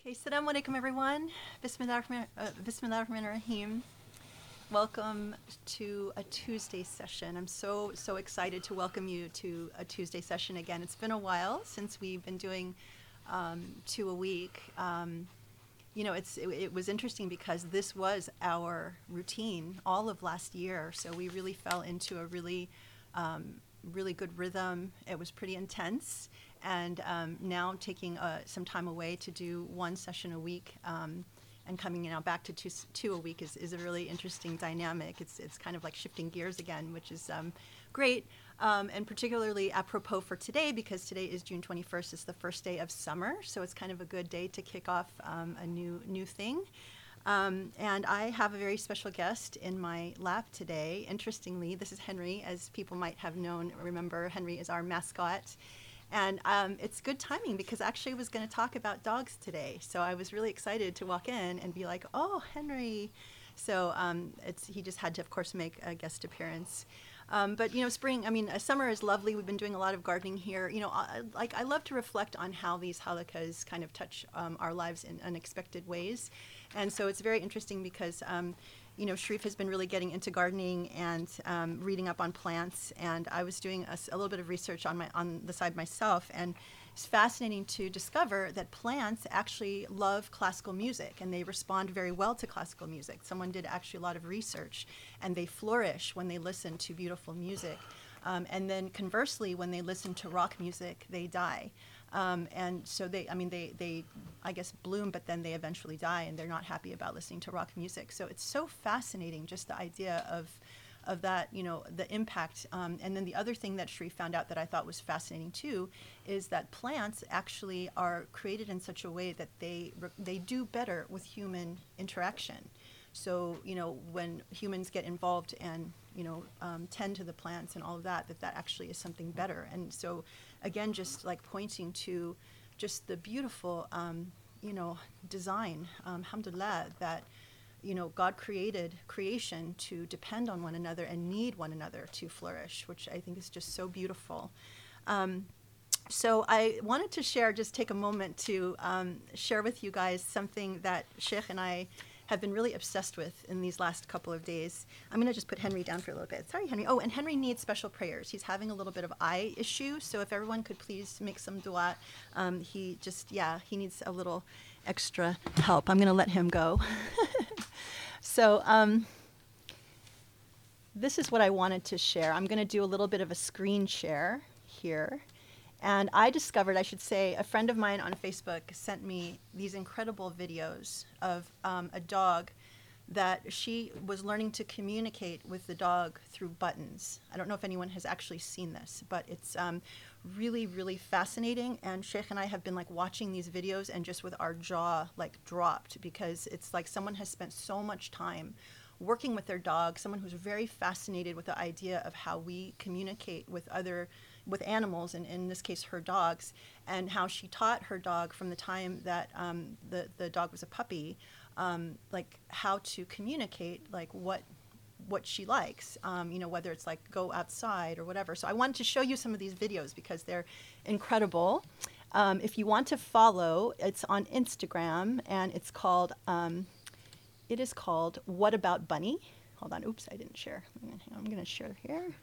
Okay, Assalamu alaikum everyone. Bismillah ar-Rahman ar-Rahim. Welcome to a Tuesday session. I'm so, so excited to welcome you to a Tuesday session again. It's been a while since we've been doing um, two a week. Um, you know, it's, it, it was interesting because this was our routine all of last year. So we really fell into a really, um, really good rhythm. It was pretty intense. And um, now taking uh, some time away to do one session a week um, and coming now back to two, two a week is, is a really interesting dynamic. It's, it's kind of like shifting gears again, which is um, great. Um, and particularly apropos for today, because today is June 21st, it's the first day of summer. So it's kind of a good day to kick off um, a new, new thing. Um, and I have a very special guest in my lap today. Interestingly, this is Henry, as people might have known. Remember, Henry is our mascot. And um, it's good timing because actually I was going to talk about dogs today. So I was really excited to walk in and be like, oh, Henry. So um, it's, he just had to, of course, make a guest appearance. Um, but you know, spring. I mean, uh, summer is lovely. We've been doing a lot of gardening here. You know, I, like I love to reflect on how these halaqas kind of touch um, our lives in unexpected ways, and so it's very interesting because um, you know, Sharif has been really getting into gardening and um, reading up on plants. And I was doing a little bit of research on my on the side myself, and it's fascinating to discover that plants actually love classical music and they respond very well to classical music. Someone did actually a lot of research, and they flourish when they listen to beautiful music. Um, and then conversely, when they listen to rock music, they die. Um, and so they, I mean, they, they, I guess, bloom, but then they eventually die, and they're not happy about listening to rock music. So it's so fascinating, just the idea of, of that, you know, the impact. Um, and then the other thing that Sharif found out that I thought was fascinating too, is that plants actually are created in such a way that they they do better with human interaction. So you know, when humans get involved and you know um, tend to the plants and all of that, that that actually is something better. And so, again, just like pointing to just the beautiful, um, you know, design, um, alhamdulillah, that you know God created creation to depend on one another and need one another to flourish, which I think is just so beautiful. Um, so I wanted to share, just take a moment to um, share with you guys something that Sheikh and I have been really obsessed with in these last couple of days. I'm going to just put Henry down for a little bit. Sorry, Henry. Oh, and Henry needs special prayers. He's having a little bit of eye issue, so if everyone could please make some dua. Um, he just, yeah, he needs a little extra help. I'm going to let him go. so, um, this is what I wanted to share. I'm going to do a little bit of a screen share here. And I discovered, I should say, a friend of mine on Facebook sent me these incredible videos of um, a dog that she was learning to communicate with the dog through buttons. I don't know if anyone has actually seen this, but it's um, really, really fascinating. And Sheikh and I have been like watching these videos and just with our jaw like dropped because it's like someone has spent so much time working with their dog, someone who's very fascinated with the idea of how we communicate with other with animals, and in this case her dogs, and how she taught her dog from the time that um, the the dog was a puppy, um, like how to communicate, like what what she likes, um, you know, whether it's like go outside or whatever. So I wanted to show you some of these videos because they're incredible. Um, if you want to follow, it's on Instagram and it's called. Um, it is called What About Bunny? Hold on. Oops, I didn't share. I'm gonna- I'm to share here.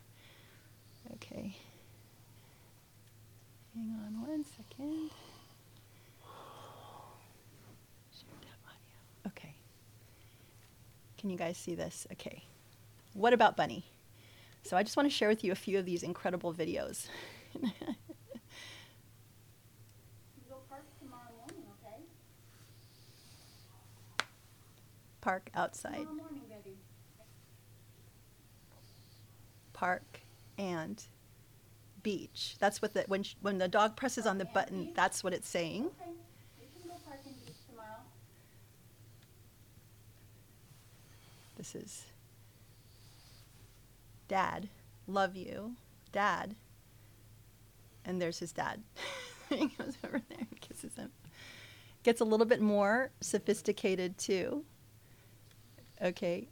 Okay. Hang on one second. Share that audio. Okay. Can you guys see this? Okay. What about Bunny? So I just want to share with you a few of these incredible videos. Park tomorrow morning, okay? Park outside. Tomorrow morning, baby. park and beach. That's what the when sh- when the dog presses on the button, that's what it's saying. Okay, you can go beach tomorrow. This is Dad, love you, Dad. And there's his dad. he goes over there and kisses him. Gets a little bit more sophisticated too. Okay.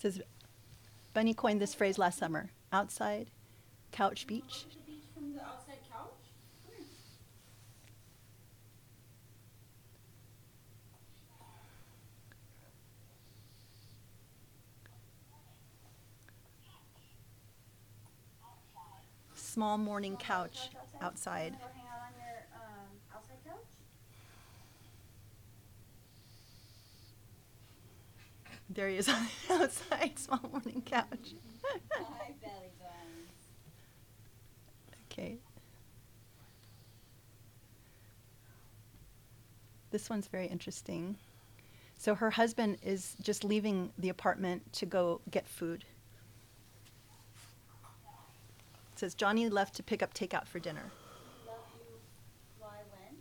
says Bunny coined this phrase last summer outside couch beach. Small morning couch outside. There he is on the outside, small morning couch. Hi, belly. Okay. This one's very interesting. So her husband is just leaving the apartment to go get food. It says Johnny left to pick up takeout for dinner. Love you, why went?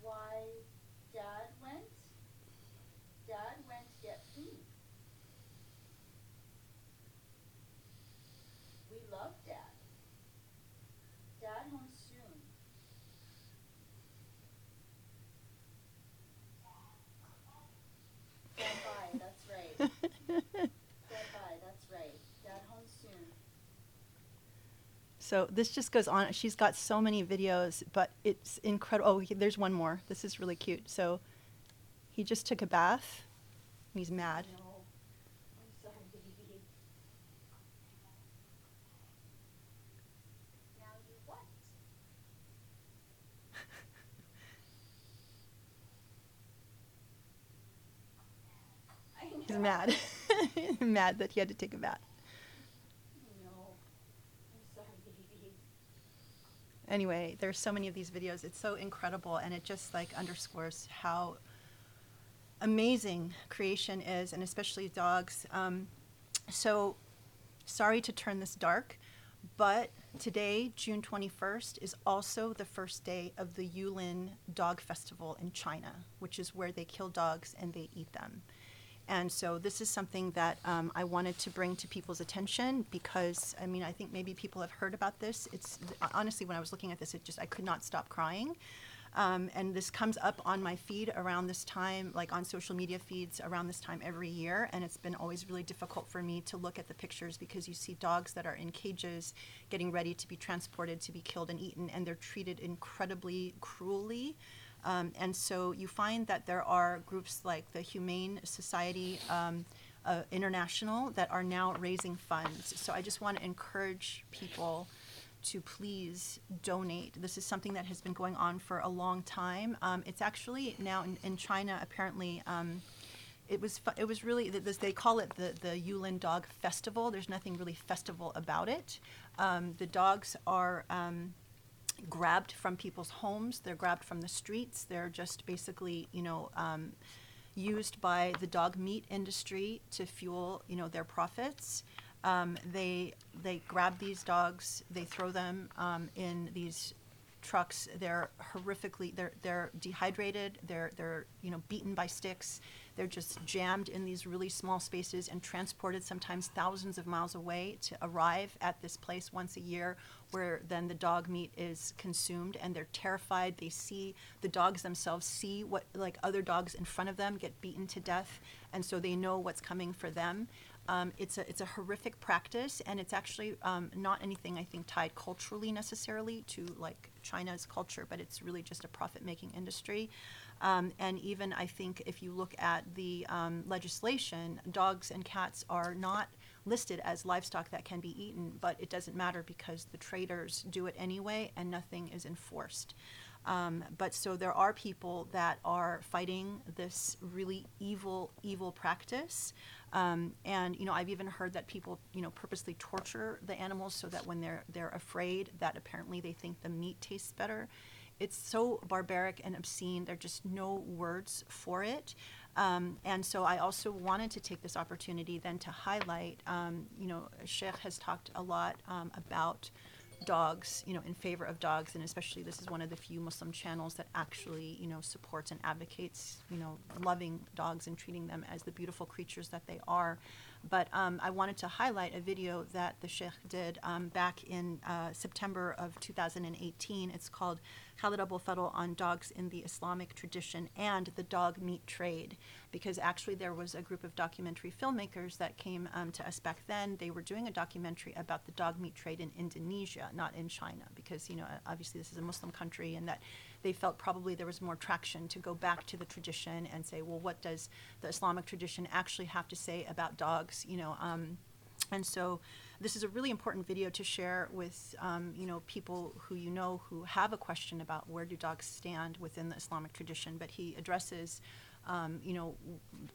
Why dad went? Dad went to get food. We love dad. Dad home soon. Stand by, that's right. Stand by, that's right. Dad home soon. So this just goes on. She's got so many videos, but it's incredible. Oh, he- there's one more. This is really cute. So he just took a bath. He's mad. No. I'm sorry, baby. Now you what? I He's mad. mad that he had to take a bath. No. I'm sorry, baby. Anyway there's so many of these videos. It's so incredible and it just like underscores how amazing creation is and especially dogs. Um, so sorry to turn this dark but today june 21st is also the first day of the yulin dog festival in china which is where they kill dogs and they eat them and so this is something that um, I wanted to bring to people's attention because I mean I think maybe people have heard about this. It's honestly when I was looking at this, it just I could not stop crying. Um, and this comes up on my feed around this time, like on social media feeds around this time every year. And it's been always really difficult for me to look at the pictures because you see dogs that are in cages getting ready to be transported to be killed and eaten, and they're treated incredibly cruelly. Um, and so you find that there are groups like the Humane Society um, uh, International that are now raising funds. So I just want to encourage people to please donate. This is something that has been going on for a long time. Um, it's actually now in, in China, apparently. Um, it was fu- it was really th- they call it the the Yulin Dog Festival. There's nothing really festival about it. Um, the dogs are um, grabbed from people's homes. They're grabbed from the streets. They're just basically, you know, um, used by the dog meat industry to fuel, you know, their profits. Um, they they grab these dogs. They throw them um, in these trucks. They're horrifically. They're they're dehydrated. They're they're you know beaten by sticks. They're just jammed in these really small spaces and transported sometimes thousands of miles away to arrive at this place once a year where then the dog meat is consumed and they're terrified. They see the dogs themselves see what like other dogs in front of them get beaten to death and so they know what's coming for them. Um, it's a it's a horrific practice, and it's actually um, not anything I think tied culturally necessarily to like China's culture, but it's really just a profit-making industry. Um, and even I think if you look at the um, legislation, dogs and cats are not listed as livestock that can be eaten, but it doesn't matter because the traders do it anyway, and nothing is enforced. Um, but so there are people that are fighting this really evil, evil practice. Um, and you know, I've even heard that people, you know, purposely torture the animals so that when they're they're afraid, that apparently they think the meat tastes better. It's so barbaric and obscene. There are just no words for it. Um, and so I also wanted to take this opportunity then to highlight, um, you know, Sheikh has talked a lot um, about dogs, you know, in favor of dogs, and especially this is one of the few Muslim channels that actually, you know, supports and advocates, you know, loving dogs and treating them as the beautiful creatures that they are. But um, I wanted to highlight a video that the Sheikh did um, back in uh, September of 2018. It's called Khaled Abou El Fadl on dogs in the Islamic tradition and the dog meat trade. Because actually, there was a group of documentary filmmakers that came um, to us back then. They were doing a documentary about the dog meat trade in Indonesia, not in China, because, you know, obviously this is a Muslim country and that they felt probably there was more traction to go back to the tradition and say, well, what does the Islamic tradition actually have to say about dogs? You know, um, And so this is a really important video to share with um, you know people who you know who have a question about where do dogs stand within the Islamic tradition. But he addresses um, you know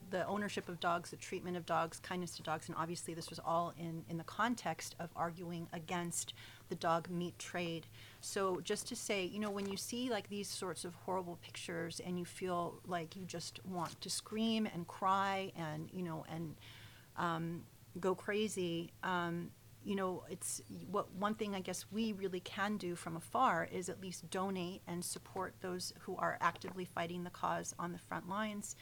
the ownership of dogs, the treatment of dogs, kindness to dogs, and obviously this was all in in the context of arguing against the dog meat trade. So just to say, you know, when you see like these sorts of horrible pictures and you feel like you just want to scream and cry and you know and um, go crazy. Um, you know, it's what one thing I guess we really can do from afar is at least donate and support those who are actively fighting the cause on the front lines,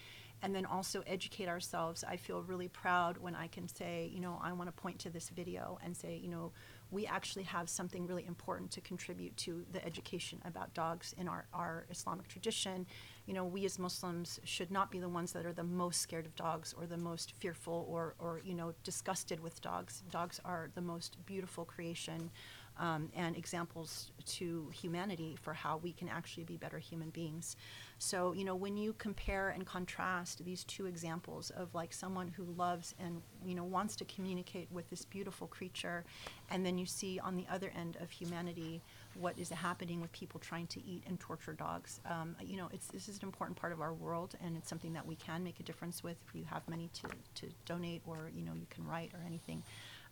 and then also educate ourselves. I feel really proud when I can say, you know, I want to point to this video and say, you know, we actually have something really important to contribute to the education about dogs in our, our Islamic tradition. You know, we as Muslims should not be the ones that are the most scared of dogs or the most fearful or, or you know, disgusted with dogs. Dogs are the most beautiful creation um, and examples to humanity for how we can actually be better human beings. So, you know, when you compare and contrast these two examples of like someone who loves and, you know, wants to communicate with this beautiful creature, and then you see on the other end of humanity what is happening with people trying to eat and torture dogs. Um, you know, it's, this is an important part of our world, and it's something that we can make a difference with if you have money to, to donate or, you know, you can write or anything.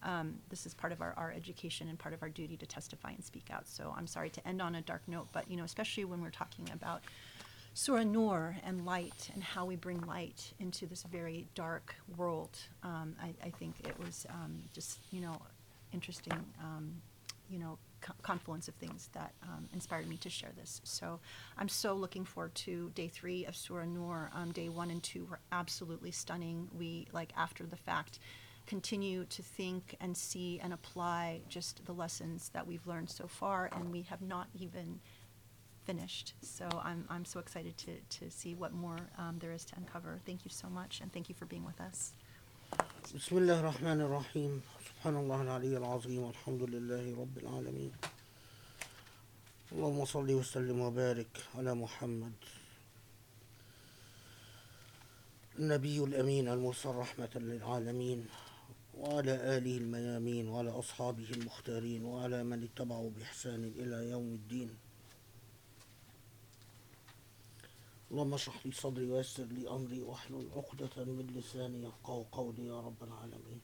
Um, this is part of our, our education and part of our duty to testify and speak out. So I'm sorry to end on a dark note, but, you know, especially when we're talking about Surah Nur and light and how we bring light into this very dark world. Um, I, I think it was um, just, you know, interesting, um, you know, co- confluence of things that um, inspired me to share this. So I'm so looking forward to day three of Surah Nur. Um, day one and two were absolutely stunning. We, like, after the fact, continue to think and see and apply just the lessons that we've learned so far, and we have not even finished. So I'm, I'm so excited to, to see what more um, there is to uncover. Thank you so much, and thank you for being with us. بسم الله الرحمن الرحيم سبحان الله العلي العظيم والحمد لله رب العالمين اللهم صل وسلم وبارك على محمد النبي الأمين المرسل رحمة للعالمين وعلى آله الميامين وعلى أصحابه المختارين وعلى من اتبعوا بإحسان إلى يوم الدين اللهم اشرح لي صدري ويسر لي أمري واحلل عقدة من لساني يفقهوا قولي يا رب العالمين.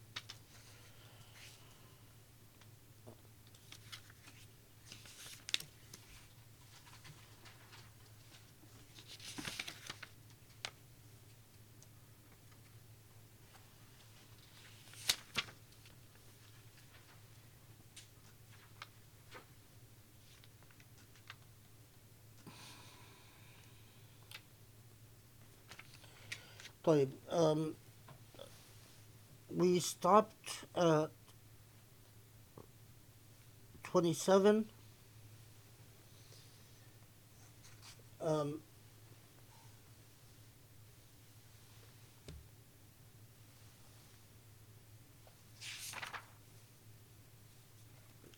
طيب um, we stopped at 27 um,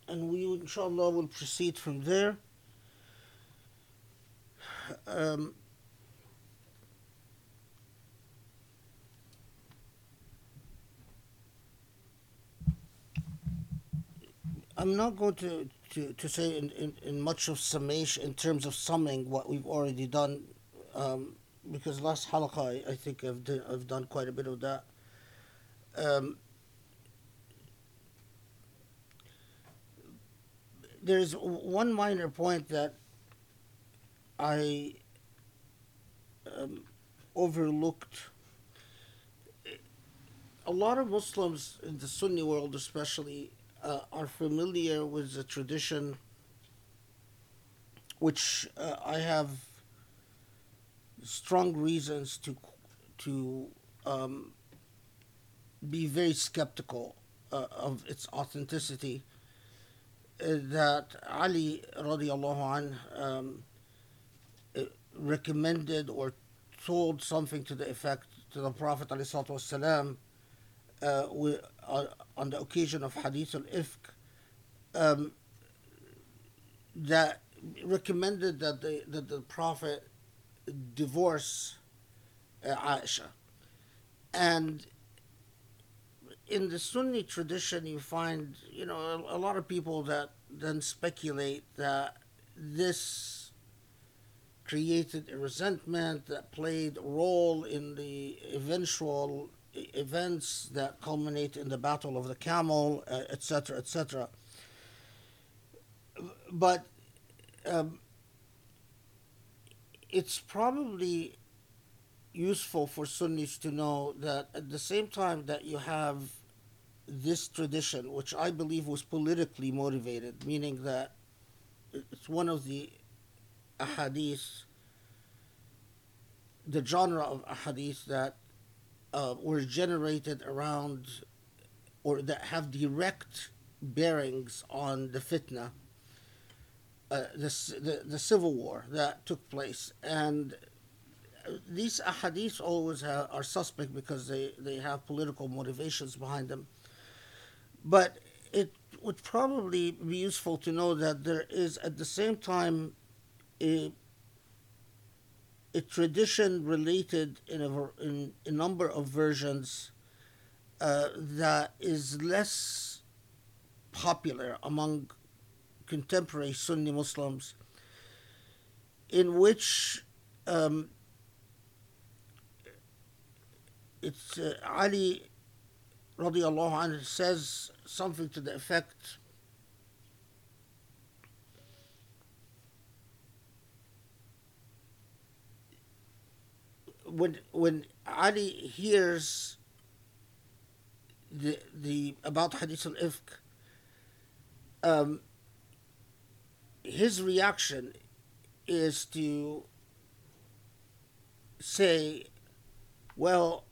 and we inshallah will proceed from there um, I'm not going to, to, to say in, in, in much of summation in terms of summing what we've already done, um, because last halaqah I, I think I've done, I've done quite a bit of that. Um, there's one minor point that I um, overlooked. A lot of Muslims in the Sunni world, especially, uh, are familiar with the tradition, which uh, I have strong reasons to to um, be very skeptical uh, of its authenticity. Uh, that Ali radiallahu anh um, uh, recommended or told something to the effect to the Prophet wasalam, uh, wi- uh, on the occasion of Hadith al Ifk um, that recommended that the, that the Prophet divorce uh, Aisha. And in the Sunni tradition, you find, you know, a, a lot of people that then speculate that this created a resentment that played a role in the eventual events that culminate in the Battle of the Camel, uh, etc., etc. But um, it's probably useful for Sunnis to know that at the same time that you have this tradition, which I believe was politically motivated, meaning that it's one of the ahadith, the genre of ahadith that uh, were generated around or that have direct bearings on the fitna, uh, the, the, the civil war that took place. And these ahadith always ha are suspect because they, they have political motivations behind them. But it would probably be useful to know that there is at the same time a, a tradition related in a, in a number of versions uh, that is less popular among contemporary Sunni Muslims, in which um, it's uh, Ali radiallahu anhu says something to the effect when when Ali hears the the about Hadith al Ifk, um, his reaction is to say, well,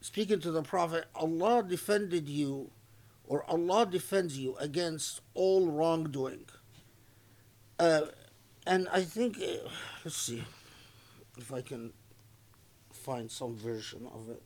speaking to the Prophet, Allah defended you, or Allah defends you against all wrongdoing. Uh, and I think, uh, let's see if I can find some version of it.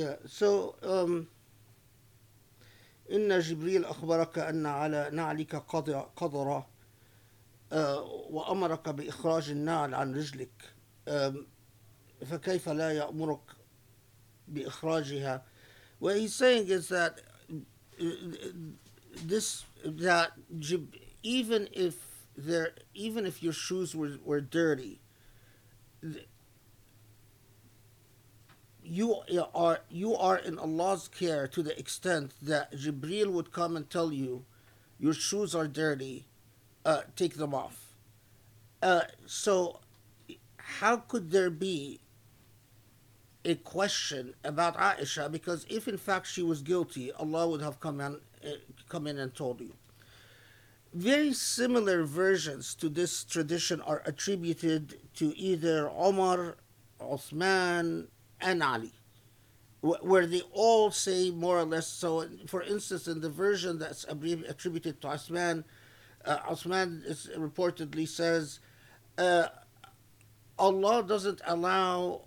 Yeah, so um, إن جبريل أخبرك أن على نعلك قدر قدرة آه، وأمرك بإخراج النعل عن رجلك آم، فكيف لا يأمرك بإخراجها What he's saying is that uh, this that even if there even if your shoes were, were dirty you are you are in Allah's care to the extent that Jibril would come and tell you, your shoes are dirty, uh, take them off. Uh, so, how could there be a question about Aisha? Because if in fact she was guilty, Allah would have come in, uh, come in and told you. Very similar versions to this tradition are attributed to either Omar, Uthman, and Ali, where they all say more or less. So, for instance, in the version that's attributed to Uthman, uh, Uthman is reportedly says, uh, Allah doesn't allow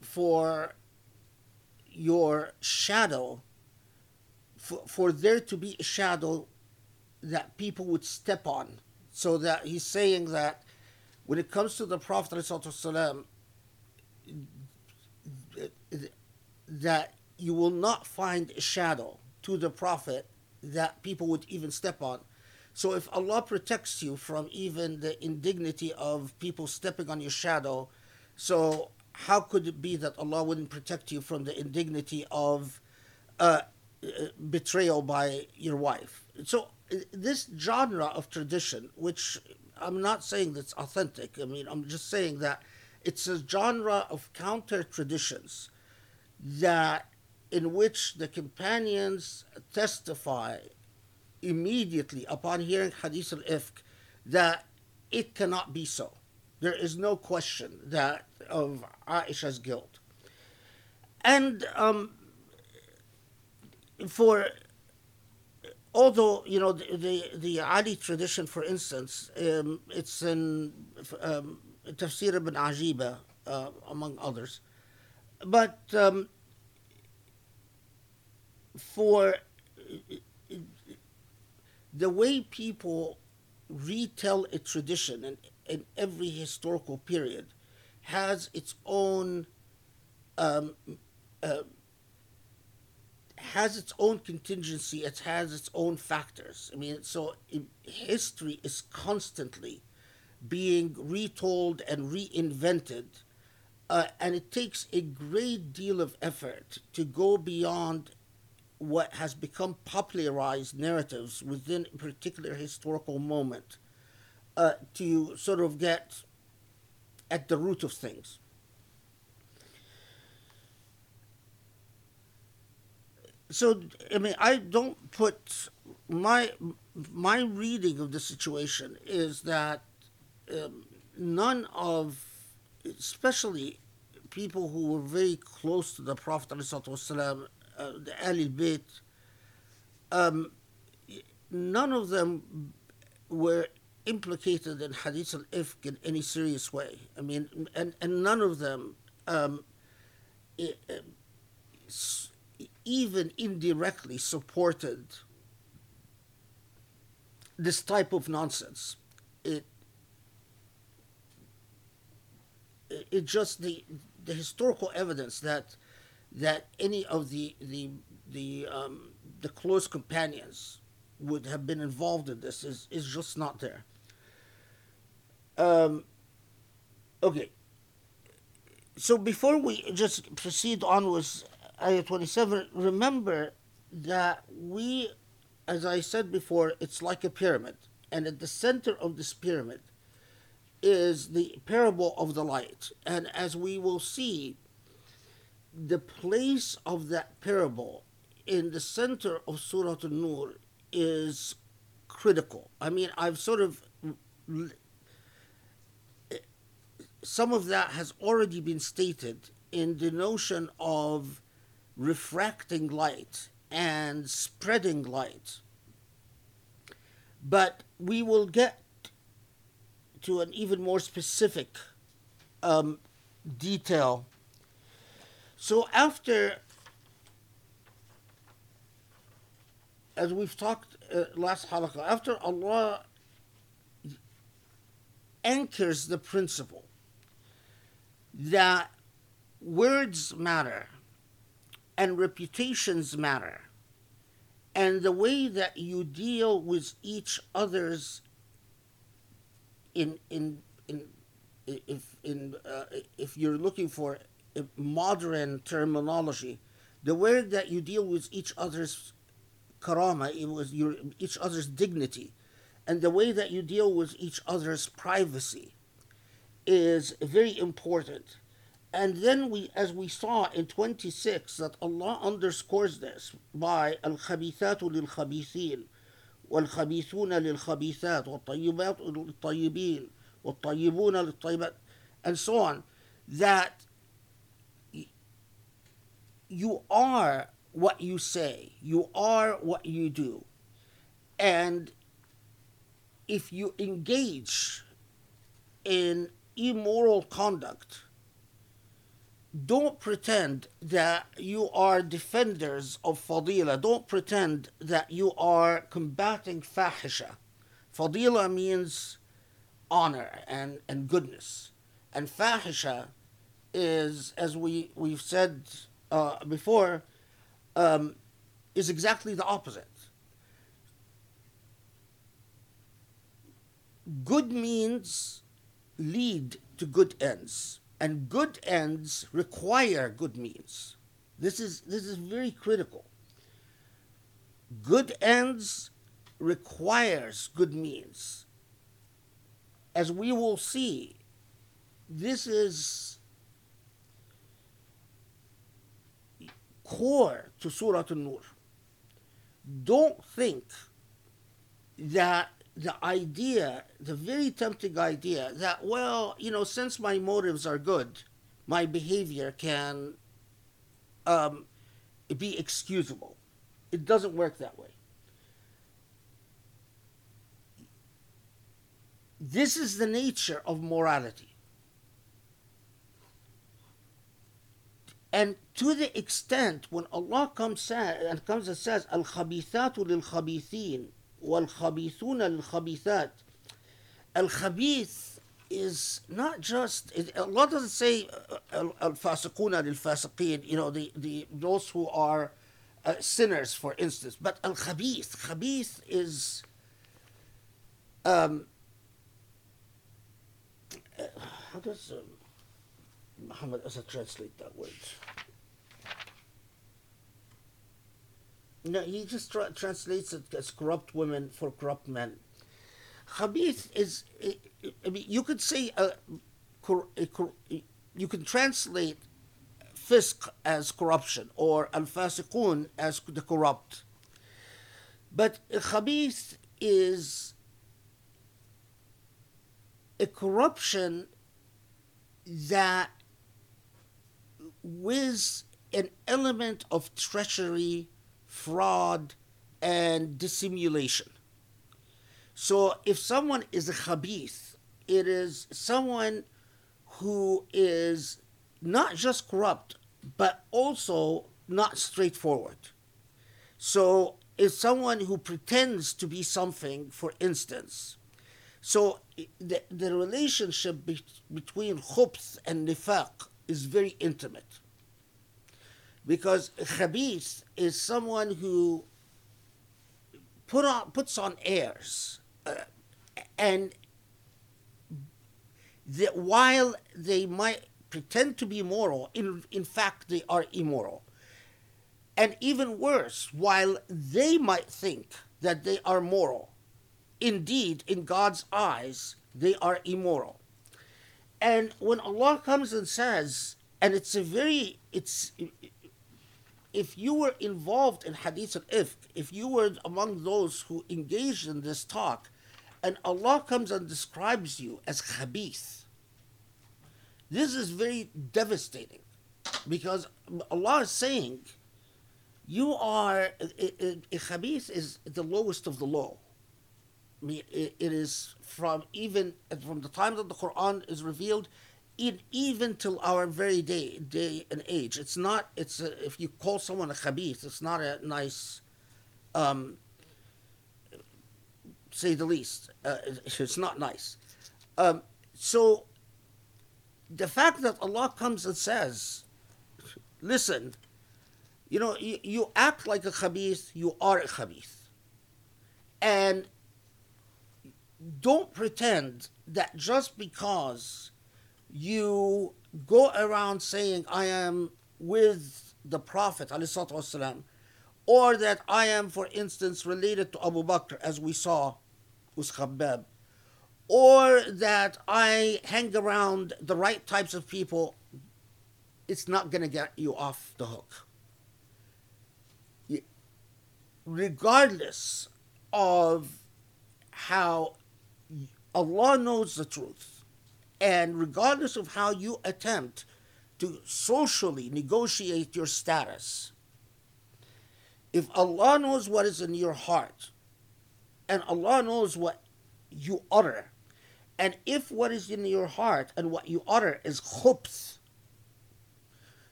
for your shadow, for, for there to be a shadow that people would step on. So that he's saying that when it comes to the Prophet ﷺ, that you will not find a shadow to the Prophet that people would even step on. So if Allah protects you from even the indignity of people stepping on your shadow, so how could it be that Allah wouldn't protect you from the indignity of uh, uh, betrayal by your wife? So uh, this genre of tradition, which I'm not saying that's authentic, I mean I'm just saying that it's a genre of counter traditions that in which the companions testify immediately upon hearing hadith al-ifk that it cannot be so. There is no question that of aisha's guilt. And um, for although you know the the, the Ali tradition, for instance, um, it's in um, Tafsir ibn Ajiba, uh, among others, but um, for the way people retell a tradition in, in every historical period has its own um, uh, has its own contingency it has its own factors. I mean so history is constantly being retold and reinvented uh, and it takes a great deal of effort to go beyond what has become popularized narratives within a particular historical moment uh, to sort of get at the root of things. So, I mean, I don't put my my reading of the situation is that um, none of, especially people who were very close to the Prophet والسلام, uh, the Ali Bayt, um, none of them were implicated in Hadith al Ifk in any serious way. I mean, and, and none of them um, even indirectly supported this type of nonsense. It it just the the historical evidence that that any of the the the um, the close companions would have been involved in this is is just not there. Um, okay. So before we just proceed on with ayah 27, remember that we, as I said before, it's like a pyramid. And at the center of this pyramid is the parable of the light. And as we will see, the place of that parable in the center of Surah An-Nur is critical. I mean, I've sort of some of that has already been stated in the notion of refracting light and spreading light. But we will get to an even more specific um, detail. So, after, as we've talked uh, last halaqah, after Allah anchors the principle that words matter and reputations matter and the way that you deal with each other's in in in if in uh, if you're looking for modern terminology the way that you deal with each other's karama it was your each other's dignity and the way that you deal with each other's privacy is very important. And then we, as we saw in 26, that Allah underscores this by al-khabithatu lil-khabithin, wal-khabithuna lil-khabithat, wal-tayyibatu lil-tayyibin, wal-tayyibuna lil-tayyibat, and so on, that you are what you say, you are what you do. And if you engage in immoral conduct, don't pretend that you are defenders of fadila. Don't pretend that you are combating fahisha. Fadila means honor and, and goodness. And fahisha is, as we, we've said uh, before, um, is exactly the opposite. Good means lead to good ends, and good ends require good means. This is, this is very critical. Good ends requires good means. As we will see, this is core to Surah An-Nur. Don't think that the idea, the very tempting idea that, well, you know, since my motives are good, my behavior can um, be excusable. It doesn't work that way. This is the nature of morality. And to the extent when Allah comes and comes and says, Al Khabithatu lil Khabithin, lil khabithat. Al is not just it, Allah doesn't say al fasiquna lil fasiqin, you know, the, the those who are uh, sinners, for instance. But al khabith, khabith is um, uh, how does um, Muhammad Asad translate that word? No, he just tra- translates it as corrupt women for corrupt men. Khabith is, I mean, you could say, cor- a cor- you can translate fisk as corruption or al fasiqun as the corrupt. But khabith is a corruption that with an element of treachery, fraud, and dissimulation. So if someone is a khabith, it is someone who is not just corrupt, but also not straightforward. So if someone who pretends to be something, for instance, so the, the relationship be- between khubth and nifaq is very intimate. Because khabith is someone who put on, puts on airs. Uh, and while they might pretend to be moral, in, in fact, they are immoral. And even worse, while they might think that they are moral, indeed, in God's eyes, they are immoral. And when Allah comes and says, and it's a very, it's, if you were involved in Hadith al Ifk, if you were among those who engaged in this talk, and Allah comes and describes you as khabith, this is very devastating because Allah is saying, you are, khabith is the lowest of the low. It is from even from the time that the Quran is revealed, even till our very day, day and age. It's not. It's a, if you call someone a khabith, it's not a nice, um, say the least. Uh, it's not nice. Um, so, the fact that Allah comes and says, "Listen, you know, you, you act like a khabith, you are a khabith," and don't pretend that just because you go around saying I am with the Prophet والسلام, or that I am, for instance, related to Abu Bakr, as we saw with Khabbab, or that I hang around the right types of people, it's not going to get you off the hook. Regardless of how Allah knows the truth. and regardless of how you attempt to socially negotiate your status, if Allah knows what is in your heart, and Allah knows what you utter, and if what is in your heart and what you utter is khubth,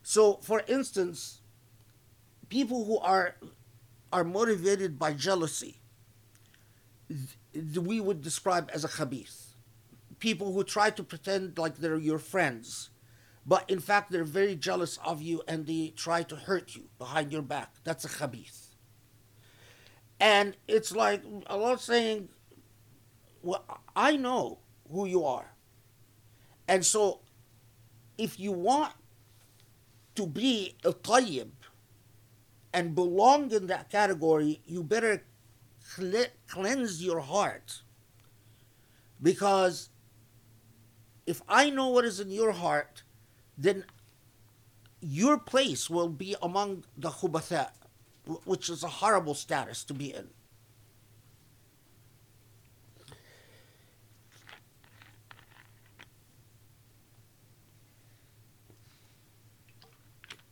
so for instance, people who are are motivated by jealousy, we would describe as a khabith. People who try to pretend like they're your friends, but in fact they're very jealous of you and they try to hurt you behind your back. That's a khabith. And it's like Allah saying, Well, I know who you are. And so if you want to be a tayyib and belong in that category, you better cleanse your heart. Because if I know what is in your heart, then your place will be among the Khubatha, which is a horrible status to be in.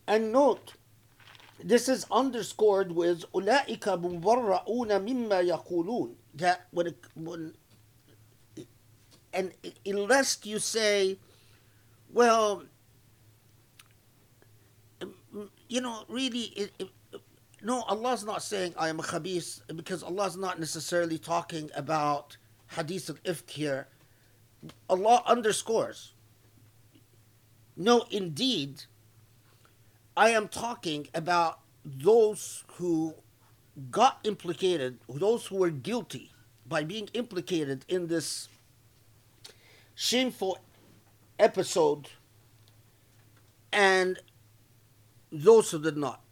And note, this is underscored with أولئك مبرؤون مما يقولون that when, it, when and unless you say, well, um, you know, really, it, it, no, Allah's not saying I am a khabis because Allah's not necessarily talking about hadith of ifk here. Allah underscores. No, indeed, I am talking about those who got implicated, those who were guilty by being implicated in this sinful episode, and those who did not.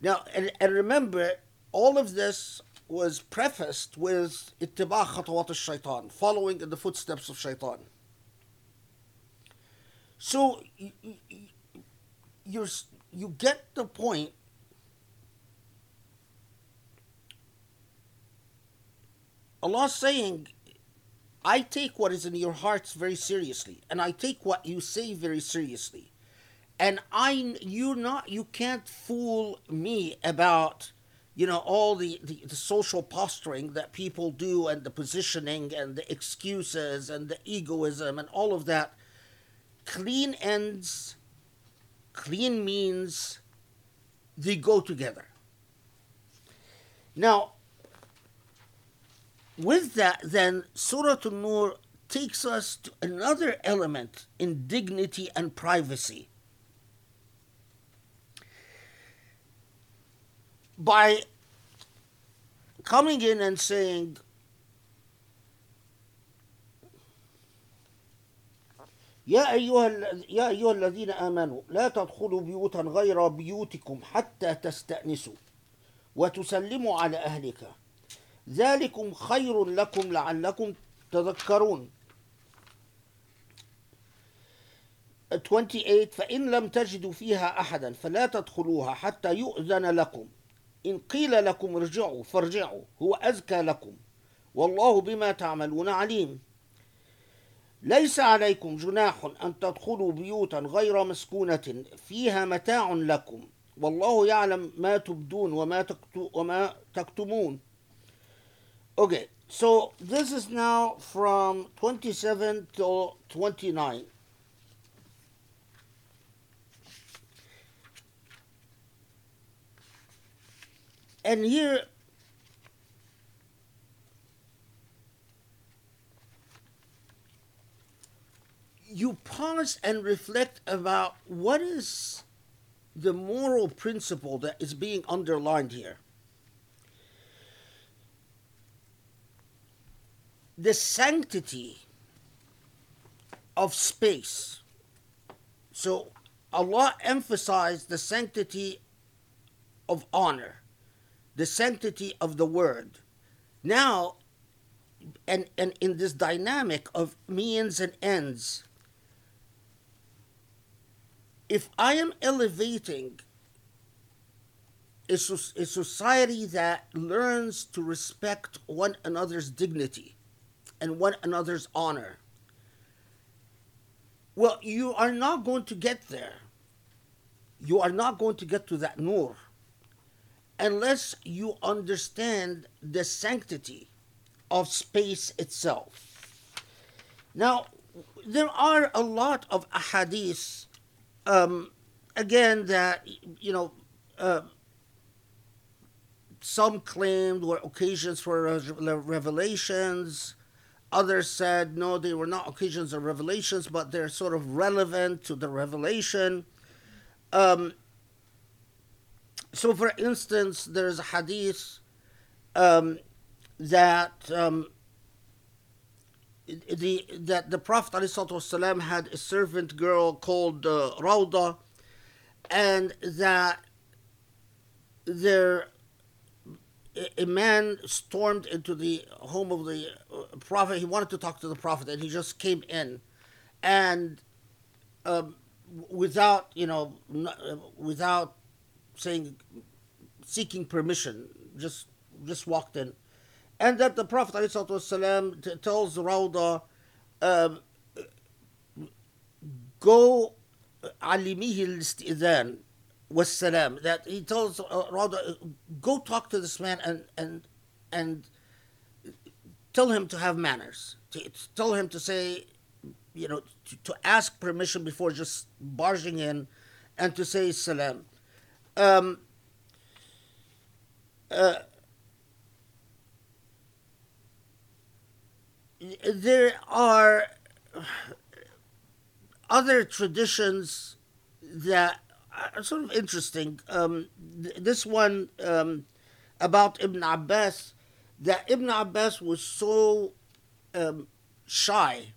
Now, and, and remember, all of this was prefaced with ittiba khatawat shaitan, following in the footsteps of shaitan. So you you get the point Allah saying I take what is in your hearts very seriously, and I take what you say very seriously. And I, you're not, you can't fool me about, you know, all the, the, the social posturing that people do, and the positioning, and the excuses, and the egoism, and all of that. Clean ends, clean means they go together. Now, with that, then Surah An-Nur takes us to another element in dignity and privacy. By coming in and saying, يا أيها يا أيها الذين آمنوا لا تدخلوا بيوتا غير بيوتكم حتى تستأنسوا وتسلموا على أهلك ذلكم خير لكم لعلكم تذكرون. 28 فإن لم تجدوا فيها أحدا فلا تدخلوها حتى يؤذن لكم. إن قيل لكم ارجعوا فارجعوا هو أزكى لكم. والله بما تعملون عليم. ليس عليكم جناح أن تدخلوا بيوتا غير مسكونة فيها متاع لكم. والله يعلم ما تبدون وما وما تكتمون. Okay, so this is now from 27 to 29. And here, you pause and reflect about what is the moral principle that is being underlined here. The sanctity of space. So Allah emphasized the sanctity of honor, the sanctity of the word. Now, and, and in this dynamic of means and ends, if I am elevating a, a society that learns to respect one another's dignity, and one another's honor. Well, you are not going to get there. You are not going to get to that nur unless you understand the sanctity of space itself. Now, there are a lot of ahadith, um, again, that, you know, uh, some claimed were occasions for revelations Others said, no, they were not occasions of revelations, but they're sort of relevant to the revelation. Um, so, for instance, there's a hadith um, that um, the that the Prophet ﷺ had a servant girl called uh, Rauda, and that there a man stormed into the home of the uh, prophet. He wanted to talk to the prophet, and he just came in, and um, without you know, uh, without saying, seeking permission, just just walked in, and that the prophet والسلام, t- tells Rauda, um, go علميه was Salam that he tells uh, Rada, go talk to this man and and and tell him to have manners. To, to tell him to say, you know, to, to, ask permission before just barging in, and to say Salam. Um, uh, there are other traditions that sort of interesting. Um, th- this one um, about Ibn Abbas, that Ibn Abbas was so um, shy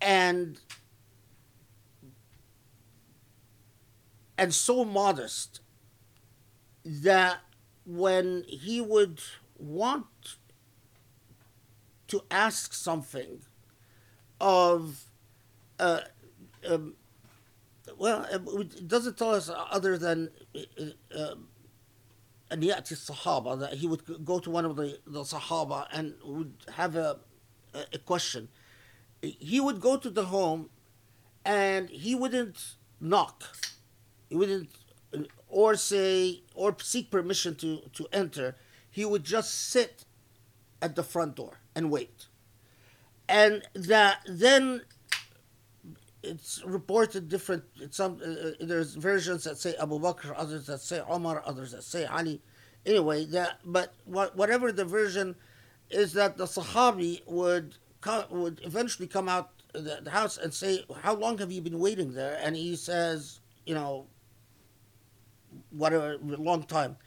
and and so modest that when he would want to ask something of uh, um, well, it doesn't tell us other than uh, uh, and yet Sahaba that he would go to one of the, the Sahaba and would have a, a question. He would go to the home and he wouldn't knock. He wouldn't uh, or say or seek permission to, to enter. He would just sit at the front door and wait. And that then it's reported different. Some uh, there's versions that say Abu Bakr, others that say Omar, others that say Ali. Anyway, that but what, whatever the version is that the Sahabi would co- would eventually come out the, the house and say, "How long have you been waiting there?" And he says, "You know, whatever, long time."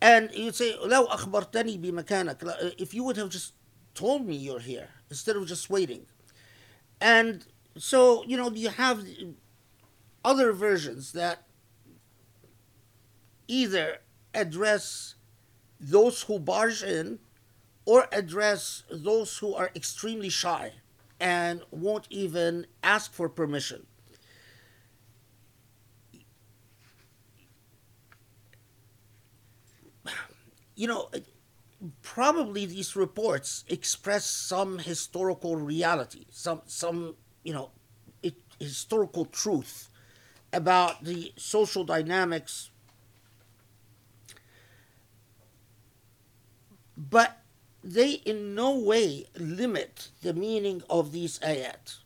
And you'd say, "لو أخبرتني بمكانك," if you would have just told me you're here instead of just waiting, and so you know you have other versions that either address those who barge in or address those who are extremely shy and won't even ask for permission. You know probably these reports express some historical reality some some you know, it, historical truth about the social dynamics. But they in no way limit the meaning of these ayat.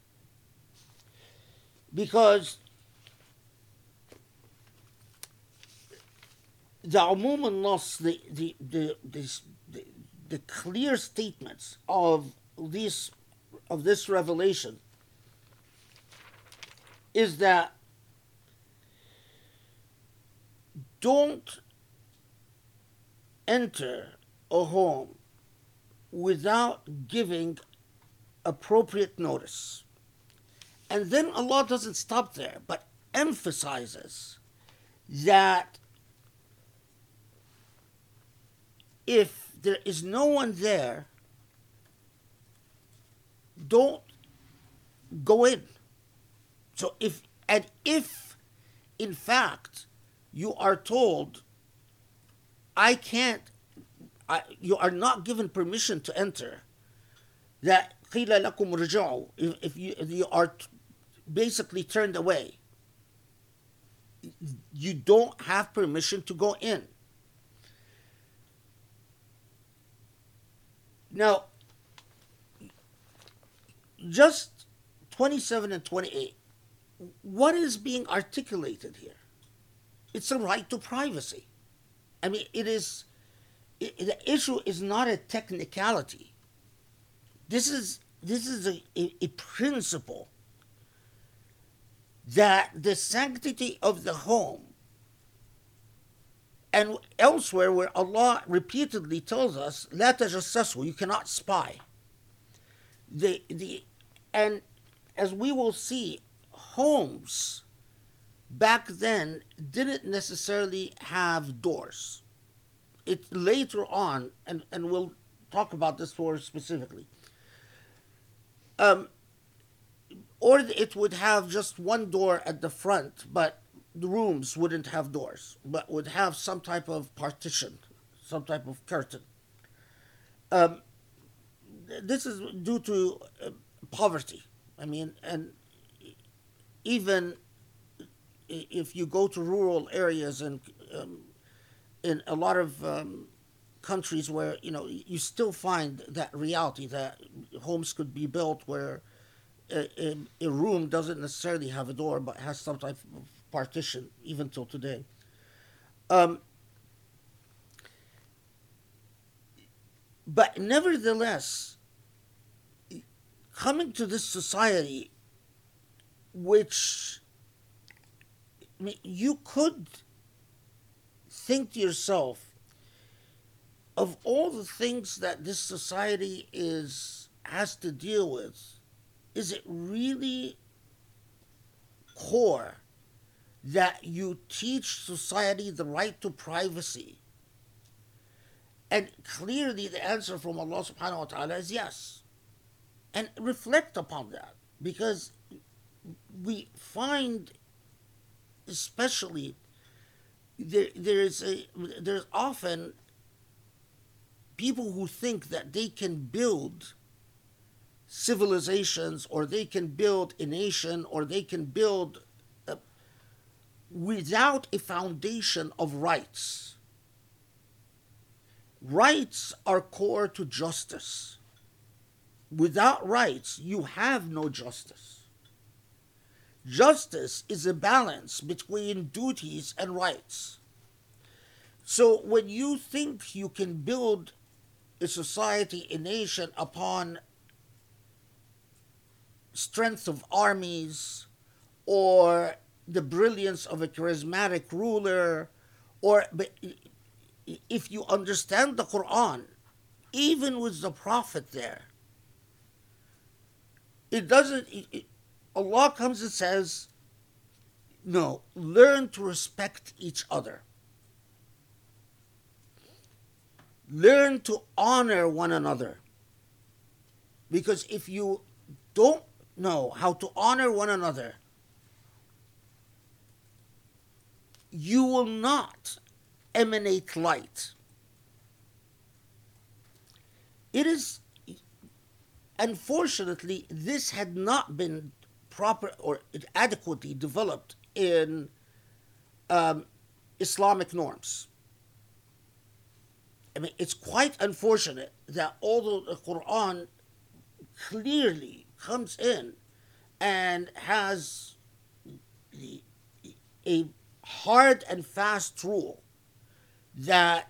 Because the umum al-nas, the, the, the, the, clear statements of this, of this revelation is that don't enter a home without giving appropriate notice. And then Allah doesn't stop there, but emphasizes that if there is no one there, don't go in. So if and if in fact you are told I can't I, you are not given permission to enter that قيل لكم رجعوا if, if you if you are t- basically turned away you don't have permission to go in now just 27 and 28 what is being articulated here? It's a right to privacy. I mean, it is, it, the issue is not a technicality. This is, this is a, a, a principle that the sanctity of the home and elsewhere where Allah repeatedly tells us, La tajassasu, you cannot spy. The, the, and as we will see homes back then didn't necessarily have doors. It later on, and, and we'll talk about this more specifically. Um, or it would have just one door at the front, but the rooms wouldn't have doors, but would have some type of partition, some type of curtain. Um, this is due to uh, poverty. I mean, and even if you go to rural areas and um, in a lot of um, countries where you know you still find that reality that homes could be built where a, a, room doesn't necessarily have a door but has some type of partition, even till today. Um, but nevertheless, coming to this society, which you could think to yourself of all the things that this society is has to deal with, is it really core that you teach society the right to privacy? And clearly the answer from Allah subhanahu wa ta'ala is yes. And reflect upon that because we find especially there there's a there's often people who think that they can build civilizations or they can build a nation or they can build a, without a foundation of rights. Rights are core to justice. Without rights you have no justice justice is a balance between duties and rights so when you think you can build a society, a nation upon strength of armies or the brilliance of a charismatic ruler or if you understand the Quran, even with the Prophet there, it doesn't. It, Allah comes and says, "No, learn to respect each other. Learn to honor one another. Because if you don't know how to honor one another, you will not emanate light. It is, unfortunately, this had not been proper or adequately developed in um, Islamic norms. I mean, it's quite unfortunate that although the Quran clearly comes in and has the, a hard and fast rule that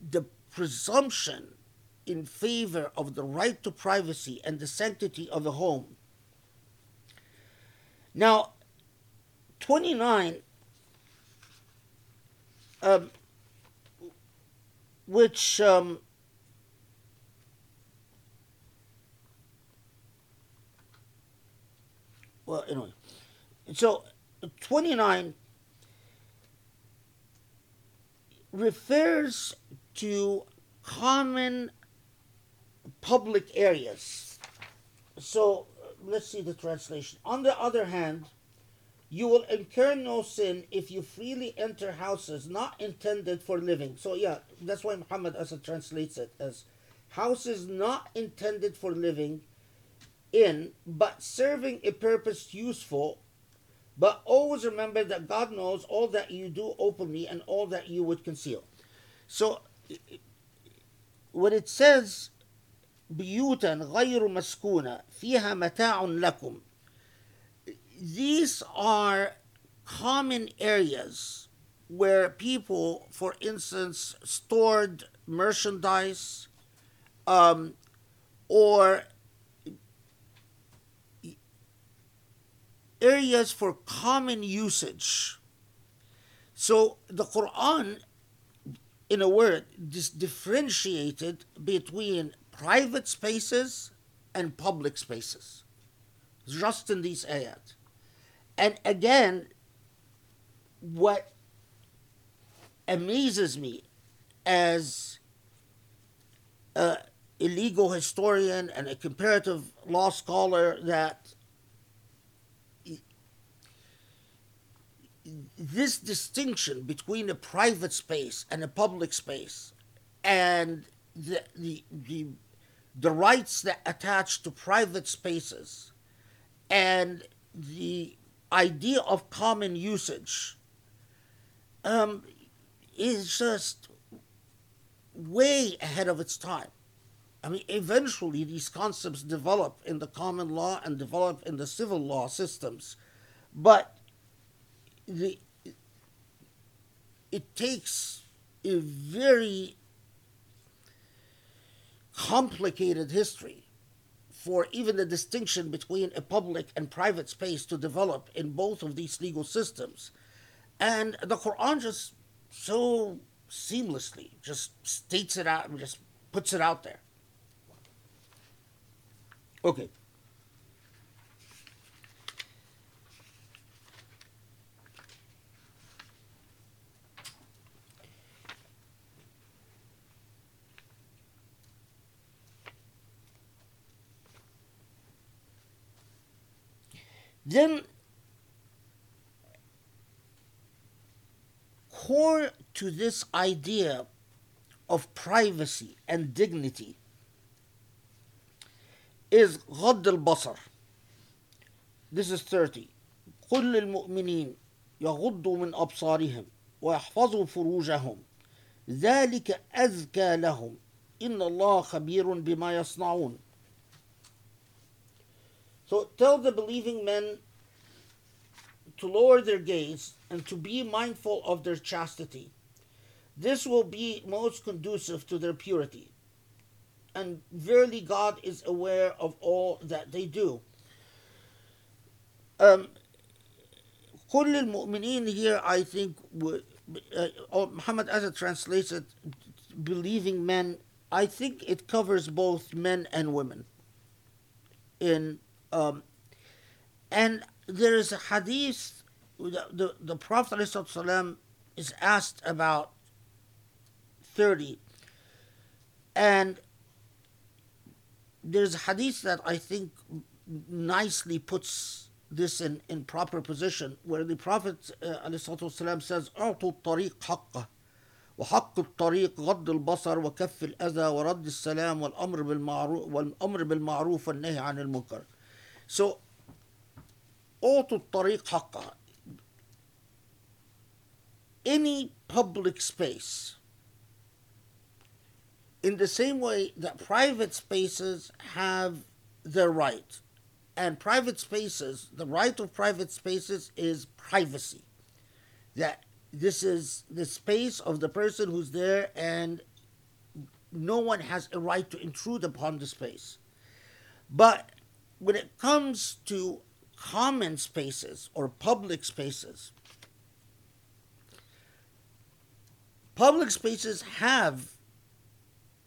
the presumption in favor of the right to privacy and the sanctity of the home. Now, 29, um, which um, well, anyway, so 29 refers to common public areas. So uh, let's see the translation. On the other hand, you will incur no sin if you freely enter houses not intended for living. So yeah, that's why Muhammad Asad translates it as houses not intended for living in, but serving a purpose useful. But always remember that God knows all that you do openly and all that you would conceal. So when it says بيوتا غير مسكونة فيها متاع لكم these are common areas where people, for instance, stored merchandise um, or areas for common usage. So the Quran, in a word, just differentiated between private spaces and public spaces, just in these ayat. And again, what amazes me as a, a legal historian and a comparative law scholar that this distinction between a private space and a public space and the, the, the, the rights that attach to private spaces and the idea of common usage um, is just way ahead of its time. I mean, eventually these concepts develop in the common law and develop in the civil law systems, but the it takes a very complicated history for even the distinction between a public and private space to develop in both of these legal systems. And the Quran just so seamlessly just states it out and just puts it out there. Okay. Then, core to this idea of privacy and dignity is غض البصر. This is 30. قل للمؤمنين يغضوا من أبصارهم ويحفظوا فروجهم ذلك أزكى لهم إن الله خبير بما يصنعون. so tell the believing men to lower their gaze and to be mindful of their chastity. This will be most conducive to their purity. And verily, God is aware of all that they do. Um, كل here I think uh, or Muhammad Asad translates it believing men I think it covers both men and women in um, and there is a hadith, the, the, the Prophet ﷺ is asked about 30. And there's a hadith that I think nicely puts this in, in proper position, where the Prophet uh, ﷺ says, أعطوا الطريق حقه وحق الطريق غض البصر وكف الأذى ورد السلام والأمر بالمعروف والأمر بالمعروف والنهي عن المنكر. So, أعطوا الطريق حقه. Any public space, in the same way that private spaces have their right, and private spaces, the right of private spaces is privacy. That this is the space of the person who's there, and no one has a right to intrude upon the space. But when it comes to common spaces or public spaces, public spaces have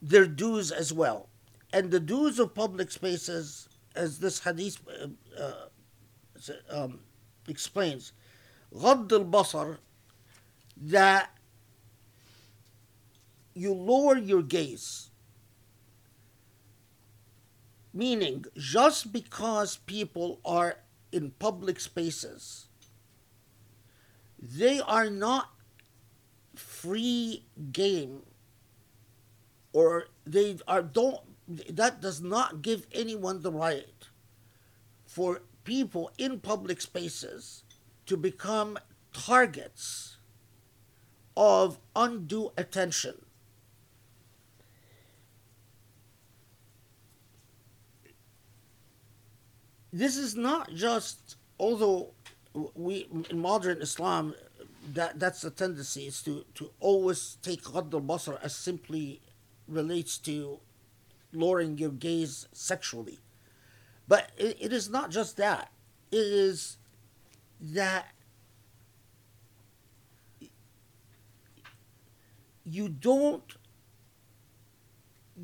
their dues as well. And the dues of public spaces, as this hadith uh, uh, um, explains, غض البصر, that you lower your gaze. Meaning, just because people are in public spaces, they are not free game or they are don't that does not give anyone the right for people in public spaces to become targets of undue attention this is not just although we in modern islam that that's the tendency is to to always take Ghadd al-Basar as simply relates to lowering your gaze sexually. But it, it is not just that. It is that you don't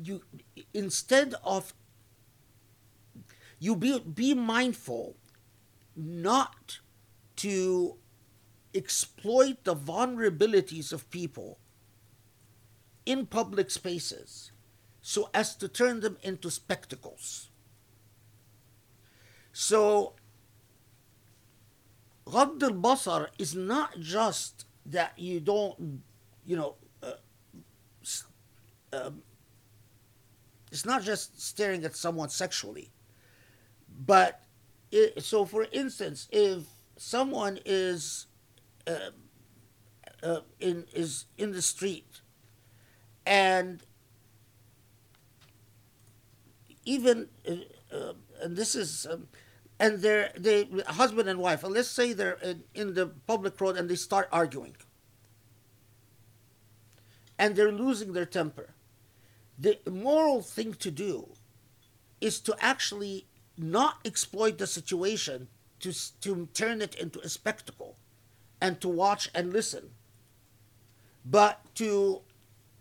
you instead of you be be mindful not to exploit the vulnerabilities of people in public spaces so as to turn them into spectacles. So, Ghadd al-Basar is not just that you don't, you know, uh, um, it's not just staring at someone sexually, but it, so for instance, if someone is uh, uh, in is in the street and even uh, uh, and this is um, and they're they husband and wife and let's say they're in, in the public road and they start arguing. And they're losing their temper. The moral thing to do is to actually not exploit the situation to to turn it into a spectacle and to watch and listen. But to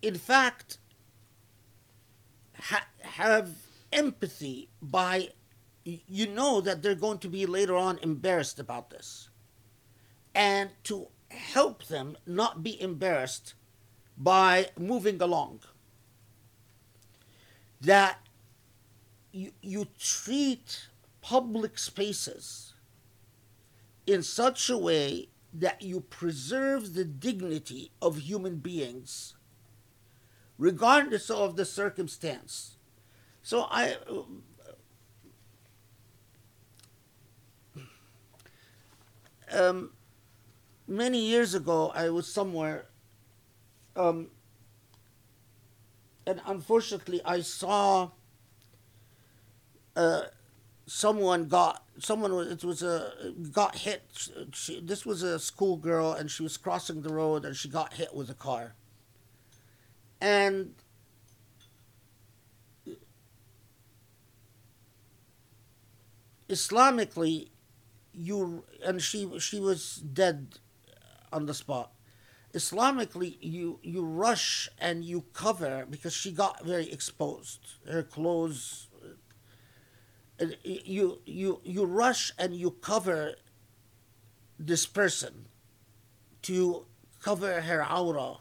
in fact ha- have empathy by you know that they're going to be later on embarrassed about this. And to help them not be embarrassed by moving along. That you, you treat public spaces in such a way that you preserve the dignity of human beings regardless of the circumstance. So i um, many years ago i was somewhere um, and unfortunately i saw uh, someone got someone was it was a got hit. She, this was a schoolgirl and she was crossing the road and she got hit with a car. And islamically you and she she was dead on the spot. Islamically you you rush and you cover because she got very exposed. Her clothes you you you rush and you cover this person to cover her aura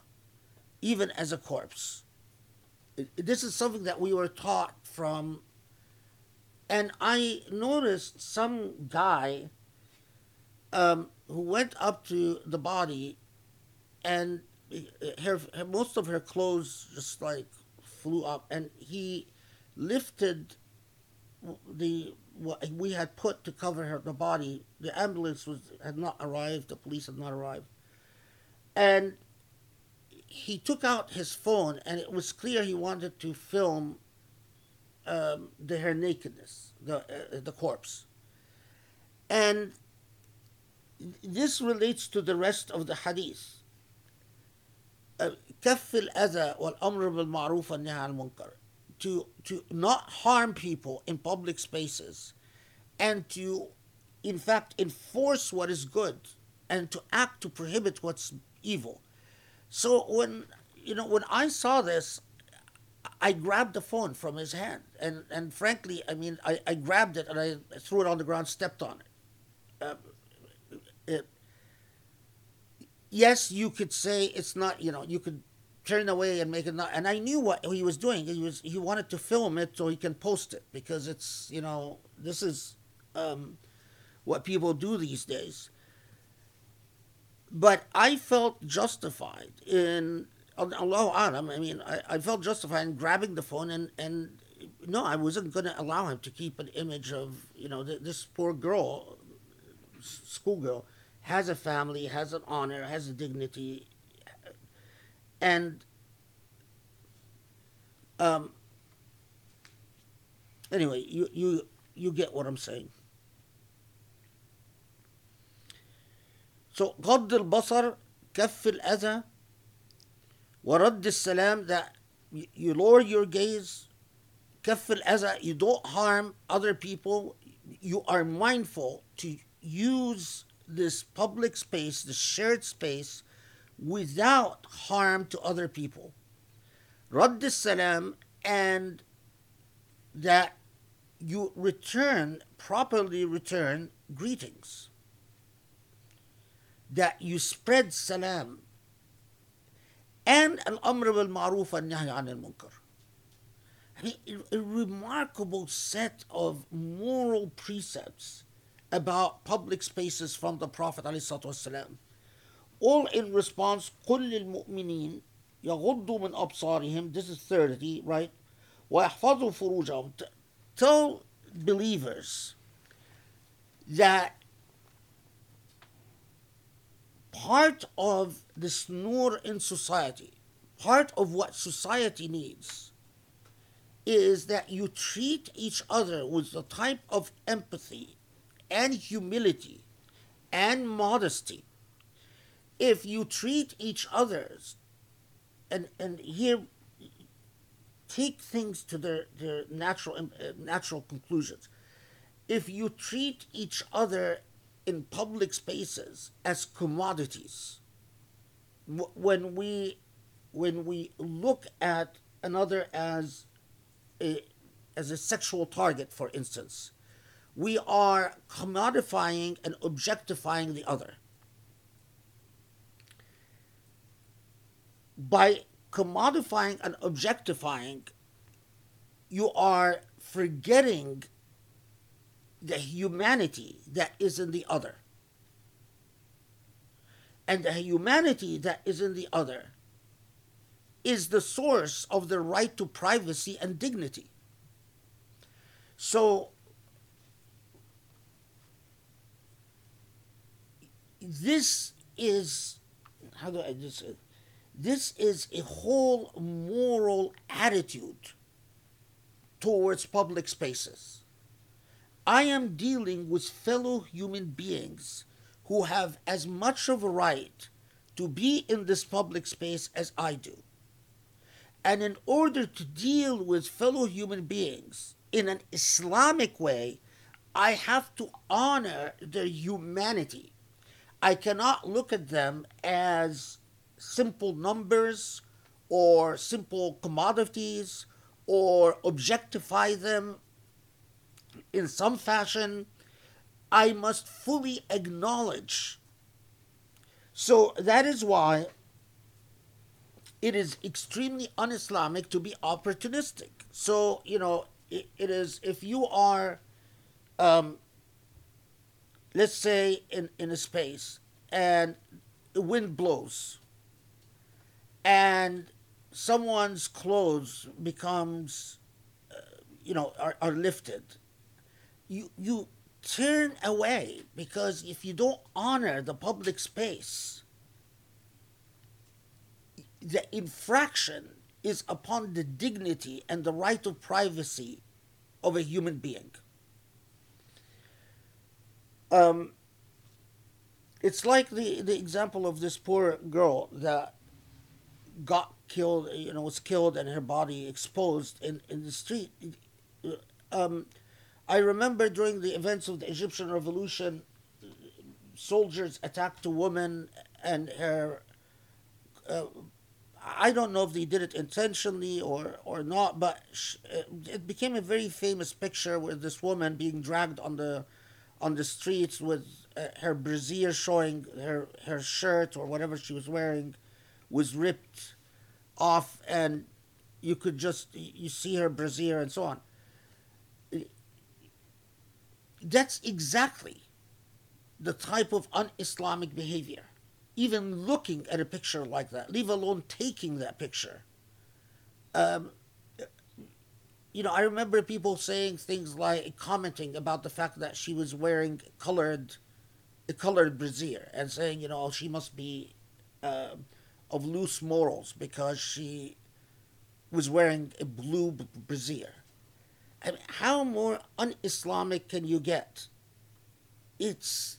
even as a corpse. This is something that we were taught from and i noticed some guy um, who went up to the body and her, her most of her clothes just like flew up and he lifted the what we had put to cover her the body the ambulance was had not arrived the police had not arrived and he took out his phone and it was clear he wanted to film um, the her nakedness the uh, the corpse and this relates to the rest of the hadith uh, كف الأذى والأمر بالمعروف والنهي عن المنكر to to not harm people in public spaces and to in fact enforce what is good and to act to prohibit what's evil. So when you know when i saw this i grabbed the phone from his hand and and frankly i mean i, I grabbed it and i threw it on the ground stepped on it, uh, it yes you could say it's not you know you could turn away and make it not and i knew what he was doing. He was he wanted to film it so he can post it because it's you know this is um, what people do these days. But i felt justified in Allah Alam, I mean, I, I felt justified in grabbing the phone and, and no, I wasn't going to allow him to keep an image of, you know, th- this poor girl, schoolgirl, has a family, has an honor, has a dignity, and um, anyway, you you you get what I'm saying. So غض البصر كف الأذى ورد السلام that you, you lower your gaze كف الأذى you don't harm other people you are mindful to use this public space this shared space without harm to other people. Radd salam and that you return, properly return greetings. That you spread salam and al amr bil ma'ruf nahy an al munkar. I mean, a remarkable set of moral precepts about public spaces from the Prophet. ﷺ all in response قل للمؤمنين يغضوا من أبصارهم this is 30 right? ويحفظوا فروجهم tell believers that part of this nur in society part of what society needs is that you treat each other with the type of empathy and humility and modesty if you treat each other's and and here take things to their, their natural uh, natural conclusions. If you treat each other in public spaces as commodities, w- when we when we look at another as a, as a sexual target, for instance, we are commodifying and objectifying the other. By commodifying and objectifying, you are forgetting the humanity that is in the other. And the humanity that is in the other is the source of the right to privacy and dignity. So, this is, how do I just this is a whole moral attitude towards public spaces. I am dealing with fellow human beings who have as much of a right to be in this public space as I do. And in order to deal with fellow human beings in an Islamic way, I have to honor their humanity. I cannot look at them as simple numbers or simple commodities or objectify them in some fashion. I must fully acknowledge. So that is why it is extremely un Islamic to be opportunistic. So, you know, it, it is, if you are, um, let's say, in, in a space and the wind blows and someone's clothes becomes, uh, you know, are, are lifted, you, you turn away because if you don't honor the public space, the infraction is upon the dignity and the right of privacy of a human being. Um, it's like the, the example of this poor girl that got killed, you know, was killed and her body exposed in, in the street. Um, I remember during the events of the Egyptian Revolution, soldiers attacked a woman and her. Uh, I don't know if they did it intentionally or, or not, but sh- it became a very famous picture with this woman being dragged on the on the streets with uh, her brassiere showing her her shirt or whatever she was wearing was ripped off and you could just you see her brassiere and so on. That's exactly the type of un-islamic behavior. Even looking at a picture like that leave alone taking that picture. Um, you know i remember people saying things like commenting about the fact that she was wearing colored a colored brassiere and saying you know she must be uh, of loose morals because she was wearing a blue brassiere. I mean, how more un-Islamic can you get? It's.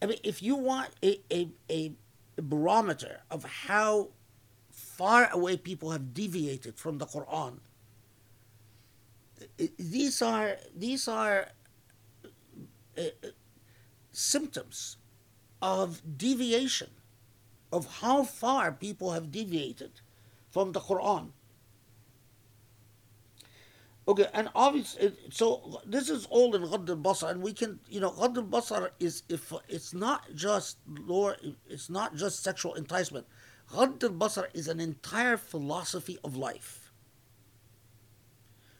I mean, if you want a, a, a barometer of how far away people have deviated from the Quran, these are these are uh, symptoms of deviation of how far people have deviated from the Quran. Okay, and obviously, so this is all in Ghad al-Basar, and we can, you know, Ghad al-Basar is, if it's not just lower, it's not just sexual enticement. Ghad al-Basar is an entire philosophy of life.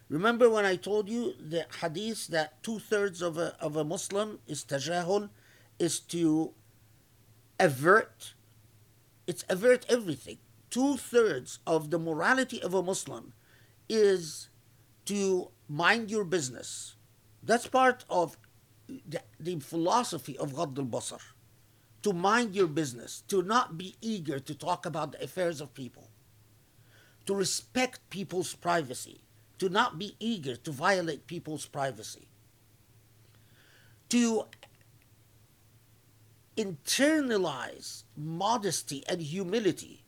Remember when I told you the hadith that two thirds of a, of a Muslim is tajahul, is to avert it's avert everything. Two thirds of the morality of a Muslim is to mind your business. That's part of the, the philosophy of Ghadd al Basar. To mind your business, to not be eager to talk about the affairs of people. to respect people's privacy, to not be eager to violate people's privacy, to internalize modesty and humility.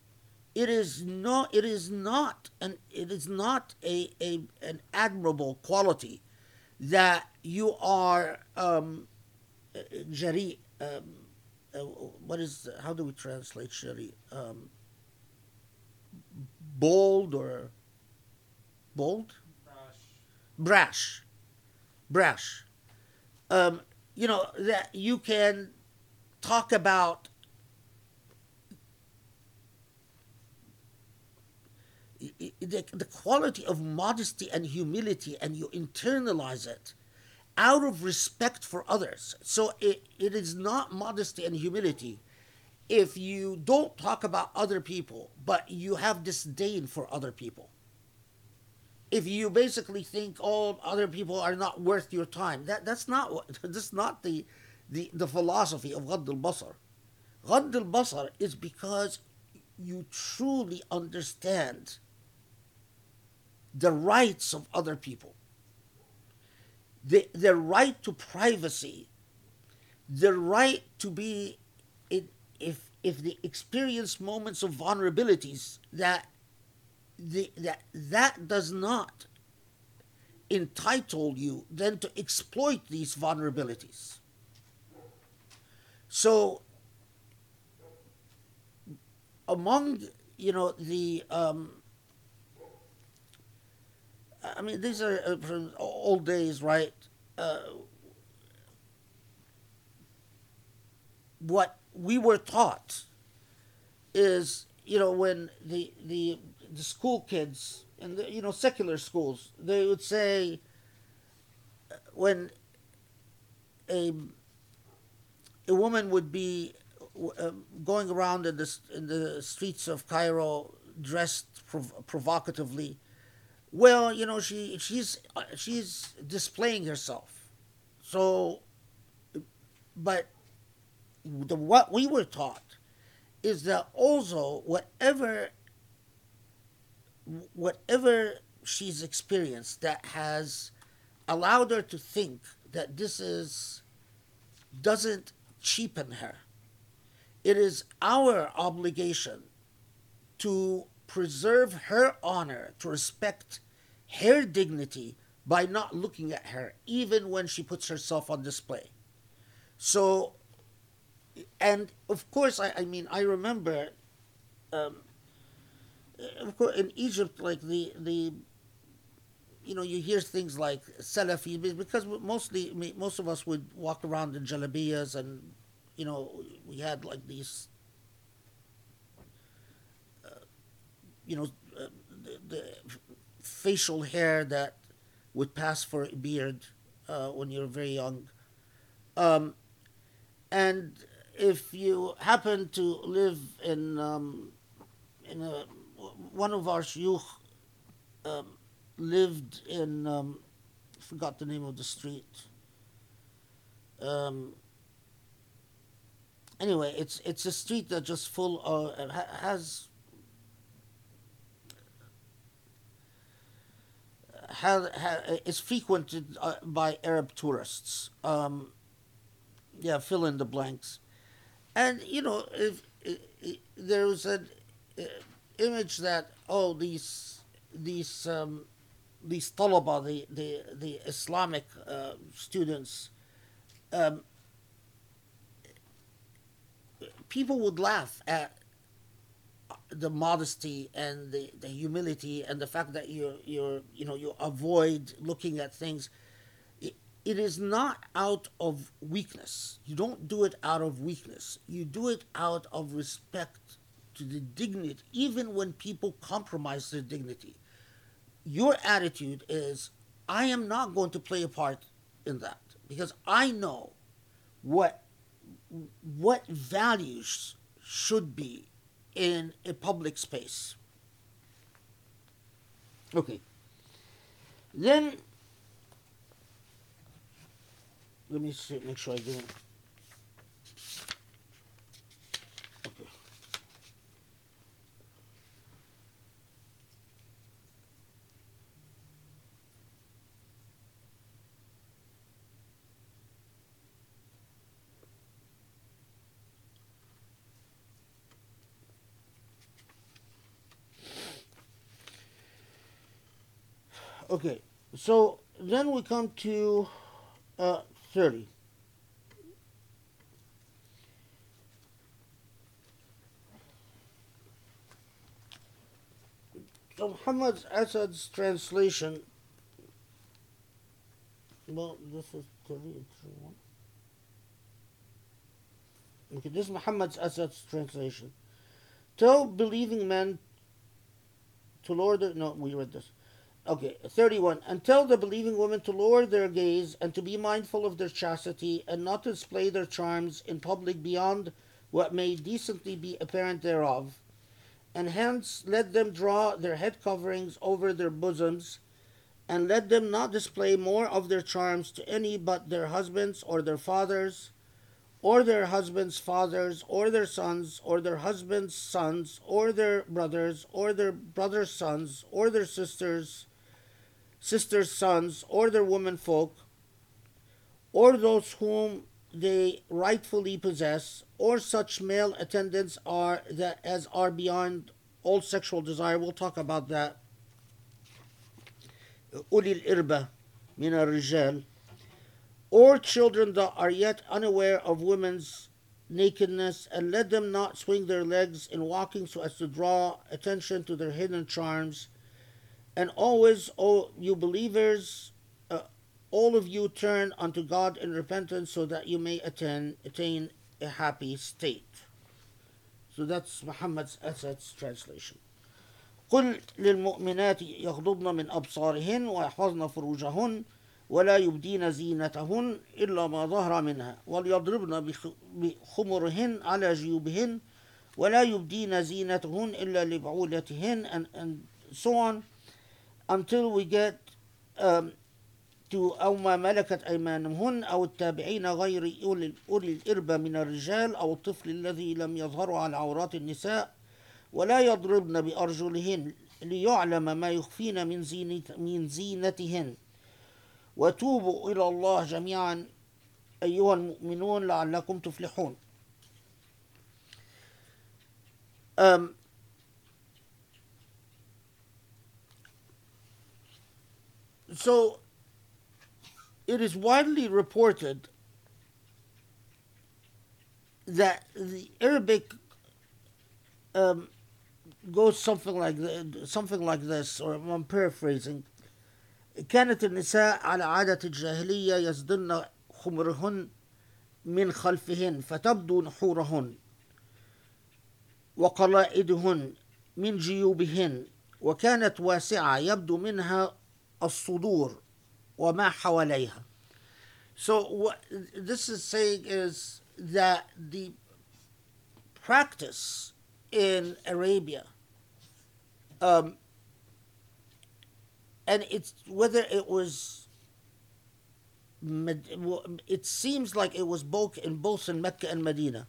It is not. It is not, and it is not a, a an admirable quality that you are um, jari. Um, uh, what is how do we translate shari? Um, bold or bold? Brash. Brash. Um, you know that you can talk about the, the quality of modesty and humility and you internalize it out of respect for others. So it, it is not modesty and humility if you don't talk about other people, but you have disdain for other people. If you basically think all other people are not worth your time, that, that's not what that's not the, the, the philosophy of Ghadd al-Basar. Ghadd al-Basar is because you truly understand the rights of other people, the, the right to privacy, the right to be, in, if, if they experience moments of vulnerabilities, that, the, that, that does not entitle you then to exploit these vulnerabilities. So, among you know the um, I mean, these are uh, from old days, right? Uh, what we were taught is, you know, when the the the school kids and the, you know secular schools, they would say uh, when a a woman would be uh, going around in the in the streets of Cairo dressed prov- provocatively well, you know, she she's uh, she's displaying herself. So, but the what we were taught is that also whatever whatever she's experienced that has allowed her to think that this is doesn't cheapen her. It is our obligation to preserve her honor, to respect her dignity by not looking at her, even when she puts herself on display. So, and of course, I, I mean, I remember, um, of course, in Egypt, like the the, you know, you hear things like Salafi because mostly most of us would walk around in jalabiyas and, you know, we had like these, uh, you know, uh, the, the facial hair that would pass for a beard uh, when you're very young. Um, and if you happen to live in um, in a, one of our shuyukh um, lived in um, forgot the name of the street. Um, anyway, it's it's a street that just full of has have, have, is frequented uh, by Arab tourists. Um, yeah, fill in the blanks. And, you know, if, if, if there was an uh, image that, oh, these, these, um, these talaba, the, the, the Islamic uh, students, um, people would laugh at the modesty and the, the humility and the fact that you you you know you avoid looking at things. It, it is not out of weakness. You don't do it out of weakness. You do it out of respect to the dignity even when people compromise their dignity your attitude is i am not going to play a part in that because i know what what values should be in a public space. Okay. Then let me see, make sure I didn't. Okay. Okay, so then we come to uh, 30. So Muhammad Asad's translation. Well, this is 30. Okay, this is Muhammad Asad's translation. Tell believing men to their. No, we read this. Okay, 31. And tell the believing women to lower their gaze and to be mindful of their chastity and not to display their charms in public beyond what may decently be apparent thereof. And hence let them draw their head coverings over their bosoms, and let them not display more of their charms to any but their husbands or their fathers, or their husbands' fathers, or their sons, or their husbands' sons, or their brothers, or their brothers' sons, or their sisters' sisters' sons, or their womenfolk, or those whom they rightfully possess, or such male attendants are that as are beyond all sexual desire. We'll talk about that. أولي الإربة من الرجال or children that are yet unaware of women's nakedness, and let them not swing their legs in walking so as to draw attention to their hidden charms. And always, O you believers, uh, all of you turn unto God in repentance so that you may attain, attain a happy state. So that's Muhammad's Asad's translation. قل للمؤمنات يغضضن من أبصارهن ويحفظن فروجهن ولا يبدين زينتهن إلا ما ظهر منها وليضربن بخ- بخمرهن على جيوبهن ولا يبدين زينتهن إلا لبعولتهن and, and so on until we get um, to أو ما ملكت أيمانهن أو التابعين غير أولي الإربة من الرجال أو الطفل الذي لم يظهروا على عورات النساء ولا يضربن بأرجلهن ليعلم ما يخفين من زينت من زينتهن. وتوبوا إلى الله جميعا أيها المؤمنون لعلكم تفلحون. um, so it is widely reported that the Arabic um, goes something like th- something like this, or I'm paraphrasing. كانت النساء على عادة الجاهلية يصدن خمرهن من خلفهن فتبدو نحورهن وقلائدهن من جيوبهن وكانت واسعة يبدو منها الصدور وما حواليها. So what this is saying is that the practice in Arabia um, and it's whether it was Med- well, it seems like it was both in both in Mecca and Medina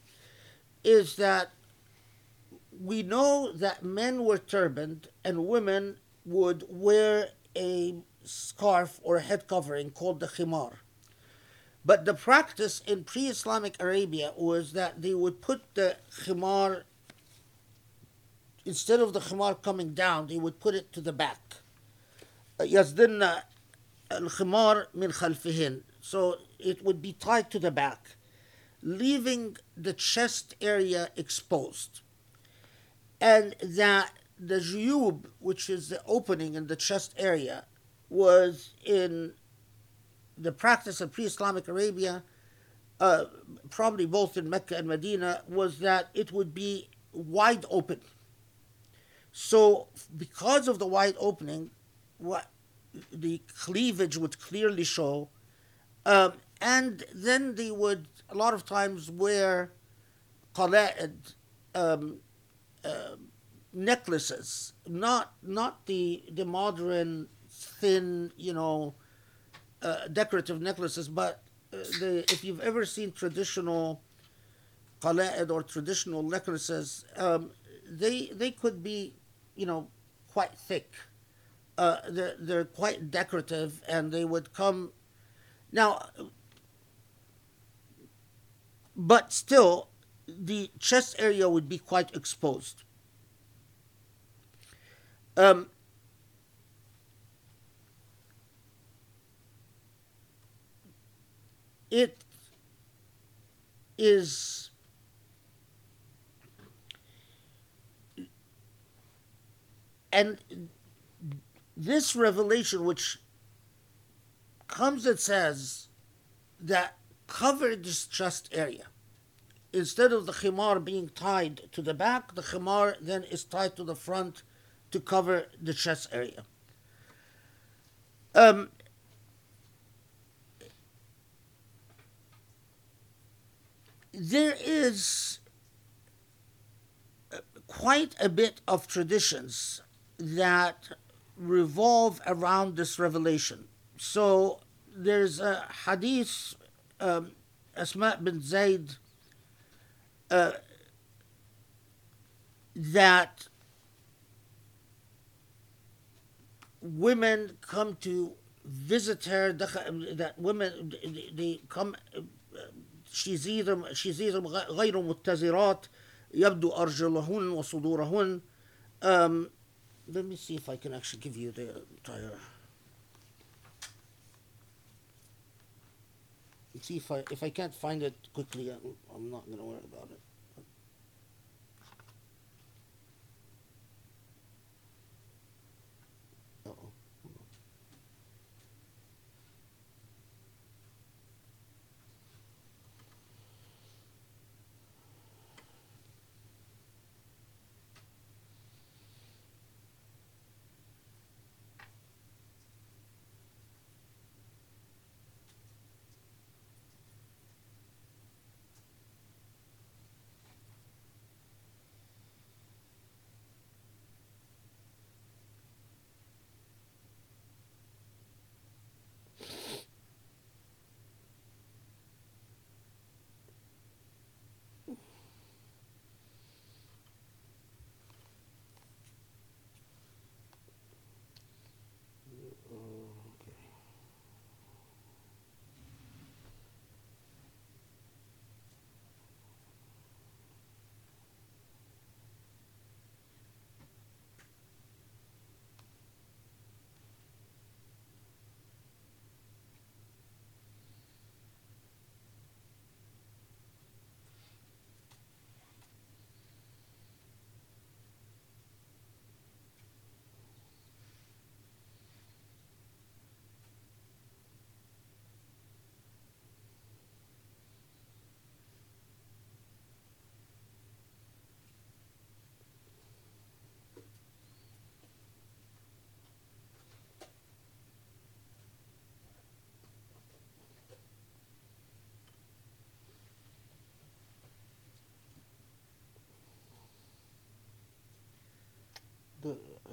is that we know that men were turbaned and women would wear a scarf or a head covering called the khimar but the practice in pre-Islamic Arabia was that they would put the khimar instead of the khimar coming down they would put it to the back يصدرن الخمار من خلفهن so it would be tied to the back leaving the chest area exposed and that the juyub which is the opening in the chest area was in the practice of pre-islamic arabia uh, probably both in mecca and medina was that it would be wide open. So because of the wide opening what the cleavage would clearly show, um, and then they would a lot of times wear qala'id, um, uh, necklaces, not not the the modern thin, you know, uh, decorative necklaces, but uh, the if you've ever seen traditional qala'id or traditional necklaces, um, they they could be, you know, quite thick. Uh, they're, they're quite decorative and they would come now but still the chest area would be quite exposed um, it is and this revelation which comes and says that cover this chest area. Instead of the khimar being tied to the back the khimar then is tied to the front to cover the chest area um, there is uh, quite a bit of traditions that revolve around this revelation. So there's a hadith, um, Asma bin Zayd, uh, that women come to visit her, that women, they come she's either she's either غير متزرات يبدو أرجلهن وصدورهن um, let me see if I can actually give you the entire see if I if I can't find it quickly I'm, I'm not gonna worry about it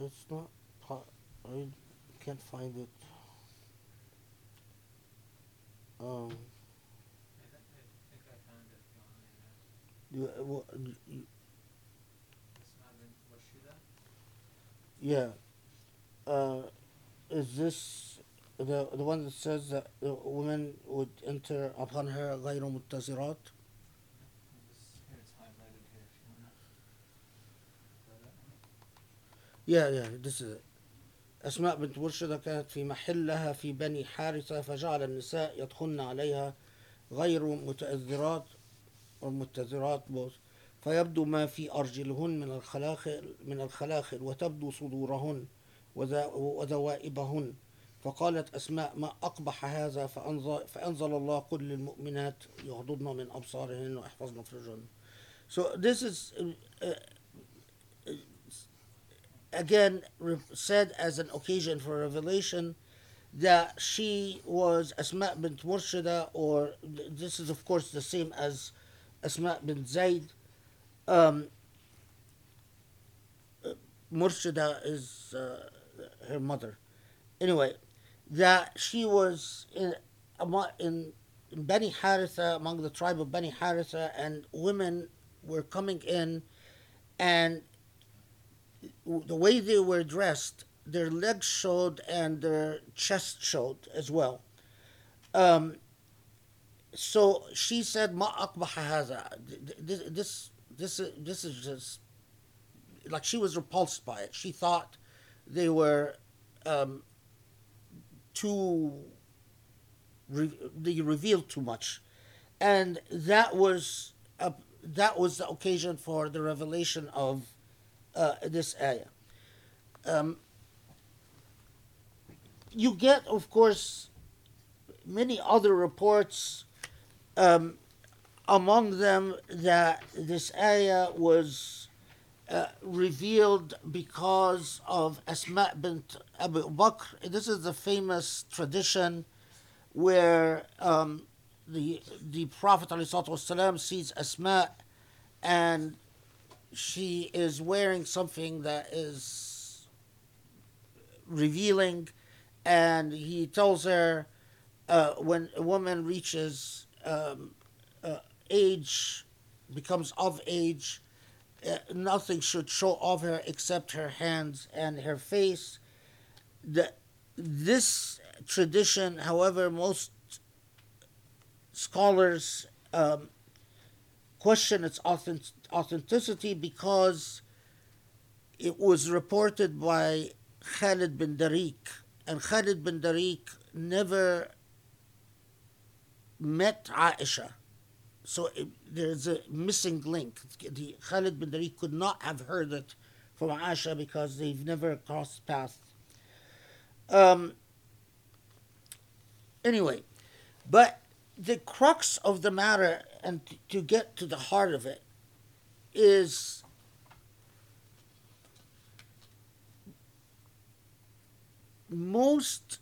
it's not po- I can't find it. Um, I think, I think I found it if you want me to. you, well, you, It's not in Washida? yeah. Uh, is this the the one that says that the woman would enter upon her غير متزرات? This is it. أسماء بنت مرشدة كانت في محلها في بني حارثة فجعل النساء يدخلن عليها غير متأذرات والمتذرات both. فيبدو ما في أرجلهن من الخلاخل من الخلاخل وتبدو صدورهن وذوائبهن. فقالت أسماء ما أقبح هذا؟ فأنزل, فأنزل الله قل للمؤمنات يغضضن من أبصارهن ويحفظن فروجهن So this is uh, again said as an occasion for revelation that she was Asma bint Murshida, or this is of course the same as Asma bint Zayd. Um, Murshida is uh, her mother. Anyway, that she was in, in Bani Haritha, among the tribe of Bani Haritha, and women were coming in and the way they were dressed, their legs showed and their chest showed as well. Um, so she said, "Ma. This, this, this, this is just like she was repulsed by it. She thought they were um, too re- they revealed too much, and that was a, that was the occasion for the revelation of uh, this ayah. Um, you get, of course, many other reports. Um, among them, that this ayah was uh, revealed because of Asma bint Abu Bakr. This is the famous tradition where um, the the Prophet ﷺ sees Asma and she is wearing something that is revealing, and he tells her uh, when a woman reaches um, uh, age, becomes of age, uh, nothing should show of her except her hands and her face. The, this tradition, however, most scholars um, question its authentic, authenticity because it was reported by Khalid bin Durayk, and Khalid bin Durayk never met Aisha. So it, there's a missing link. The Khalid bin Durayk could not have heard it from Aisha because they've never crossed paths. Um, anyway, but the crux of the matter, and to get to the heart of it, is most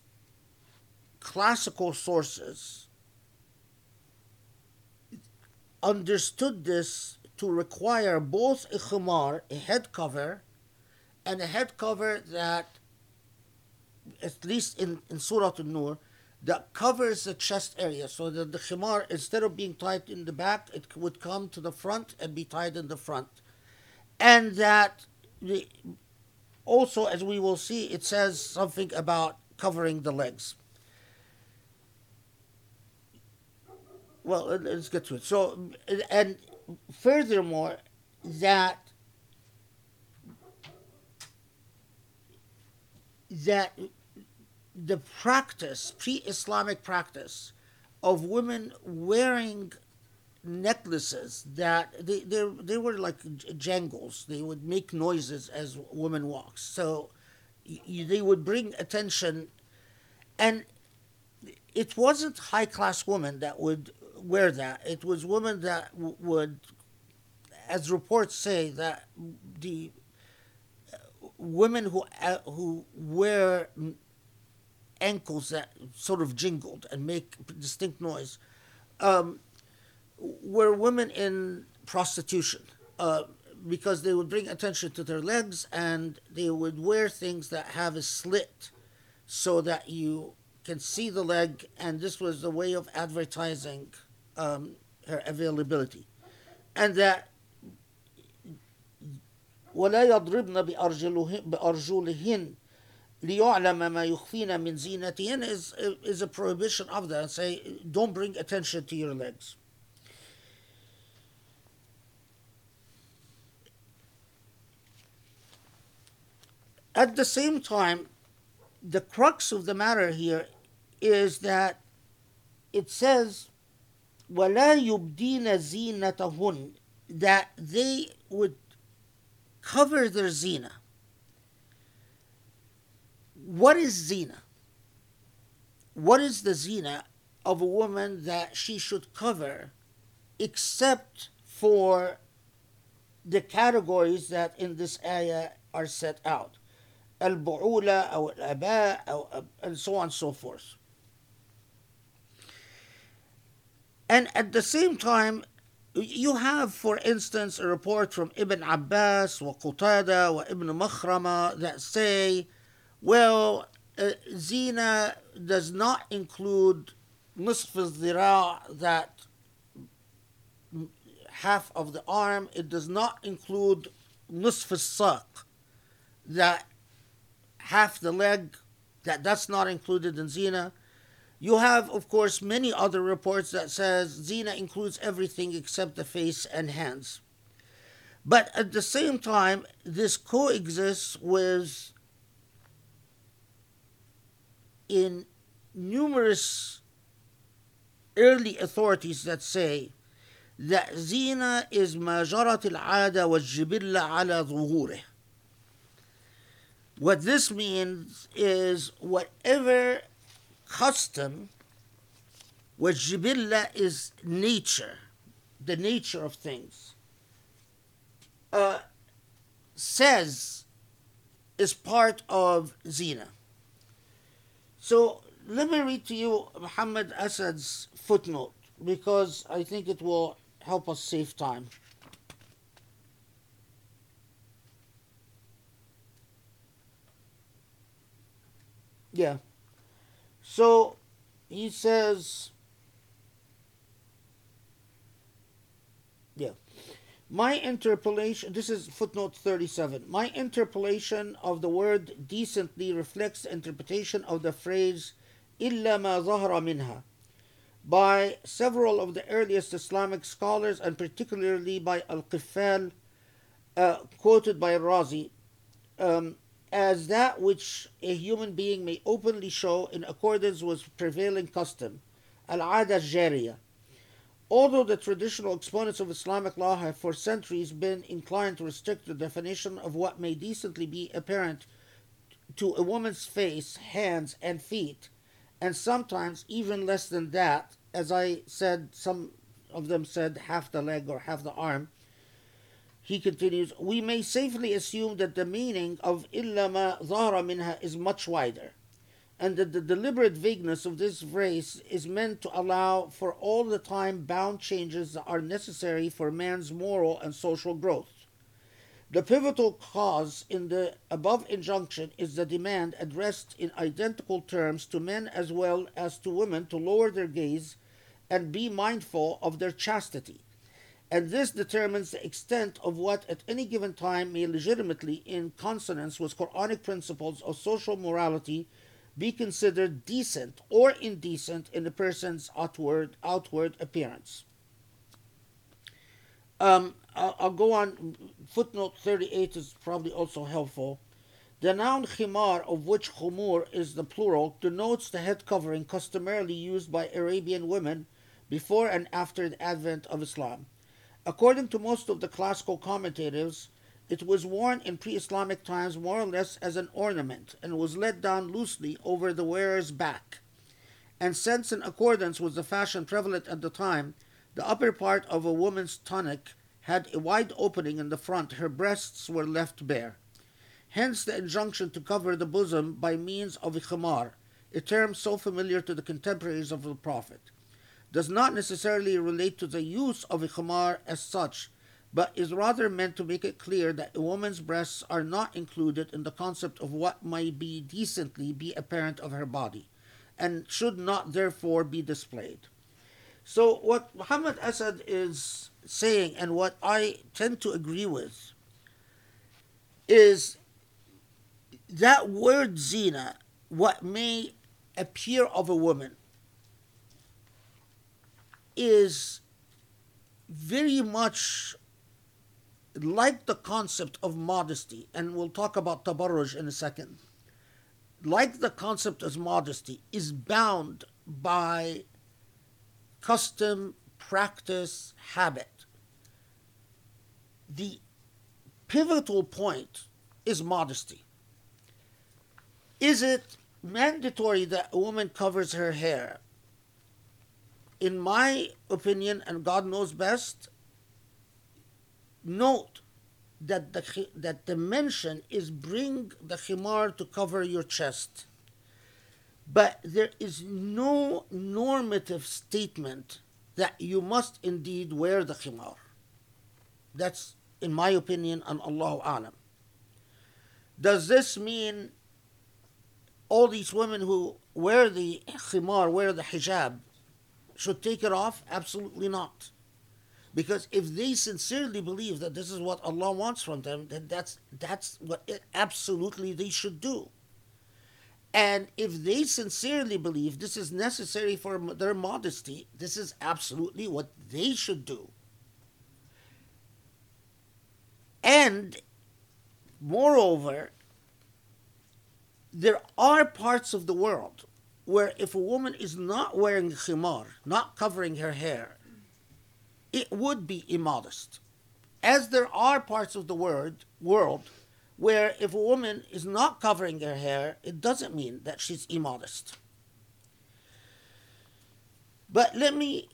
classical sources understood this to require both a khimar, a head cover, and a head cover that, at least in, in Surah An-Nur, that covers the chest area so that the khimar, instead of being tied in the back, it would come to the front and be tied in the front. And that the, also, as we will see, it says something about covering the legs. Well, let's get to it. So, and furthermore, that that the practice, pre-Islamic practice, of women wearing necklaces that they they, they were like jangles. They would make noises as women walk. So y- they would bring attention, and it wasn't high class women that would wear that. It was women that w- would, as reports say, that the uh, women who uh, who wear ankles that sort of jingled and make distinct noise um, were women in prostitution uh, because they would bring attention to their legs and they would wear things that have a slit so that you can see the leg and this was a way of advertising um, her availability and that ولا يضربن بأرجلهن, بأرجلهن ليعلم ما يخفين من زينتهن is, is a prohibition of that and say don't bring attention to your legs at the same time the crux of the matter here is that it says ولا يبدين زينتهن that they would cover their zina what is zina? What is the zina of a woman that she should cover except for the categories that in this ayah are set out? Al-bu'ula, or al-aba, or- and so on and so forth. And at the same time, you have, for instance, a report from Ibn Abbas, wa Qatada, wa Ibn Makhrama that say well, uh, zina does not include nisf al that half of the arm. It does not include nisf al that half the leg. That that's not included in zina. You have, of course, many other reports that says zina includes everything except the face and hands. But at the same time, this coexists with in numerous early authorities that say that zina is ما جرت العادة والجبلة على ظهوره. What this means is whatever custom, والجبلة is nature, the nature of things, uh, says is part of zina. So let me read to you Muhammad Asad's footnote because I think it will help us save time. Yeah. So he says, yeah. My interpolation, this is footnote 37. My interpolation of the word decently reflects interpretation of the phrase illa ma zahra minha by several of the earliest Islamic scholars and particularly by Al-Qifal, uh, quoted by Razi, um, as that which a human being may openly show in accordance with prevailing custom, al-'ada jariyah Although the traditional exponents of Islamic law have for centuries been inclined to restrict the definition of what may decently be apparent to a woman's face, hands, and feet, and sometimes even less than that, as I said, some of them said half the leg or half the arm. He continues, we may safely assume that the meaning of illama zahra minha is much wider and that the deliberate vagueness of this phrase is meant to allow for all the time bound changes that are necessary for man's moral and social growth. The pivotal cause in the above injunction is the demand addressed in identical terms to men as well as to women to lower their gaze and be mindful of their chastity. And this determines the extent of what at any given time may legitimately, in consonance with Quranic principles of social morality, be considered decent or indecent in a person's outward, outward appearance. Um, I'll, I'll go on. Footnote 38 is probably also helpful. The noun khimar, of which khumur is the plural, denotes the head covering customarily used by Arabian women before and after the advent of Islam. According to most of the classical commentators, it was worn in pre Islamic times more or less as an ornament and was let down loosely over the wearer's back. And since, in accordance with the fashion prevalent at the time, the upper part of a woman's tunic had a wide opening in the front, her breasts were left bare. Hence the injunction to cover the bosom by means of a khimar, a term so familiar to the contemporaries of the Prophet does not necessarily relate to the use of a khimar as such, but is rather meant to make it clear that a woman's breasts are not included in the concept of what may be decently be apparent of her body, and should not therefore be displayed. So, what Muhammad Asad is saying, and what I tend to agree with, is that word zina, what may appear of a woman, is very much like the concept of modesty, and we'll talk about tabarruj in a second. Like the concept of modesty, is bound by custom, practice, habit. The pivotal point is modesty. Is it mandatory that a woman covers her hair? In my opinion, and God knows best, note that the, that the mention is bring the khimar to cover your chest. But there is no normative statement that you must indeed wear the khimar. That's, in my opinion, and Allahu Alam. Does this mean all these women who wear the khimar, wear the hijab, should take it off? Absolutely not. Because if they sincerely believe that this is what Allah wants from them, then that's that's what it, absolutely they should do. And if they sincerely believe this is necessary for their modesty, this is absolutely what they should do. And moreover, there are parts of the world where if a woman is not wearing khimar, not covering her hair, it would be immodest. As there are parts of the word, world where if a woman is not covering her hair, it doesn't mean that she's immodest. But let me,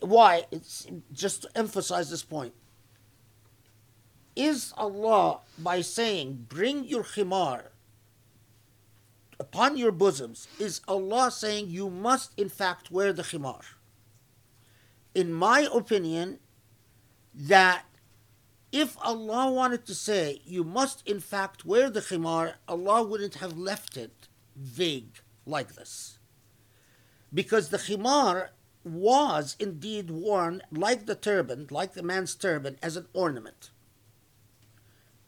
why? It's just to emphasize this point. Is Allah, by saying, bring your khimar upon your bosoms, is Allah saying you must in fact wear the khimar? In my opinion, that if Allah wanted to say you must in fact wear the khimar, Allah wouldn't have left it vague like this. Because the khimar was indeed worn like the turban, like the man's turban, as an ornament.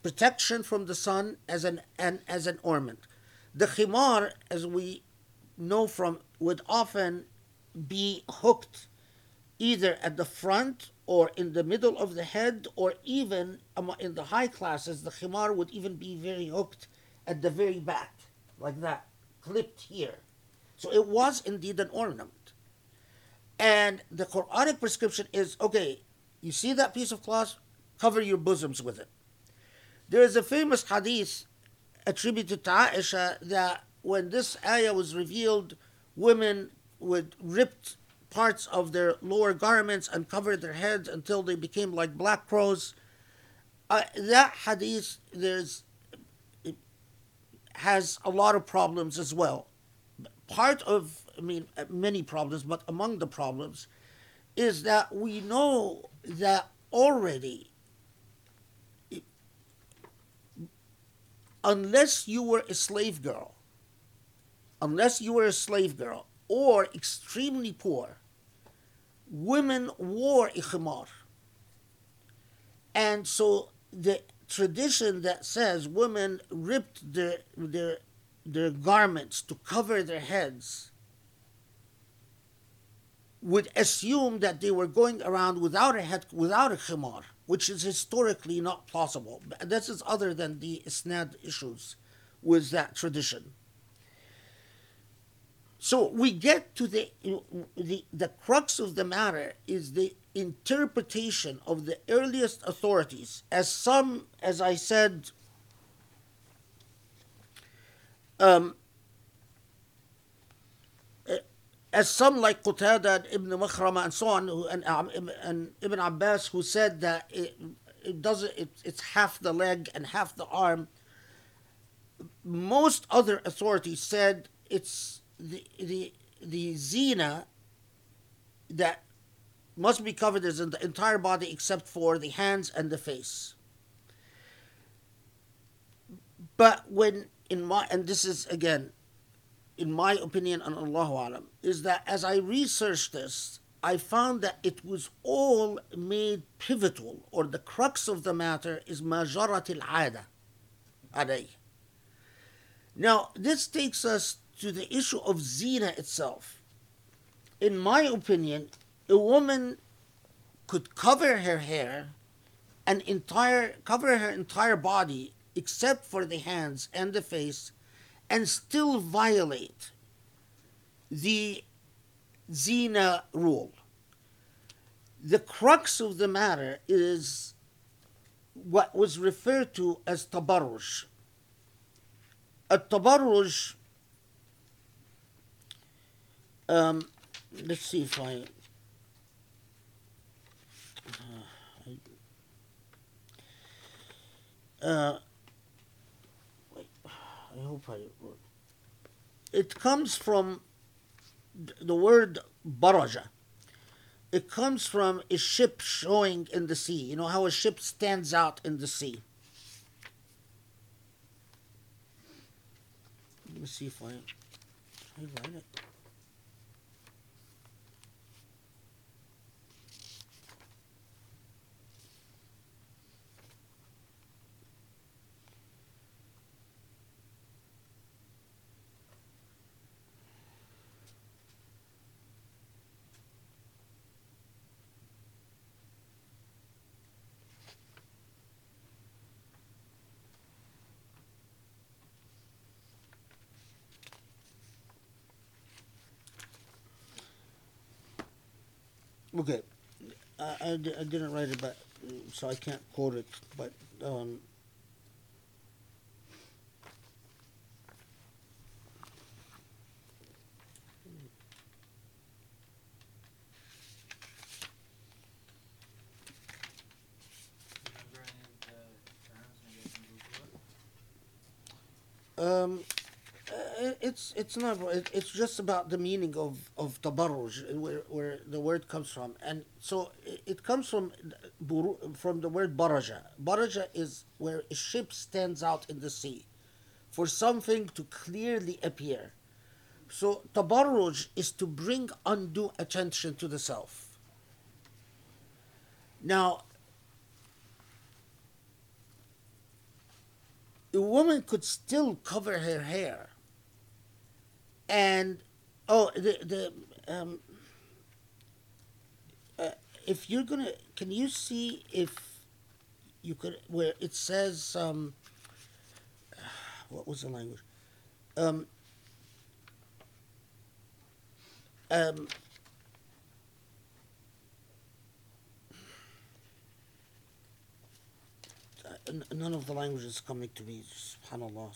Protection from the sun as an, as an ornament. The khimar, as we know from, would often be hooked either at the front or in the middle of the head, or even in the high classes, the khimar would even be very hooked at the very back, like that, clipped here. So it was indeed an ornament. And the Quranic prescription is okay, you see that piece of cloth? Cover your bosoms with it. There is a famous hadith attributed to Aisha that when this ayah was revealed, women would rip parts of their lower garments and covered their heads until they became like black crows. Uh, that hadith there's has a lot of problems as well. Part of, I mean, uh, many problems, but among the problems is that we know that already unless you were a slave girl, unless you were a slave girl or extremely poor, women wore a. And so the tradition that says women ripped their, their, their garments to cover their heads would assume that they were going around without a head, without a khimar, which is historically not plausible. This is other than the isnad issues with that tradition. So we get to the, the the crux of the matter is the interpretation of the earliest authorities, as some, as I said, um, as some like Qatada and Ibn Makhrama and so on, and, um, and Ibn Abbas, who said that it, it doesn't, it, it's half the leg and half the arm. Most other authorities said it's the the the zina that must be covered is in the entire body except for the hands and the face. But when in my and this is again in my opinion, and Allahu Alam, is that as I researched this, I found that it was all made pivotal, or the crux of the matter is majarat alayh. Now, this takes us to the issue of zina itself. In my opinion, a woman could cover her hair and entire cover her entire body except for the hands and the face and still violate the zina rule. The crux of the matter is what was referred to as tabarruj. A tabarruj, um, let's see if I. Uh, I- uh, wait, I hope I. It comes from the word baraja. It comes from a ship showing in the sea. You know how a ship stands out in the sea. Let me see if I, I write it. Okay, I, I, di- I didn't write it, but so I can't quote it. But um, Remember any of the terms? Maybe I can Google it. um, it's it's not. It, it's just about the meaning of of tabarruj, where where the word comes from, and so it, it comes from from the word baraja. Baraja is where a ship stands out in the sea, for something to clearly appear. So tabarruj is to bring undue attention to the self. Now, a woman could still cover her hair and oh the the um uh, if you're gonna can you see if you could where it says um what was the language? Um um uh, none of the languages coming to me subhanallah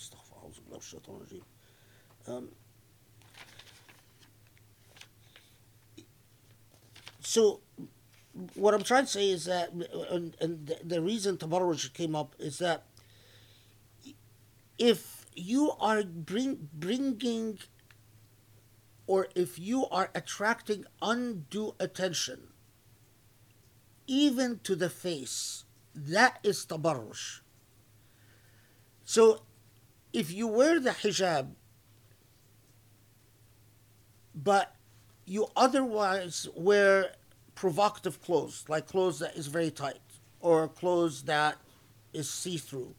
um so what I'm trying to say is that, and, and the, reason tabarruj came up is that if you are bring, bringing or if you are attracting undue attention, even to the face, that is tabarruj. So if you wear the hijab, but you otherwise wear provocative clothes, like clothes that is very tight or clothes that is see-through.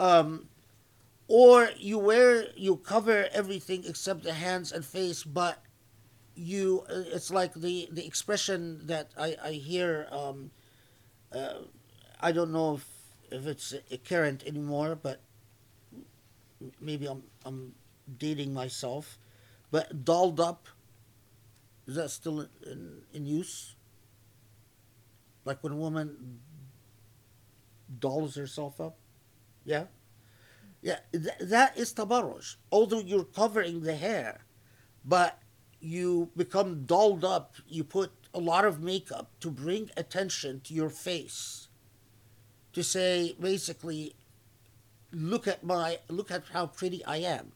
Um, or you wear you cover everything except the hands and face, but you uh, it's like the the expression that I I hear. Um, uh, I don't know if if it's current anymore, but maybe I'm I'm dating myself, but dolled up is that still in, in, in use? Like when a woman dolls herself up? Yeah? Yeah, th- that is tabarruj. Although you're covering the hair, but you become dolled up, you put a lot of makeup to bring attention to your face. To say, basically, look at my, look at how pretty I am.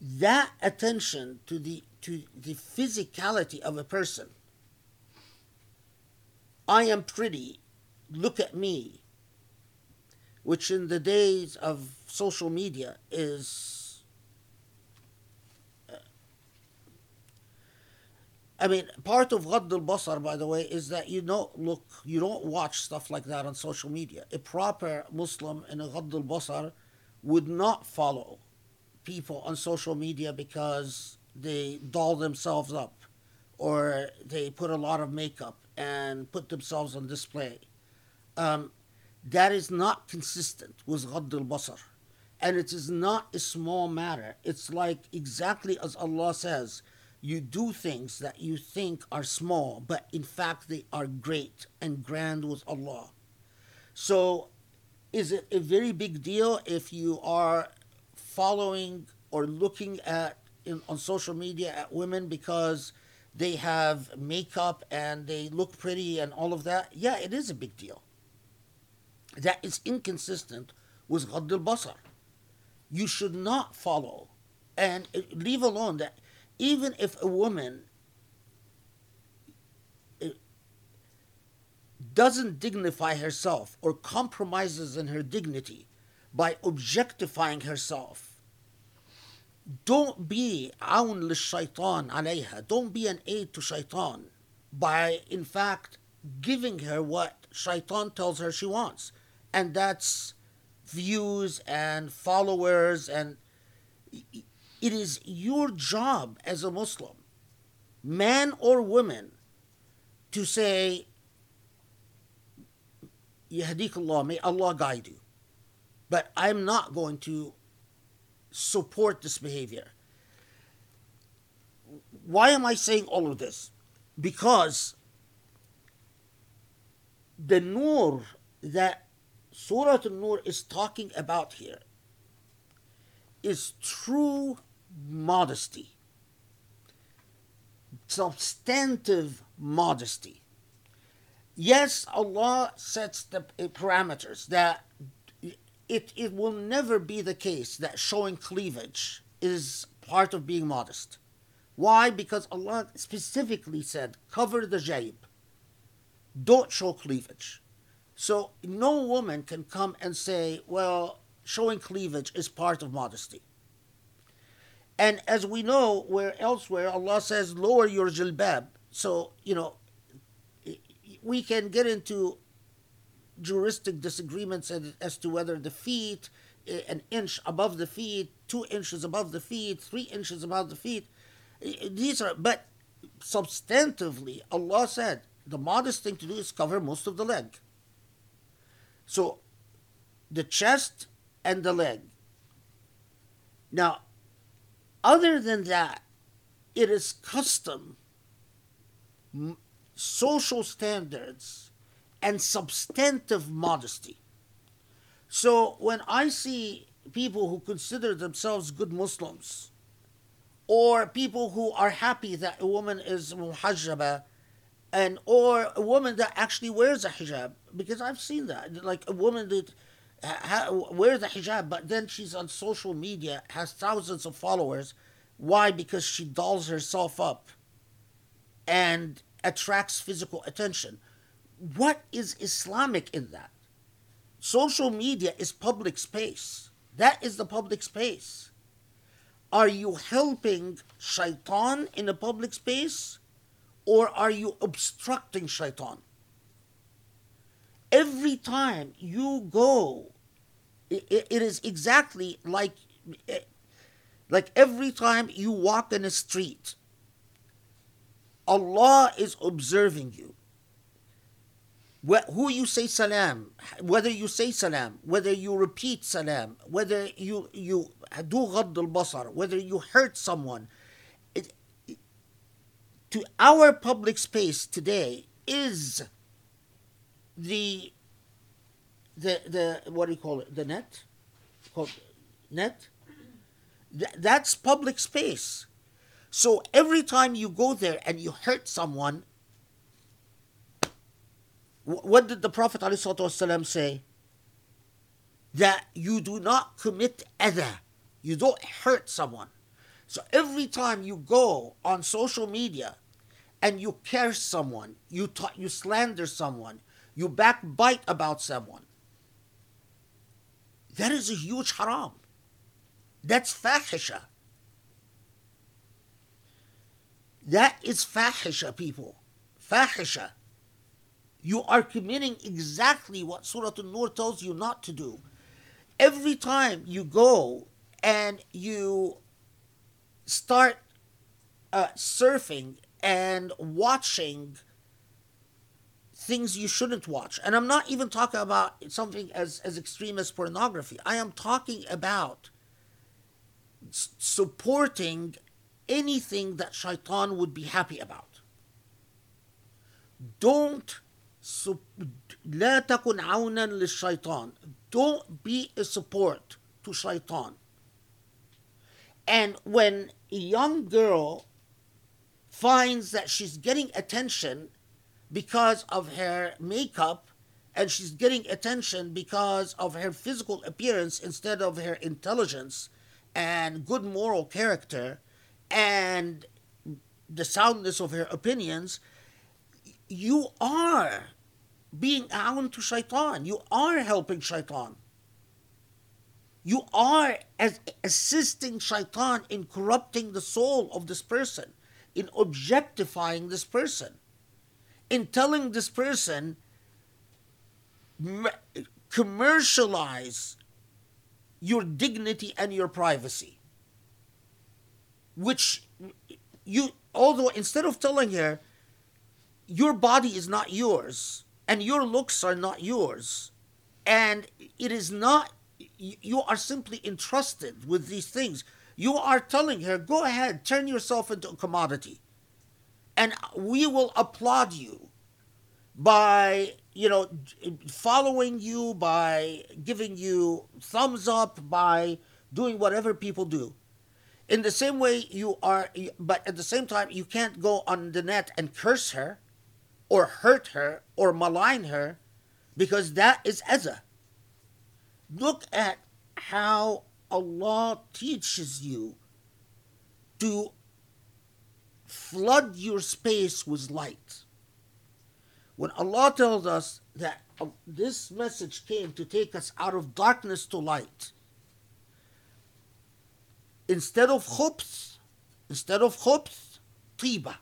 That attention to the to the physicality of a person. I am pretty, look at me, which in the days of social media is. uh, I mean, part of Ghadd al-Basar, by the way, is that you don't look, you don't watch stuff like that on social media. A proper Muslim in a Ghadd al-Basar would not follow people on social media because they doll themselves up or they put a lot of makeup and put themselves on display. Um, that is not consistent with Ghadd al-Basar. And it is not a small matter. It's like exactly as Allah says, you do things that you think are small, but in fact they are great and grand with Allah. So is it a very big deal if you are following or looking at in, on social media at women because they have makeup and they look pretty and all of that? Yeah, it is a big deal. That is inconsistent with Ghadd al-Basar. You should not follow and uh, leave alone that even if a woman uh, doesn't dignify herself or compromises in her dignity by objectifying herself, don't be awn lishaitan alayha. Don't be an aid to shaitan by, in fact, giving her what shaitan tells her she wants. And that's views and followers and it is your job as a Muslim, man or woman, to say, Yahdik Allah, may Allah guide you. But I'm not going to support this behavior. Why am I saying all of this? because the nur that Surah An-Nur is talking about here is true modesty, substantive modesty. Yes, Allah sets the parameters that it, it will never be the case that showing cleavage is part of being modest. Why? Because Allah specifically said, cover the jayb. Don't show cleavage. So no woman can come and say, well, showing cleavage is part of modesty. And as we know, where elsewhere Allah says, lower your jilbab. So, you know, we can get into juristic disagreements as, to whether the feet, eh, an inch above the feet, two inches above the feet, three inches above the feet, eh, these are, but substantively, Allah said the modest thing to do is cover most of the leg. So, the chest and the leg. Now, other than that, it is custom, social standards, and substantive modesty. So when I see people who consider themselves good Muslims, or people who are happy that a woman is muhajjaba, and or a woman that actually wears a hijab, because I've seen that, like a woman that ha- wears a hijab, but then she's on social media, has thousands of followers. Why? Because she dolls herself up and attracts physical attention. What is Islamic in that? Social media is public space. That is the public space. Are you helping shaitan in a public space or are you obstructing shaitan? Every time you go, it, is exactly like, like every time you walk in a street, Allah is observing you who you say salam, whether you say salam, whether you repeat salam, whether you you do al basar, whether you hurt someone, it, it, to our public space today is the the the what do you call it? The net, called net. Th- that's public space. So every time you go there and you hurt someone, what did the Prophet ﷺ say? That you do not commit other, you don't hurt someone. So every time you go on social media and you curse someone, you ta- you slander someone, you backbite about someone, that is a huge haram. That's fahisha. That is fahisha, people. Fahisha you are committing exactly what Surah An-Nur tells you not to do. Every time you go and you start uh, surfing and watching things you shouldn't watch, and I'm not even talking about something as, as extreme as pornography, I am talking about s- supporting anything that shaitan would be happy about. Don't so, لا تكن عونا للشيطان don't be a support to shaitan and when a young girl finds that she's getting attention because of her makeup and she's getting attention because of her physical appearance instead of her intelligence and good moral character and the soundness of her opinions you are being awn to shaitan. You are helping shaitan. You are as assisting shaitan in corrupting the soul of this person, in objectifying this person, in telling this person commercialize your dignity and your privacy. Which you, although instead of telling her, your body is not yours and your looks are not yours. And it is not you are simply entrusted with these things. You are telling her go ahead turn yourself into a commodity. And we will applaud you by you know following you by giving you thumbs up by doing whatever people do. In the same way you are but at the same time you can't go on the net and curse her or hurt her or malign her because that is eza look at how allah teaches you to flood your space with light when Allah tells us that uh, this message came to take us out of darkness to light, instead of khubs, instead of khubs, tiba.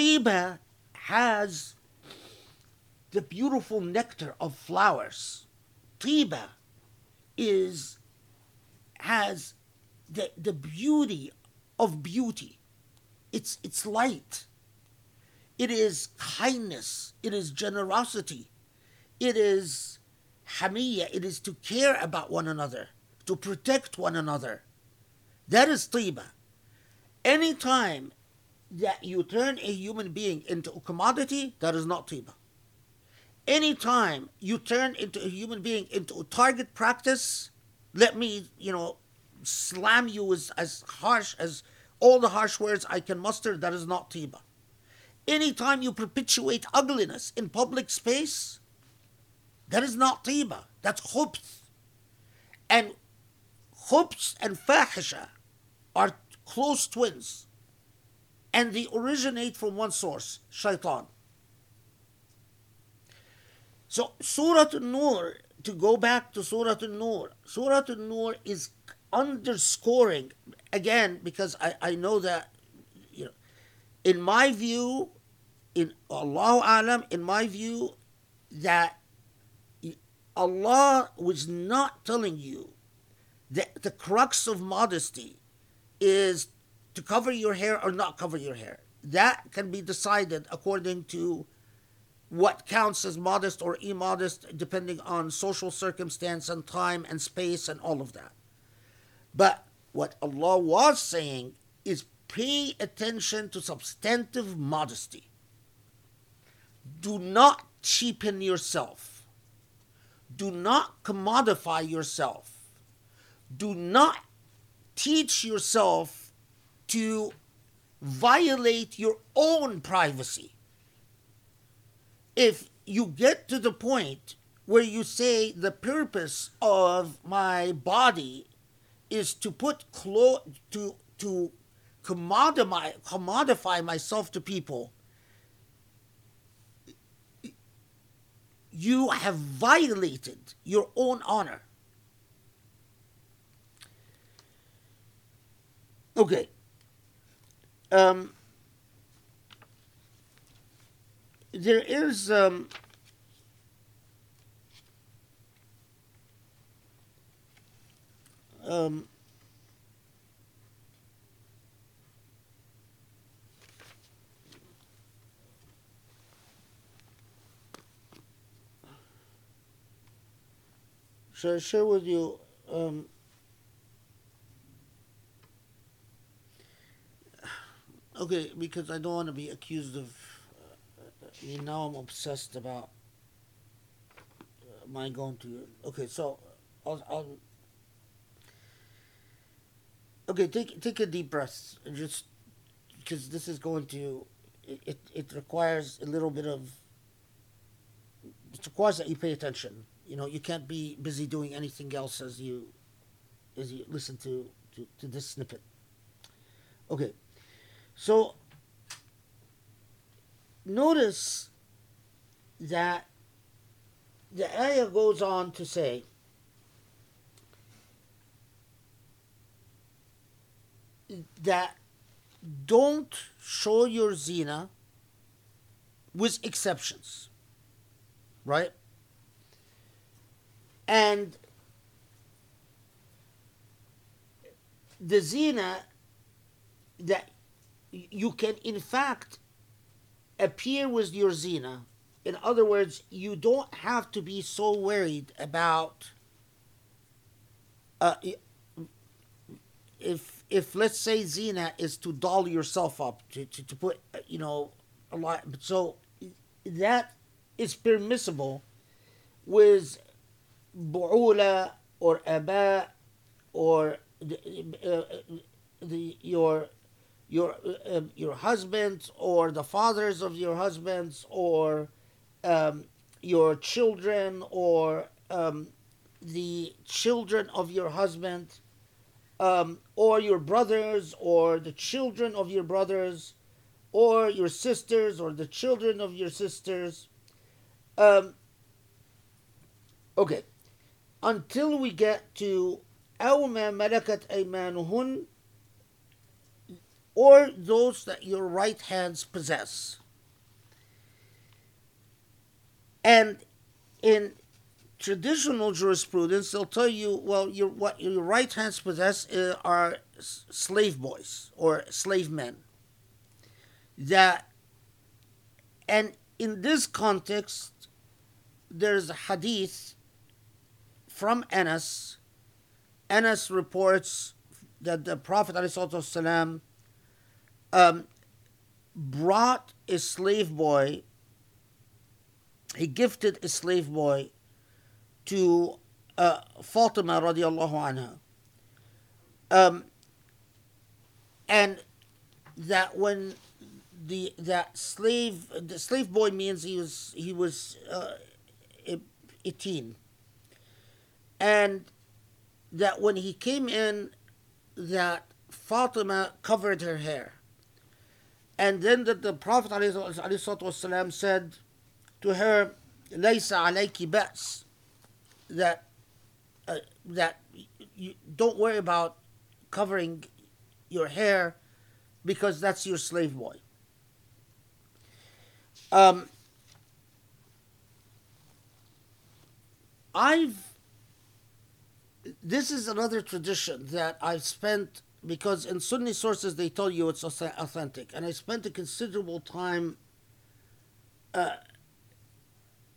Tiba has the beautiful nectar of flowers. Tiba is has the, the beauty of beauty. It's it's light. It is kindness. It is generosity. It is hamiyya. It is to care about one another, to protect one another. That is tiba. Anytime that you turn a human being into a commodity, that is not tiba. Anytime you turn into a human being into a target practice, let me, you know, slam you as, as harsh as all the harsh words I can muster, that is not tiba. Anytime you perpetuate ugliness in public space, that is not tiba. That's khubth. And khubth and fahisha are close twins. And they originate from one source, shaitan. So Surah An-Nur, to go back to Surah An-Nur, Surah An-Nur is underscoring, again, because I, I know that you know, in my view, in Allah Alam, in my view, that Allah was not telling you that the crux of modesty is to cover your hair or not cover your hair. That can be decided according to what counts as modest or immodest, depending on social circumstance and time and space and all of that. But what Allah was saying is pay attention to substantive modesty. Do not cheapen yourself. Do not commodify yourself. Do not teach yourself to violate your own privacy. If you get to the point where you say the purpose of my body is to put clo- to to commodify, commodify myself to people, you have violated your own honor. Okay. Um, there is um, um, Shall I share with you? Um, okay, because I don't want to be accused of. Uh, I mean, now I'm obsessed about uh, my going to. Okay, so I'll, I'll. Okay, take take a deep breath, and just because this is going to, it, it, it requires a little bit of. It requires that you pay attention you know you can't be busy doing anything else as you as you listen to to, to this snippet okay so notice that the ayah goes on to say that don't show your zina with exceptions right? And the zina that you can in fact appear with your zina. In other words you don't have to be so worried about uh, if if let's say zina is to doll yourself up to, to, to put uh, you know a lot so that is permissible with bu'ula or aba or the, uh, the your your uh, um, your husbands or the fathers of your husbands or um, your children or um, the children of your husband um, or your brothers or the children of your brothers or your sisters or the children of your sisters um, okay until we get to أو ما ملكت أيمانهن or those that your right hands possess. And in traditional jurisprudence, they'll tell you, well, your what your right hands possess uh, are slave boys or slave men. That, and in this context, there's a hadith from Anas. Anas reports that the Prophet ﷺ, um, brought a slave boy, he gifted a slave boy to uh, Fatima radiallahu anha. Um, and that when the that slave the slave boy means he was he was uh, a, a teen and that when he came in that Fatima covered her hair and then that the Prophet said to her, "Laysa alayki ba's," that uh, that you don't worry about covering your hair because that's your slave boy. Um, I've this is another tradition that I've spent because in Sunni sources they tell you it's authentic, and I spent a considerable time uh,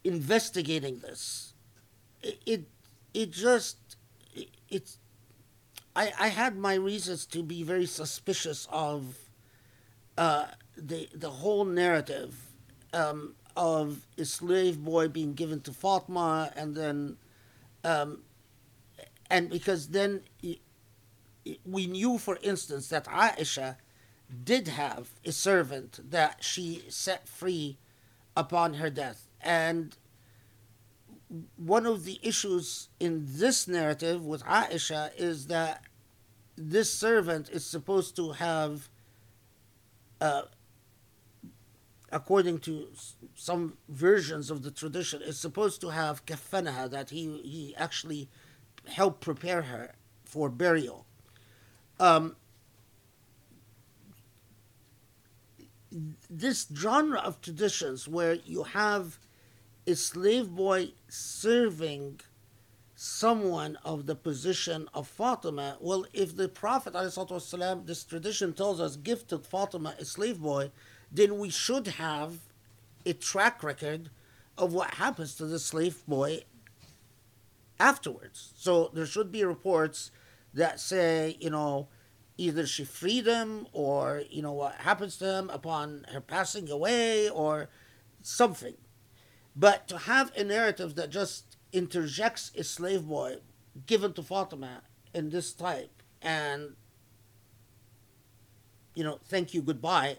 investigating this. It, it it just it, it's I I had my reasons to be very suspicious of uh, the the whole narrative um, of a slave boy being given to Fatma and then um, and because then we knew for instance that Aisha did have a servant that she set free upon her death and one of the issues in this narrative with Aisha is that this servant is supposed to have, uh, according to some versions of the tradition, is supposed to have kafanaha, that he, he actually helped prepare her for burial. Um, this genre of traditions where you have a slave boy serving someone of the position of Fatima. Well, if the Prophet, ﷺ, this tradition tells us, gifted Fatima a slave boy, then we should have a track record of what happens to the slave boy afterwards. So there should be reports that say, you know, either she freed him or, you know, what happens to him upon her passing away or something. But to have a narrative that just interjects a slave boy given to Fatima in this type and, you know, thank you, goodbye,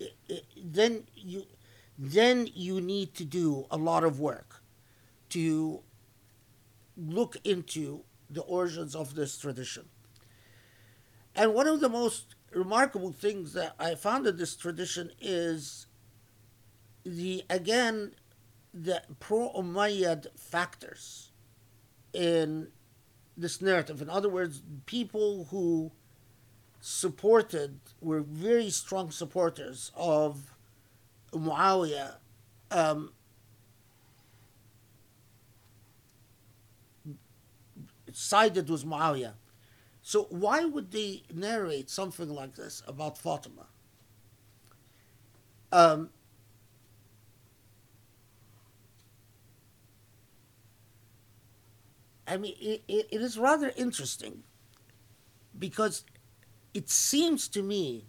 i i then you then you need to do a lot of work to look into the origins of this tradition. And one of the most remarkable things that I found in this tradition is the again the pro Umayyad factors in this narrative. In other words, people who supported were very strong supporters of Muawiyah. Um, sided with Muawiyah. So why would they narrate something like this about Fatima? Um, I mean, it, it, it is rather interesting because it seems to me,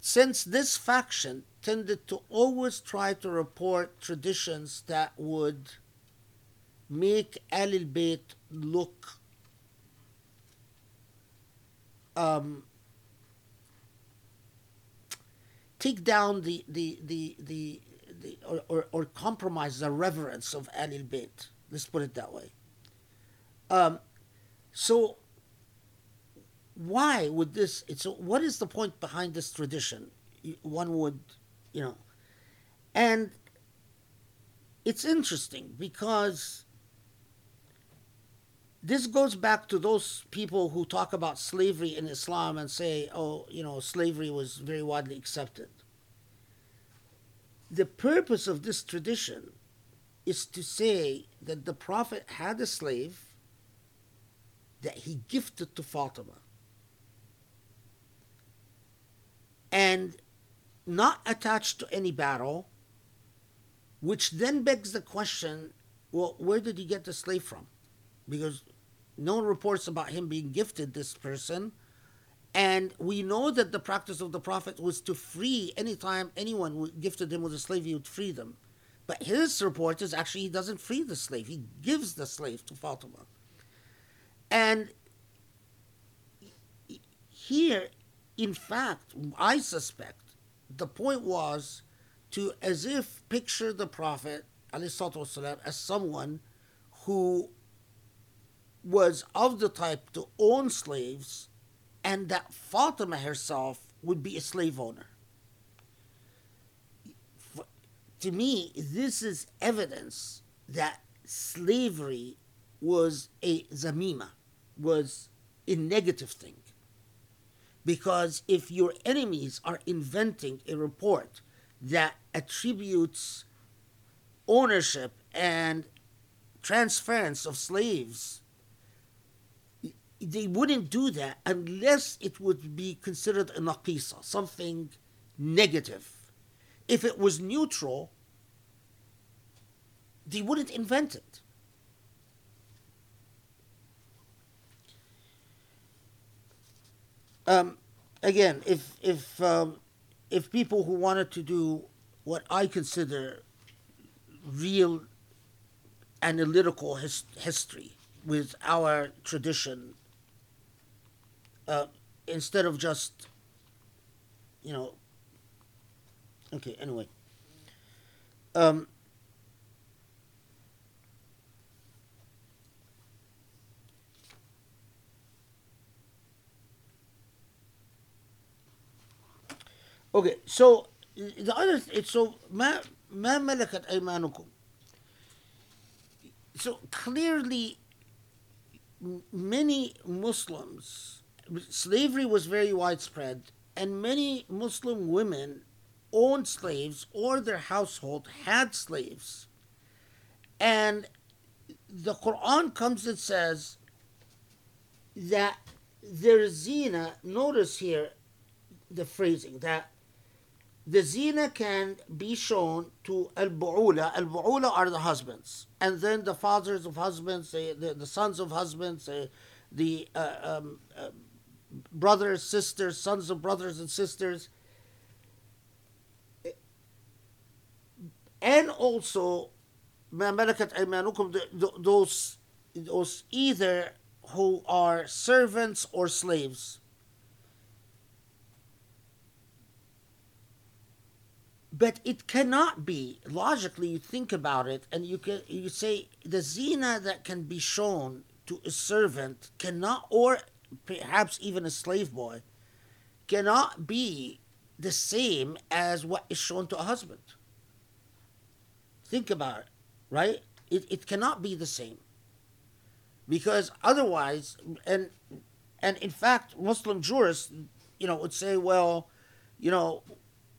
since this faction tended to always try to report traditions that would make Al Bayt look um, take down the the the the, the or, or, or compromise the reverence of Al Bayt. Let's put it that way. Um, so why would this? It's what is the point behind this tradition? One would, you know, and it's interesting because this goes back to those people who talk about slavery in Islam and say, oh, you know, slavery was very widely accepted. The purpose of this tradition is to say that the Prophet had a slave that he gifted to Fatima. And not attached to any battle, which then begs the question well, where did he get the slave from? Because no reports about him being gifted this person. And we know that the practice of the Prophet was to free anytime anyone gifted him with a slave, he would free them. But his report is actually he doesn't free the slave, he gives the slave to Fatima. And here, in fact, I suspect the point was to as if picture the Prophet والسلام, as someone who was of the type to own slaves and that Fatima herself would be a slave owner. To me, this is evidence that slavery was a zamima, was a negative thing. Because if your enemies are inventing a report that attributes ownership and transference of slaves they wouldn't do that unless it would be considered a naqisa, something negative. If it was neutral, they wouldn't invent it. Um, again, if if um, if people who wanted to do what I consider real analytical his- history with our tradition uh, instead of just, you know. Okay. Anyway. Um, okay. So the other it's so ما ما ملكت أيمانكم. So clearly, many Muslims slavery was very widespread, and many Muslim women owned slaves or their household had slaves. And the Quran comes and says that their zina, notice here the phrasing, that the zina can be shown to al bu'ula. Al bu'ula are the husbands, and then the fathers of husbands, the, the, the sons of husbands, the uh, um, uh, brothers, sisters, sons of brothers and sisters, and also those those either who are servants or slaves. But it cannot be logically. You think about it, and you can you say the zina that can be shown to a servant cannot, or perhaps even a slave boy, cannot be the same as what is shown to a husband. Think about it, right? It, it cannot be the same. Because otherwise, and and in fact, Muslim jurists, you know, would say, well, you know,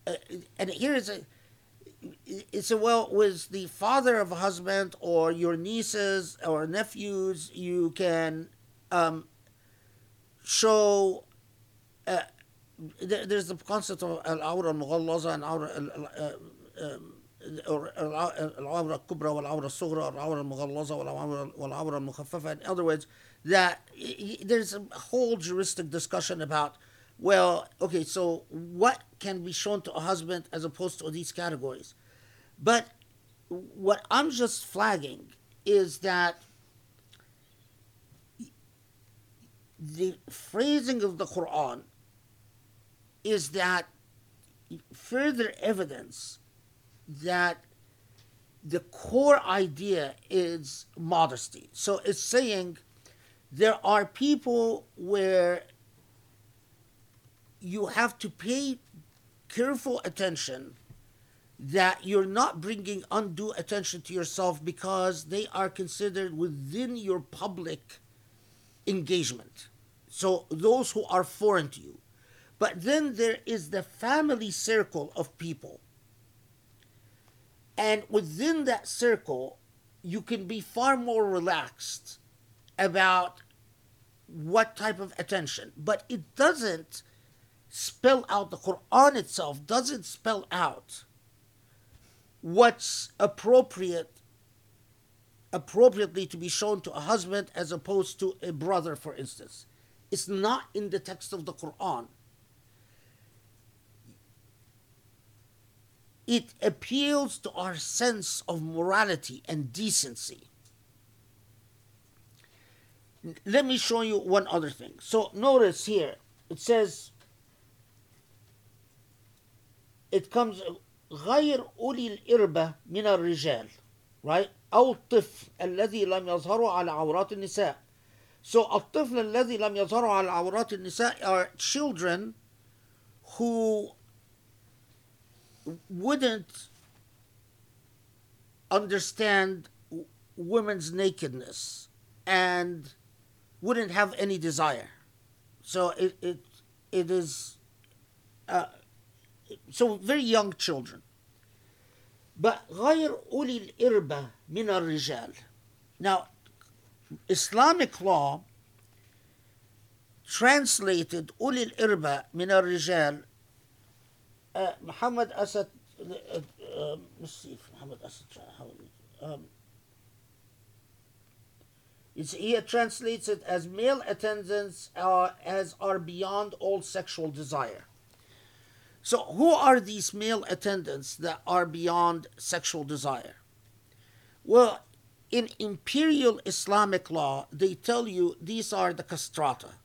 uh, and here is a, it's a well, was the father of a husband or your nieces or nephews, you can um, show uh, there's the concept of al-awra al-mughallaza and awra uh, um, or العورة الكبرى والعورة الصغرى العورة المغلظة والعورة والعورة المخففة. In other words, that y- y- there's a whole juristic discussion about, well, okay, so what can be shown to a husband as opposed to these categories? But what I'm just flagging is that the phrasing of the Quran is that further evidence that the core idea is modesty. So it's saying there are people where you have to pay careful attention that you're not bringing undue attention to yourself because they are considered within your public engagement. So those who are foreign to you. But then there is the family circle of people. And within that circle, you can be far more relaxed about what type of attention. But it doesn't spell out, the Quran itself doesn't spell out what's appropriate appropriately to be shown to a husband as opposed to a brother for instance it's not in the text of the quran it appeals to our sense of morality and decency let me show you one other thing so notice here it says it comes غير أولي الإربة من الرجال right أو الطفل الذي لم يظهروا على عورات النساء so الطفل الذي لم يظهروا على عورات النساء are children who wouldn't understand women's nakedness and wouldn't have any desire so it it, it is uh, so very young children. But غير أولي الإربة من الرجال. Now, Islamic law translated أولي الإربة من الرجال uh, Muhammad Asad uh, uh, let's see if Muhammad Asad how um, it's, he translates it as male attendants are, as are beyond all sexual desire. So, who are these male attendants that are beyond sexual desire? Well, in imperial Islamic law, they tell you these are the castrata.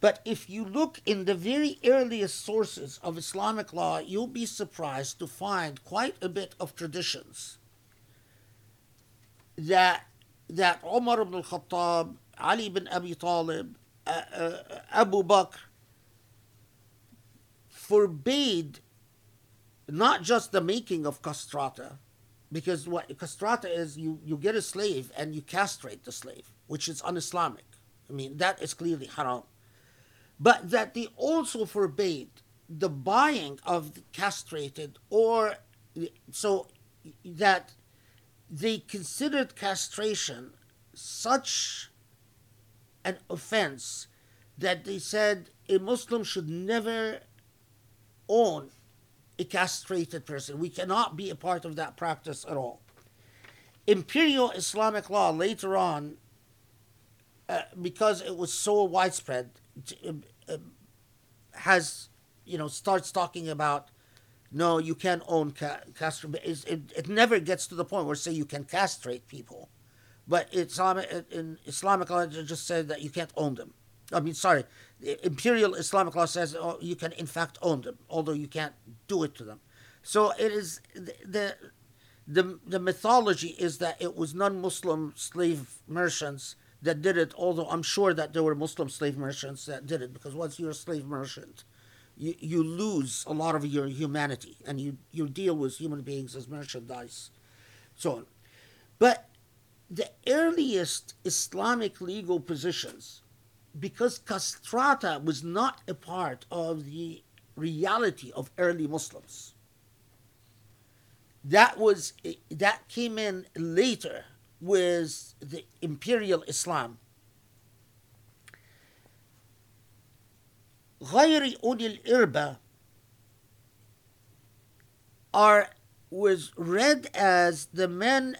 But if you look in the very earliest sources of Islamic law, you'll be surprised to find quite a bit of traditions that that Umar ibn al-Khattab, Ali ibn Abi Talib, uh, uh, Abu Bakr forbade not just the making of castrata, because what castrata is, you, you get a slave and you castrate the slave, which is un-Islamic. I mean, that is clearly haram. But that they also forbade the buying of the castrated, or so that they considered castration such an offense that they said a Muslim should never own a castrated person. We cannot be a part of that practice at all. Imperial Islamic law later on, uh, because it was so widespread, uh, has you know starts talking about no, you can't own ca- castrate. It, it never gets to the point where say you can castrate people, but Islamic in Islamic law just said that you can't own them. I mean, sorry, imperial Islamic law says oh, you can in fact own them, although you can't do it to them. So it is the the the mythology is that it was non-Muslim slave merchants that did it. Although I'm sure that there were Muslim slave merchants that did it, because once you're a slave merchant, you, you lose a lot of your humanity, and you you deal with human beings as merchandise, so on. But the earliest Islamic legal positions because castrata was not a part of the reality of early Muslims. That was that came in later with the imperial Islam. غير أولي الإربة are was read as the men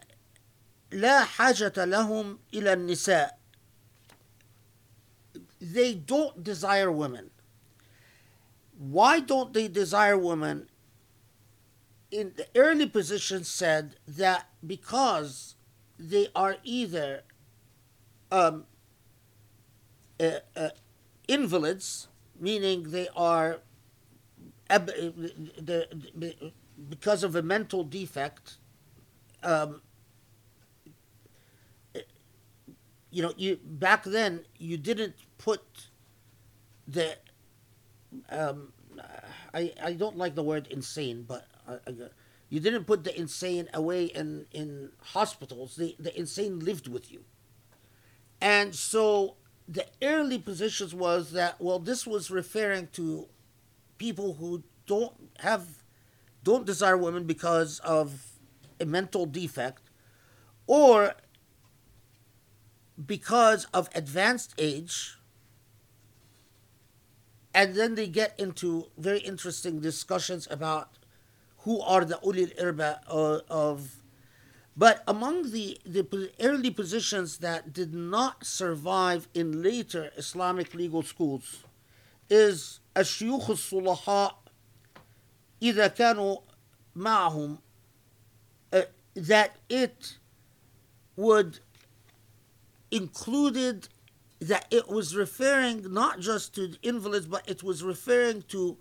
لا حاجة لهم إلى النساء they don't desire women why don't they desire women in the early position said that because they are either um, uh, uh, invalids, meaning they are ab- the, the, because of a mental defect. Um, you know, you back then you didn't put the um, I I don't like the word insane, but I, I, you didn't put the insane away in in hospitals. The the insane lived with you, and so the early positions was that well, this was referring to people who don't have don't desire women because of a mental defect, or because of advanced age and then they get into very interesting discussions about who are the ulil irba of, of but among the, the early positions that did not survive in later Islamic legal schools is الشيوخ الصلحاء إذا كانوا معهم uh, that it would included that it was referring not just to the invalids, but it was referring to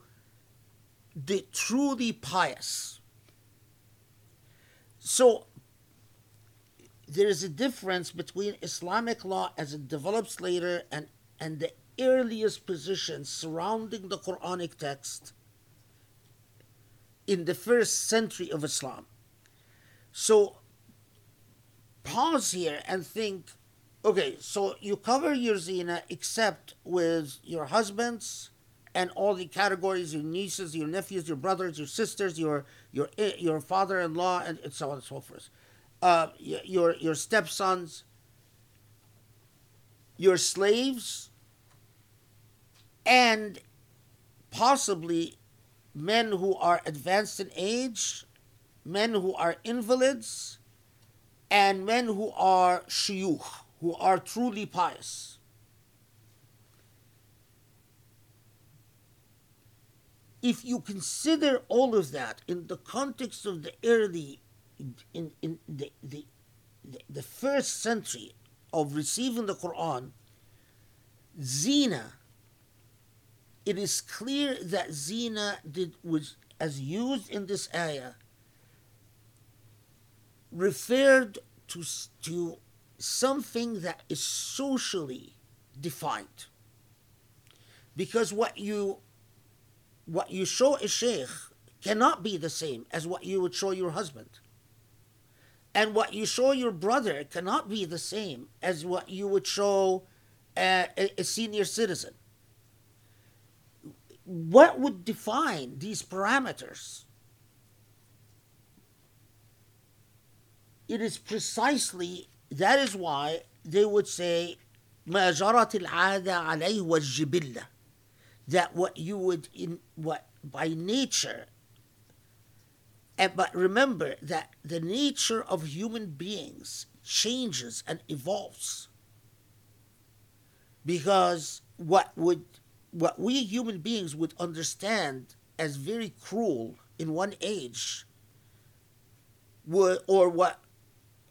the truly pious. So there is a difference between Islamic law as it develops later and, and the earliest positions surrounding the Quranic text in the first century of Islam. So pause here and think okay, so you cover your zina except with your husbands and all the categories, your nieces, your nephews, your brothers, your sisters, your your your father-in-law, and so on and so forth. Uh, your your stepsons, your slaves, and possibly men who are advanced in age, men who are invalids, and men who are shuyukh who are truly pious. If you consider all of that in the context of the early, in, in the, the, the first century of receiving the Quran, zina, it is clear that zina did, was, as used in this ayah, referred to, to something that is socially defined. Because what you what you show a sheikh cannot be the same as what you would show your husband. And what you show your brother cannot be the same as what you would show a, a senior citizen. What would define these parameters? It is precisely that is why they would say ما جرت العادة عليه والجبلة that what you would in what by nature and, but remember that the nature of human beings changes and evolves because what would what we human beings would understand as very cruel in one age would or what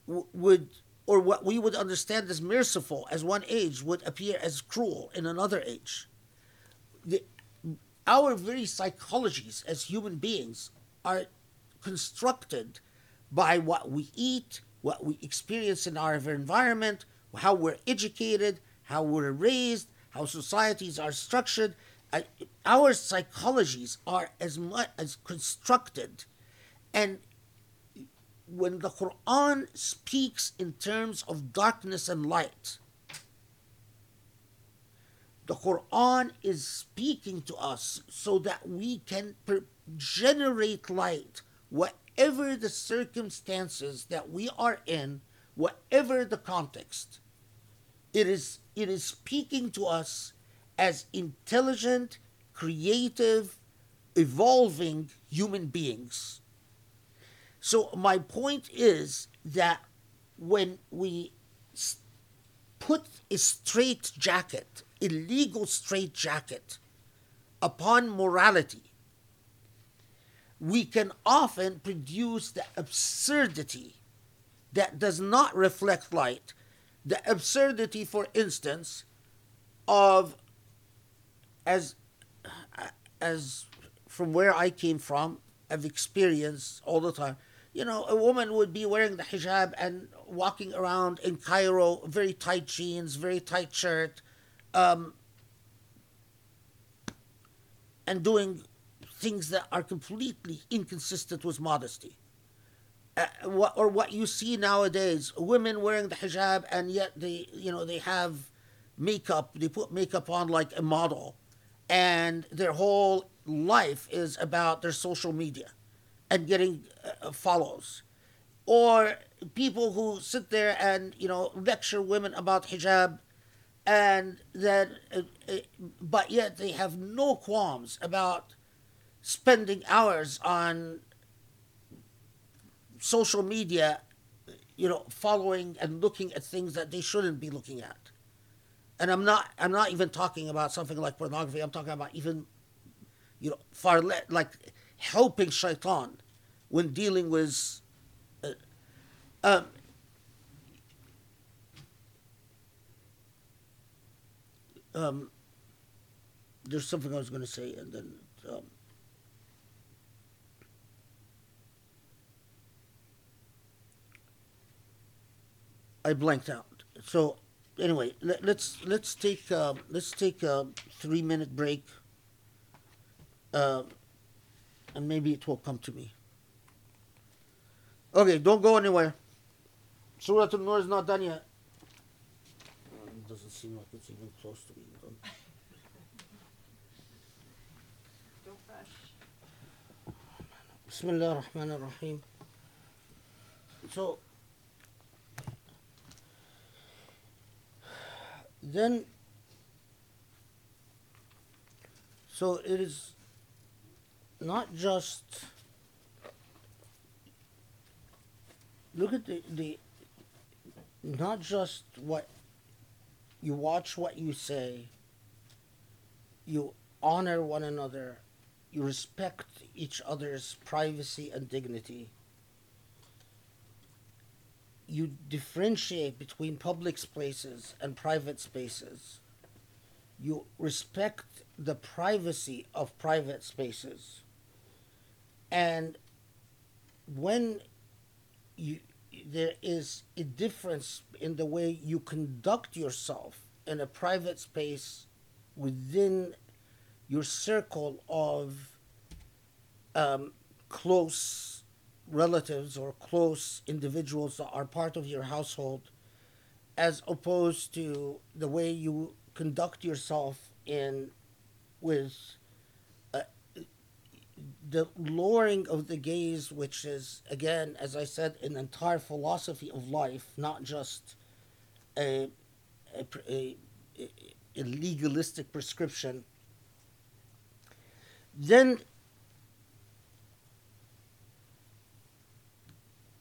would or what we would understand as merciful as one age would appear as cruel in another age. The, our very psychologies as human beings are constructed by what we eat, what we experience in our environment, how we're educated, how we're raised, how societies are structured. Our psychologies are as much as constructed and when the Quran speaks in terms of darkness and light, the Quran is speaking to us so that we can per- generate light, whatever the circumstances that we are in, whatever the context. It is, it is speaking to us as intelligent, creative, evolving human beings So my point is that when we put a straight jacket, a legal straight jacket, upon morality, we can often produce the absurdity that does not reflect light. The absurdity, for instance, of as uh, as from where I came from, I've experienced all the time. You know, a woman would be wearing the hijab and walking around in Cairo, very tight jeans, very tight shirt, um, and doing things that are completely inconsistent with modesty. Uh, what, or what you see nowadays, women wearing the hijab and yet they, you know, they have makeup, they put makeup on like a model, and their whole life is about their social media and getting uh, follows. Or people who sit there and, you know, lecture women about hijab and then, uh, uh, but yet they have no qualms about spending hours on social media, you know, following and looking at things that they shouldn't be looking at. And I'm not, I'm not even talking about something like pornography. I'm talking about even, you know, far le- like helping shaitan when dealing with. Uh, um, um, there's something I was going to say, and then um, I blanked out. So anyway, let, let's let's take uh, let's take a three minute break, uh, and maybe it will come to me. Okay, don't go anywhere. Surah An-Nur is not done yet. It doesn't seem like it's even close to being done. Don't rush. Bismillah ar-Rahman ar-Rahim. So, then, so it is not just, look at the, the, not just what, you watch what you say, you honor one another, you respect each other's privacy and dignity. You differentiate between public spaces and private spaces. You respect the privacy of private spaces. And when you there is a difference in the way you conduct yourself in a private space within your circle of um, close relatives or close individuals that are part of your household, as opposed to the way you conduct yourself in with the lowering of the gaze, which is again, as I said, an entire philosophy of life, not just a a, a, a legalistic prescription. Then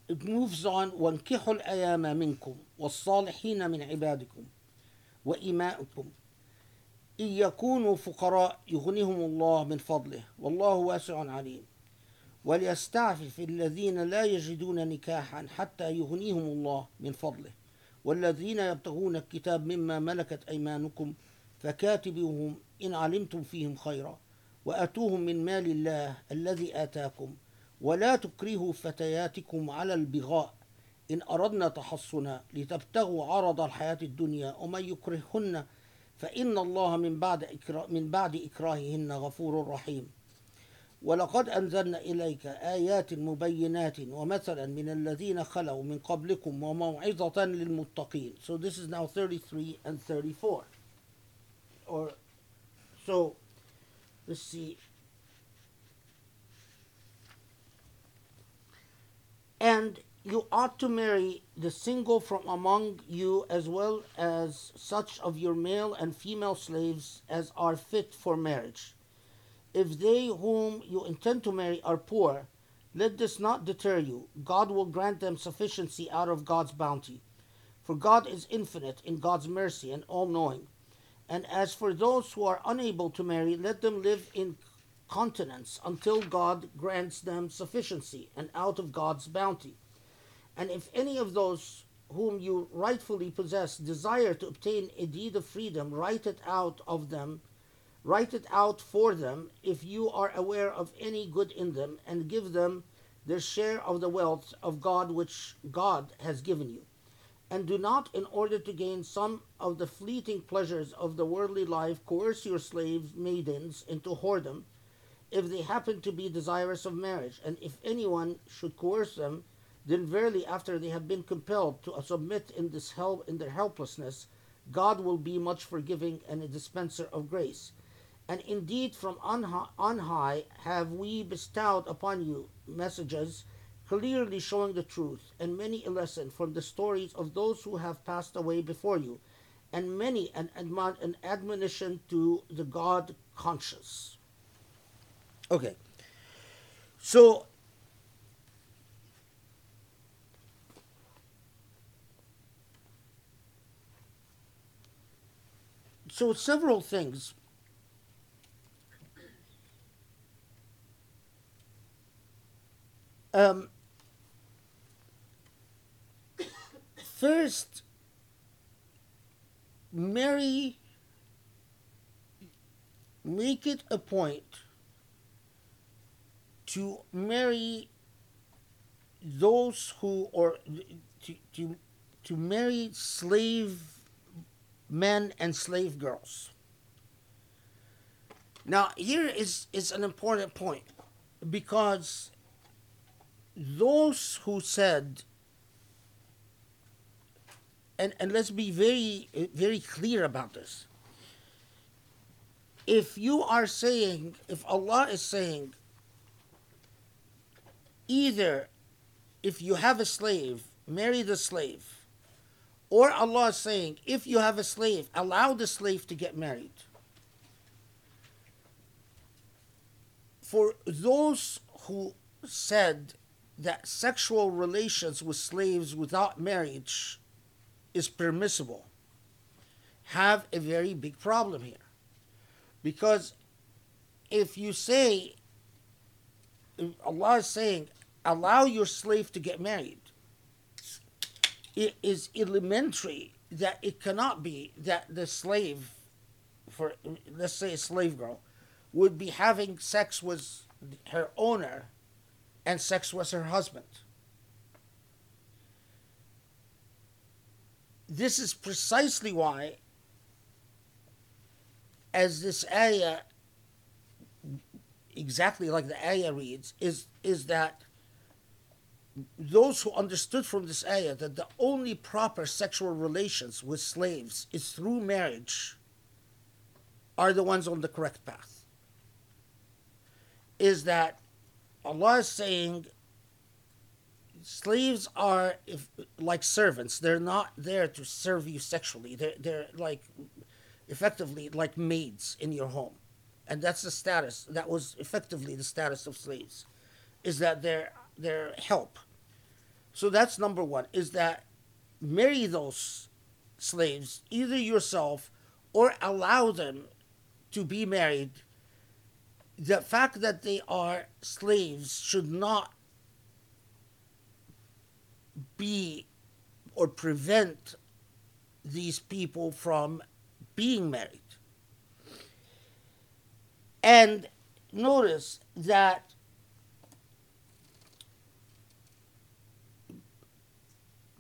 it moves on وانكحوا الأيام منكم والصالحين من عبادكم وإمائكم إن يكونوا فقراء يغنيهم الله من فضله. والله واسع عليم. وليستعفف الذين لا يجدون نكاحا حتى يغنيهم الله من فضله. والذين يبتغون الكتاب مما ملكت أيمانكم فكاتبوهم إن علمتم فيهم خيرا. وأتوهم من مال الله الذي آتاكم. ولا تكرهوا فتياتكم على البغاء. إن أردنا تحصنا لتبتغوا عرض الحياة الدنيا ومن يكرههن فإن الله من بعد إكراه من بعد إكراههن غفور رحيم. ولقد أنزلنا إليك آيات مبينات ومثلا من الذين خلوا من قبلكم وموعظة للمتقين. So this is now 33 and 34 or so let's see. And you ought to marry the single from among you as well as such of your male and female slaves as are fit for marriage if they whom you intend to marry are poor Let this not deter you. God will grant them sufficiency out of God's bounty. For God is infinite in God's mercy and all knowing. And as for those who are unable to marry, let them live in continence until God grants them sufficiency and out of God's bounty. And if any of those whom you rightfully possess desire to obtain a deed of freedom, write it out of them, write it out for them, if you are aware of any good in them, and give them their share of the wealth of God which God has given you. And do not, in order to gain some of the fleeting pleasures of the worldly life, coerce your slaves, maidens, into whoredom, if they happen to be desirous of marriage. And if anyone should coerce them, then verily after they have been compelled to submit in this help in their helplessness, God will be much forgiving and a dispenser of grace. And indeed from on high, on high have we bestowed upon you messages clearly showing the truth, and many a lesson from the stories of those who have passed away before you, and many an, admon- an admonition to the God conscious. Okay. So so several things. Um, first mary make it a point to marry those who or to, to, to marry slave men and slave girls. Now, here is, is an important point because those who said, and, and let's be very, very clear about this. If you are saying, if Allah is saying, either if you have a slave, marry the slave, or Allah is saying, if you have a slave, allow the slave to get married. For those who said that sexual relations with slaves without marriage is permissible, have a very big problem here. Because if you say, Allah is saying, allow your slave to get married, it is elementary that it cannot be that the slave, for let's say a slave girl, would be having sex with her owner and sex with her husband. This is precisely why, as this ayah, exactly like the ayah reads, is, is that those who understood from this ayah that the only proper sexual relations with slaves is through marriage are the ones on the correct path. Is that Allah is saying slaves are if, like servants, they're not there to serve you sexually. They're, they're like effectively like maids in your home. And that's the status, that was effectively the status of slaves, is that they're their help. So that's number one, is that marry those slaves, either yourself or allow them to be married. The fact that they are slaves should not be or prevent these people from being married. And notice that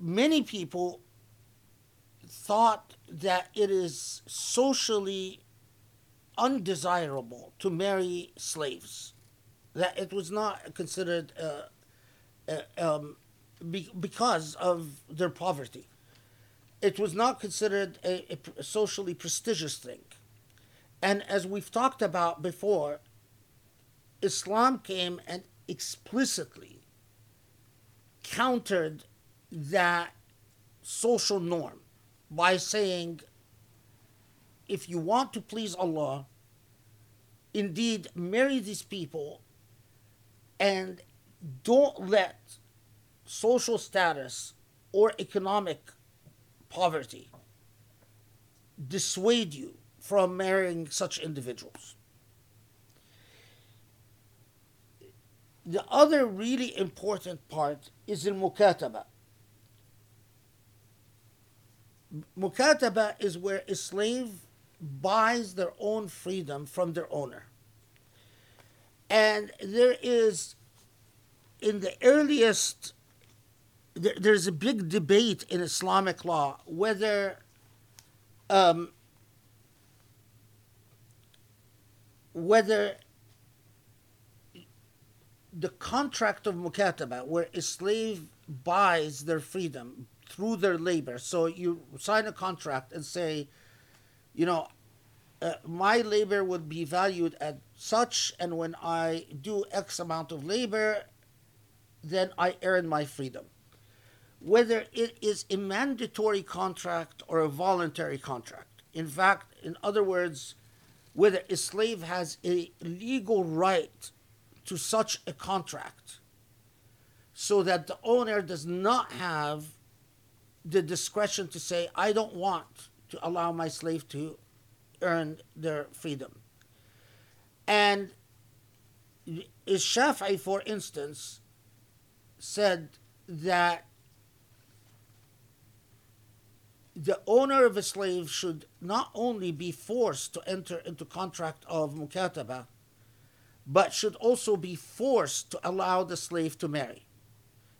many people thought that it is socially undesirable to marry slaves, that it was not considered uh, uh, um, be- because of their poverty. It was not considered a, a socially prestigious thing. And as we've talked about before, Islam came and explicitly countered that social norm by saying, if you want to please Allah, indeed marry these people and don't let social status or economic poverty dissuade you from marrying such individuals. The other really important part is in mukataba. Mukataba is where a slave buys their own freedom from their owner. And there is, in the earliest, there, there's a big debate in Islamic law whether um, whether the contract of mukataba, where a slave buys their freedom through their labor, so you sign a contract and say, you know, uh, my labor would be valued at such, and when I do X amount of labor, then I earn my freedom. Whether it is a mandatory contract or a voluntary contract. In fact, in other words, whether a slave has a legal right to such a contract so that the owner does not have the discretion to say, I don't want to allow my slave to earn their freedom. And Shafi'i, for instance, said that the owner of a slave should not only be forced to enter into contract of mukataba, but should also be forced to allow the slave to marry.